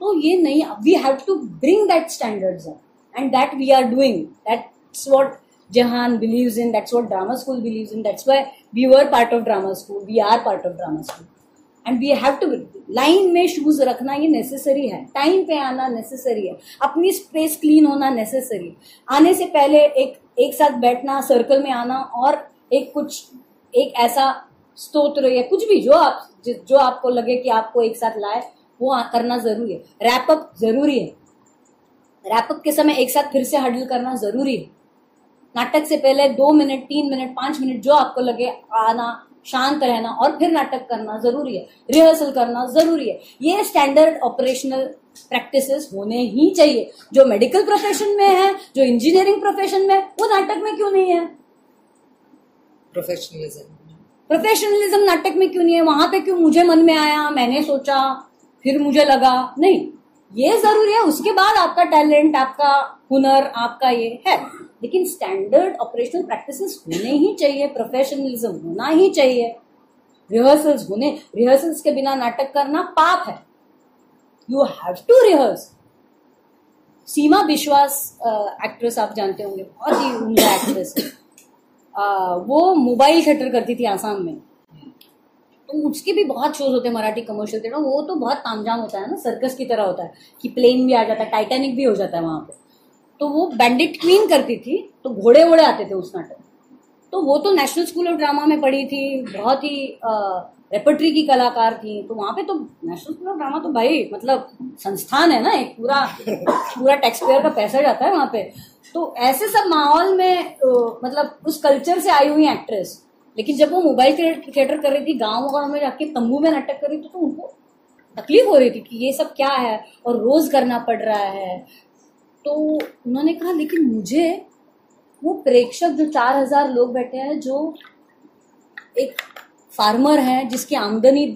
तो ये नहीं we have to bring that standards and that we are doing that's what Jehan believes in, that's what drama school believes in, that's why we were part of drama school, we are part of drama school. And we have to line में shoes रखना ये necessary है। Time पे आना necessary है। अपनी space clean होना necessary आने से पहले एक एक साथ बैठना सर्कल में आना और एक कुछ, एक ऐसा स्तोत्र या कुछ भी जो आप जो आपको लगे कि आपको एक साथ लाए, वो करना ज़रूरी है। रैपअप ज़रूरी है। रैपअप के समय एक साथ फिर से हडल करना ज़रूरी है। नाटक से पहले दो मिनट, तीन मिनट, पाँच मिनट जो आपको लगे, आना शांत रहना और फिर नाटक करना ज़रूरी है। रिहर्सल करना ज़रूरी है। ये स्टैंडर्ड ऑपरेशनल प्रैक्टिसेस होने ही चाहिए। जो मेडिकल प्रोफेशन में है जो इंजीनियरिंग प्रोफेशन में वो नाटक में क्यों नहीं है? प्रोफेशनलिज्म प्रोफेशनलिज्म नाटक में क्यों नहीं है? वहाँ पे क्यों मुझे मन में आया मैंने सोचा फिर मुझे लगा? नहीं। ये ज़रूरी है। उसके बाद आपका टैलेंट आपका हुनर आपका ये है। लेकिन स्टैंडर्ड ऑपरेशनल प्रैक्टिसेस होने ही चाहिए प्रोफेशनलिज्म होना ही चाहिए। रिहर्सल्स होने रिहर्सल्स के बिना नाटक करना पाप है। You have to rehearse Seema Biswas actress आप जानते होंगे, बहुत ही उमदा एक्ट्रेस वो मोबाइल थिएटर करती थी आसाम में। तो उसके भी बहुत शोज़ होते हैं मराठी कमर्शियल थिएटर वो तो बहुत तामझाम होता है ना सर्कस की तरह होता है कि प्लेन भी आ जाता है टाइटैनिक भी हो जाता है वहाँ पे। तो वो बैंडिट क्वीन करती थी तो घोड़े वोड़े आते थे उस नाटक। तो वो तो नेशनल स्कूल ऑफ़ ड्रामा में पढ़ी थी बहुत ही रेपट्री की कलाकार थी। तो वहाँ पे तो नेशनल स्कूल ऑफ़ ड्रामा तो भाई मतलब संस्थान है ना एक पूरा पूरा टैक्स पेयर का पैसा जाता है वहाँ पे। तो ऐसे सब माहौल में तो, मतलब उस कल्चर से आई हुई एक्ट्रेस लेकिन जब वो मोबाइल थिएटर कर रही थी गाँव वगैरह में जाके तंबू में नाटक कर रही थी तो उनको तकलीफ़ हो रही थी कि ये सब क्या है और रोज करना पड़ रहा है। तो उन्होंने कहा लेकिन मुझे वो प्रेक्षक जो चार हज़ार लोग बैठे हैं जो एक फार्मर है जिसकी आमदनी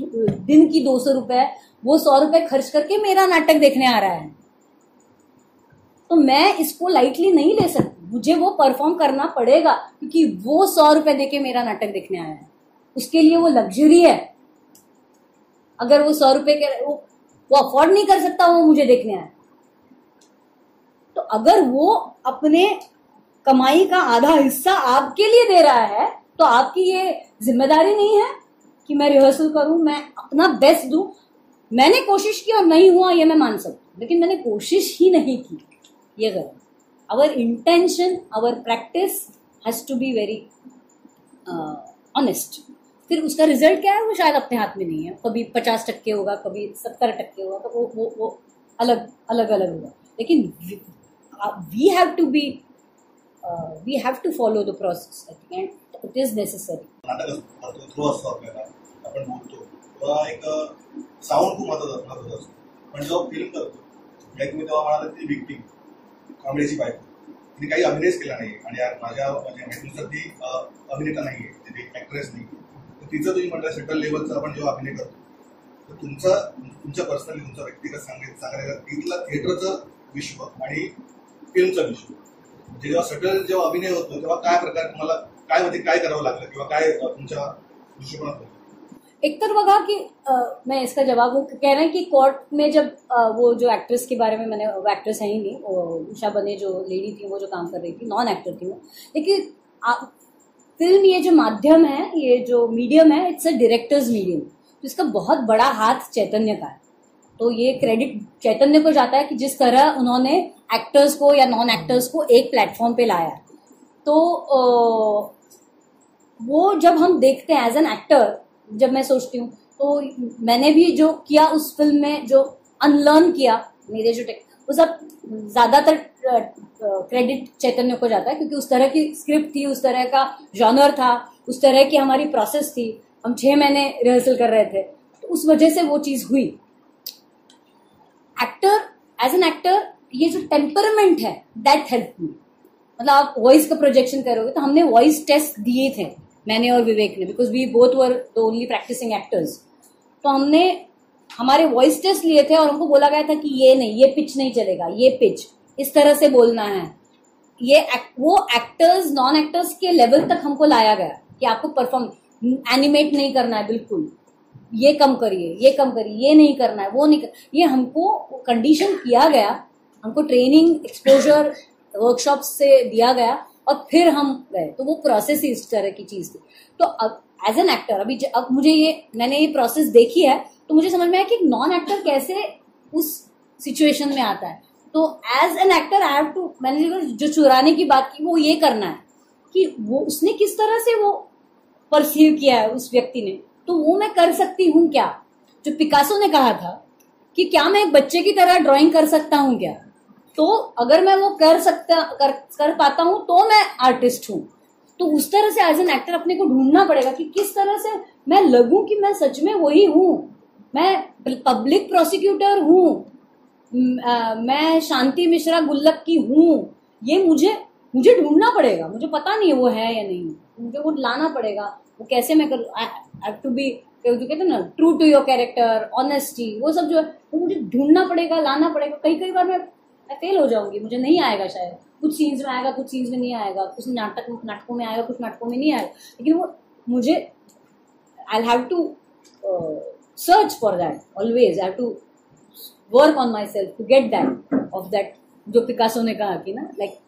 दिन की दो सौ रुपए वो सौ रुपए खर्च करके मेरा नाटक देखने आ रहा है। तो मैं इसको लाइटली नहीं ले सकती। मुझे वो परफॉर्म करना पड़ेगा क्योंकि वो सौ रुपए देके मेरा नाटक देखने आया है। उसके लिए वो लग्जरी है। अगर वो सौ रुपए के वो, वो अफोर्ड नहीं कर सकता वो मुझे देखने आया तो अगर वो अपने कमाई का आधा हिस्सा आपके लिए दे रहा है तो आपकी ये ज़िम्मेदारी नहीं है कि मैं रिहर्सल करूँ, मैं अपना बेस्ट दूँ। मैंने कोशिश की और नहीं हुआ, ये मैं मान सकती लेकिन मैंने कोशिश ही नहीं की, ये गलत। Our intention our practice has to be very honest फिर उसका रिज़ल्ट क्या है? वो शायद अपने हाथ में नहीं है। कभी पचास टक्के होगा, कभी सत्तर टक्के होगा तो वो वो वो अलग अलग अलग होगा। लेकिन we have to be we have to follow the process and it is necessary नाटक असतो थ्रो असतो आपल्याला. आपण बोलतो. तेव्हा एक uh, साऊंड खूप महत्त्वाचा असतो. पण जेव्हा फिल्म करतो म्हणजे लाईक मी तेव्हा म्हणाला ती विक्टीम कॉमेडीची बायको. तिने काही अभिनयच केला नाही आणि यार माझ्या माझ्या मैत्रीनुसार ती uh, अभिनेता नाही आहे ती ऍक्ट्रेस नाही तर तिचं तुम्ही म्हटलं सेटल लेवलचा आपण जेव्हा अभिनय करतो. तर तुमचा तुमच्या पर्सनली तुमचा व्यक्तिगत सांगायचं सांगायला तिथला थिएटरचं विश्व आणि फिल्मचं म्हणजे जेव्हा सटल जेव्हा अभिनय होतो तेव्हा काय प्रकार तुम्हाला काय म्हणजे काय करावं लागलं किंवा काय तुमच्या दृष्टिकोनात? एक तर बघा कि अ, मैं इसका जवाब वो कह रहे हैं कि कोर्ट में जब अ, वो जो एक्ट्रेस के बारे में मैंने वो एक्ट्रेस है ही नहीं उषा बने जो लेडी थी वो जो काम कर रही थी नॉन एक्टर थी वो. लेकिन आ, फ़िल्म ये जो माध्यम है ये जो मीडियम है इट्स अ डायरेक्टर्स मीडियम तो इसका बहुत बड़ा हाथ चैतन्य का है। तो ये क्रेडिट चैतन्य को जाता है कि जिस तरह उन्होंने एक्टर्स को या नॉन एक्टर्स को एक प्लेटफॉर्म पे लाया तो वो जब हम देखते हैं एज एन एक्टर जब मैं सोचती हूँ तो मैंने भी जो किया उस फ़िल्म में, जो अनलर्न किया, मेरे जो वो सब ज़्यादातर क्रेडिट चैतन्य को जाता है, क्योंकि उस तरह की स्क्रिप्ट थी, उस तरह का जॉनर था, उस तरह की हमारी प्रोसेस थी। हम छह महीने रिहर्सल कर रहे थे। तो उस वजह से वो चीज़ हुई। एक्टर एज एन एक्टर ये जो टेम्परमेंट है दैट हेल्प मी मतलब आप वॉइस का प्रोजेक्शन करोगे तो हमने वॉइस टेस्ट दिए थे, मैंने और विवेक ने because we both were the only practising actors तो हमने, हमारे वॉइस टेस्ट लिए थे और हमको बोला गया था कि ये नहीं, ये पिच नहीं चलेगा, ये पिच इस तरह से बोलना है। ये वो एक्टर्स नॉन एक्टर्स के लेवल तक हमको लाया गया कि आपको परफॉर्म एनिमेट नहीं करना है, बिल्कुल। ये कम करिए, ये कम करिए, ये नहीं करना है, वो नहीं कर, ये हमको कंडीशन किया गया, हमको ट्रेनिंग एक्सपोजर वर्कशॉप से दिया गया और फिर हम गए। तो वो प्रोसेस ही इस तरह की चीज़ थी। तो अब एज एन एक्टर अभी अब मुझे ये, मैंने ये प्रोसेस देखी है तो मुझे समझ में आया कि नॉन एक्टर कैसे उस सिचुएशन में आता है। तो as an actor I have to मैंने जो- जो चुराने की बात की, वो ये करना है कि वो, उसने किस तरह से वो परसीव किया है उस व्यक्ति ने। तो वो मैं कर सकती हूँ क्या? जो पिकासो ने कहा था कि क्या मैं एक बच्चे की तरह ड्राइंग कर सकता हूँ क्या? तो अगर मैं वो कर सकता, कर कर पाता हूँ तो मैं आर्टिस्ट हूँ। तो उस तरह से एज एन एक्टर अपने को ढूंढना पड़ेगा कि किस तरह से मैं लगूं कि मैं सच में वही हूँ। मैं पब्लिक प्रोसिक्यूटर हूँ। मैं शांति मिश्रा गुल्लक की हूँ। ये मुझे मुझे ढूंढना पड़ेगा। मुझे पता नहीं है वो है या नहीं। मुझे वो लाना पड़ेगा। वो कैसे मैं करूँ? टू बी जो कहते ना true to your character honesty वो सब जो है, वो मुझे ढूंढना पड़ेगा, लाना पड़ेगा। कई कई बार मैं मैं फेल हो जाऊँगी, मुझे नहीं आएगा शायद। कुछ सीन्स में आएगा, कुछ सीन्स में नहीं आएगा, कुछ नाटक, नाटकों में आएगा, कुछ नाटकों में नहीं आएगा। लेकिन वो मुझे I have to search for that always have to work on myself to get that of that जो पिकासो ने कहा कि ना like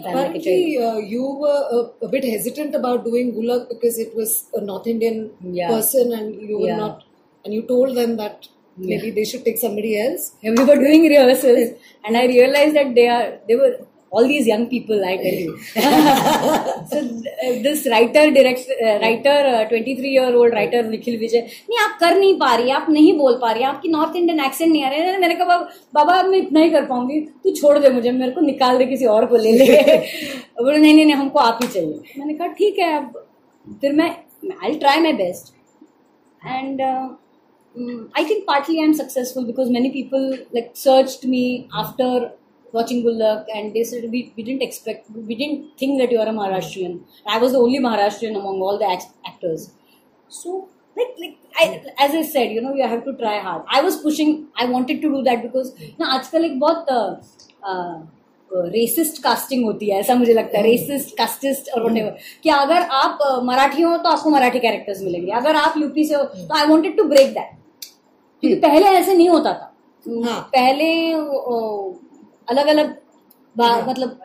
Apparently, uh, you were uh, a bit hesitant about doing Gulak because it was a North Indian Yeah. person, and you were Yeah. not, and you told them that maybe they should take somebody else. we were doing rehearsals and I realized that they are they were all these young people I tell you. So uh, this writer direct uh, writer twenty three year old writer Nikhil Vijay नहीं आप कर नहीं पा रही आप नहीं बोल पा रही आपकी नॉर्थ इंडियन एक्सेंट नहीं आ रही. मैंने कहा "बाबा- मैं इतना ही कर पाऊँगी तू छोड़ दे मुझे मेरे को निकाल दे किसी और को ले ले. बोले नहीं नहीं नहीं हमको आप ही चाहिए. मैंने कहा ठीक है अब फिर मैं I try my best and uh, mm, I think partly I'm successful because many people like searched me after watching Gullak and they said we, we didn't expect we didn't think that you are a Maharashtrian. I was the only Maharashtrian among all the act- actors. So like like I, as I said, you know, you have to try hard. I was pushing. I wanted to do that because ना आजकल एक बहुत uh, uh, resist casting होती है ऐसा मुझे लगता है रेसिस्ट कास्टिस्ट और वटेवर कि अगर आप मराठी हो तो आपको मराठी कैरेक्टर्स मिलेंगे अगर आप यूपी से हो तो I wanted to break that क्योंकि पहले ऐसे नहीं होता था हाँ। पहले अलग अलग मतलब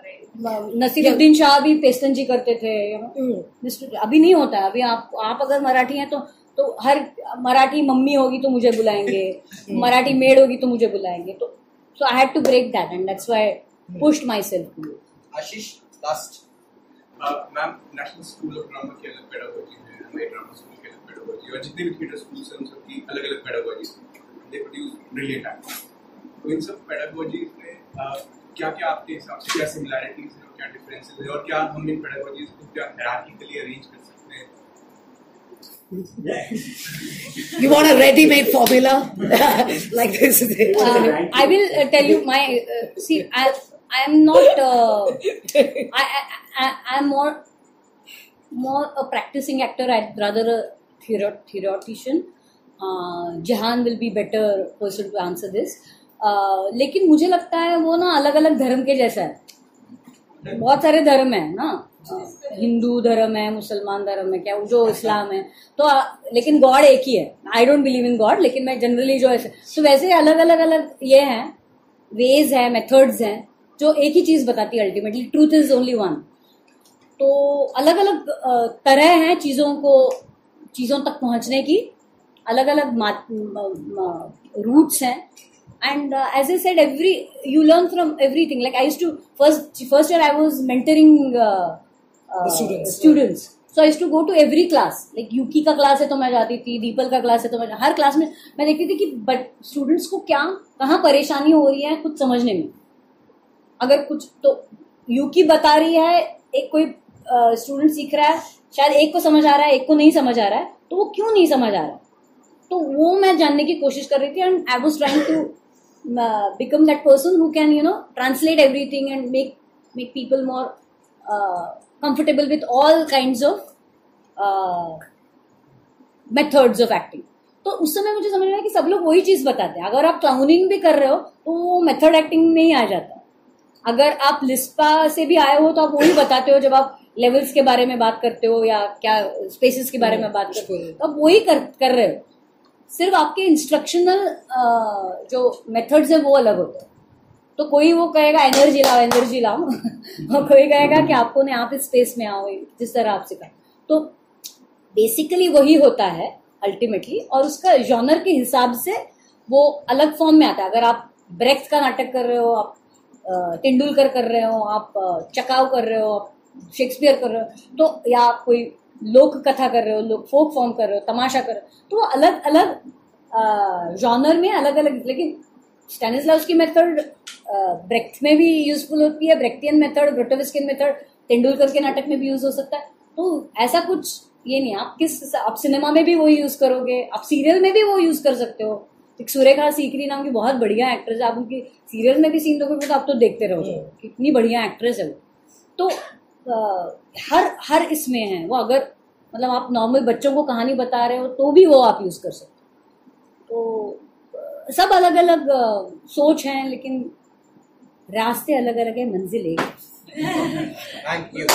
नसीरुद्दीन शाह भी पेस्तन जी करते थे. हम्म, मिस्टर अभी नहीं होता है अभी आप आप अगर मराठी हैं तो तो हर मराठी मम्मी होगी तो मुझे बुलाएँगे मराठी मेड होगी तो मुझे बुलाएँगे तो so I had to break that and that's why pushed myself Ashish last ma'am National School of Drama की अलग पेडागोजी है हमारे ड्रामा स्कूल की अलग पेडागोजी और जितने भी थिएटर स्कूल्स हैं उन सबकी अलग अलग pedagogy they produce brilliant actors तो इन सब पेडागोजीज में क्या क्या आपके हिसाब से क्या सिमिलैरिटीज हैं और क्या डिफरेंसेस हैं और क्या हम इन पेडागोजीज को क्या हायरार्किकली अरेंज कर सकते हैं You want a ready-made formula like this? uh, I will uh, tell you my uh, see I I am not uh, I, I I I am more more a practicing actor I'd rather a theor- theoretician uh, Jahan will be better person to answer this लेकिन मुझे लगता है वो ना अलग अलग धर्म के जैसा है। बहुत सारे धर्म है ना। हिंदू धर्म है मुसलमान धर्म है क्या जो इस्लाम है। तो अ, लेकिन गॉड एक ही है। I don't believe in God लेकिन मैं जनरली जो ऐसे तो वैसे अलग अलग अलग ये हैं वेज है मेथड्स हैं जो एक ही चीज़ बताती है ultimately truth is only one तो अलग अलग तरह हैं चीज़ों को चीज़ों तक पहुँचने की। अलग अलग रूट्स हैं। And uh, as i said every you learn from everything. Like i used to first first year i was mentoring uh, uh, students, students. So i used to go to every class. Like यूकी का class है तो मैं जाती थी the people का class है तो मैं हर क्लास में मैं देखती थी कि बट स्टूडेंट्स को क्या कहाँ परेशानी हो रही है कुछ समझने में अगर कुछ तो यूकी बता रही है एक कोई स्टूडेंट सीख रहा है शायद एक को समझ आ रहा है एक को नहीं समझ आ रहा है तो वो क्यों नहीं समझ आ रहा है तो वो मैं जानने की कोशिश कर रही थी and I was trying to become that person who can you know translate everything and make make people more comfortable with all kind of methods of acting तो उस समय मुझे समझ आया कि सब लोग वही चीज़ बताते हैं। अगर आप क्लाउनिंग भी कर रहे हो तो वो मेथड एक्टिंग में ही आ जाता है। अगर आप लिस्पा से भी आए हो तो आप वही बताते हो जब आप लेवल्स के बारे में बात करते हो या क्या स्पेसेस के बारे में बात करते हो। तो आप वही कर, कर रहे हो। सिर्फ़ आपके इंस्ट्रक्शनल जो मेथड्स है वो अलग होते हैं। तो कोई वो कहेगा एनर्जी लाओ एनर्जी लाओ। और कोई कहेगा कि आपको ने आप इस स्पेस में आओ, जिस तरह आप सिखाए तो बेसिकली वही होता है अल्टीमेटली और उसका जॉनर के हिसाब से वो अलग फॉर्म में आता है। अगर आप ब्रेक्स का नाटक कर रहे हो, आप तेंडुलकर कर रहे हो, आप चकाव कर रहे हो, आप शेक्सपियर कर रहे हो तो या कोई लोक कथा कर रहे हो लोक फोक फॉर्म कर रहे हो तमाशा कर रहे हो तो वो अलग अलग जॉनर में अलग अलग लेकिन स्टैनिस्लावस्की मेथड ब्रेक्ट में भी यूजफुल होती है Brechtian method Grotowskian method Tendulkar के नाटक में भी यूज़ हो सकता है। तो ऐसा कुछ ये नहीं आप किस आप सिनेमा में भी वो यूज़ करोगे आप सीरियल में भी वो यूज़ कर सकते हो। एक सुरेखा सीकरी नाम की बहुत बढ़िया एक्ट्रेस है आप उनकी सीरियल में भी सीन दोगे तो आप तो देखते रहोगे कितनी बढ़िया एक्ट्रेस है वो। तो हर हर इसमें है। वो अगर मतलब आप नॉर्मल बच्चों को कहानी बता रहे हो तो भी वो आप यूज़ कर सकते हो। तो सब अलग अलग सोच हैं लेकिन रास्ते अलग अलग है मंजिल एक। Thank you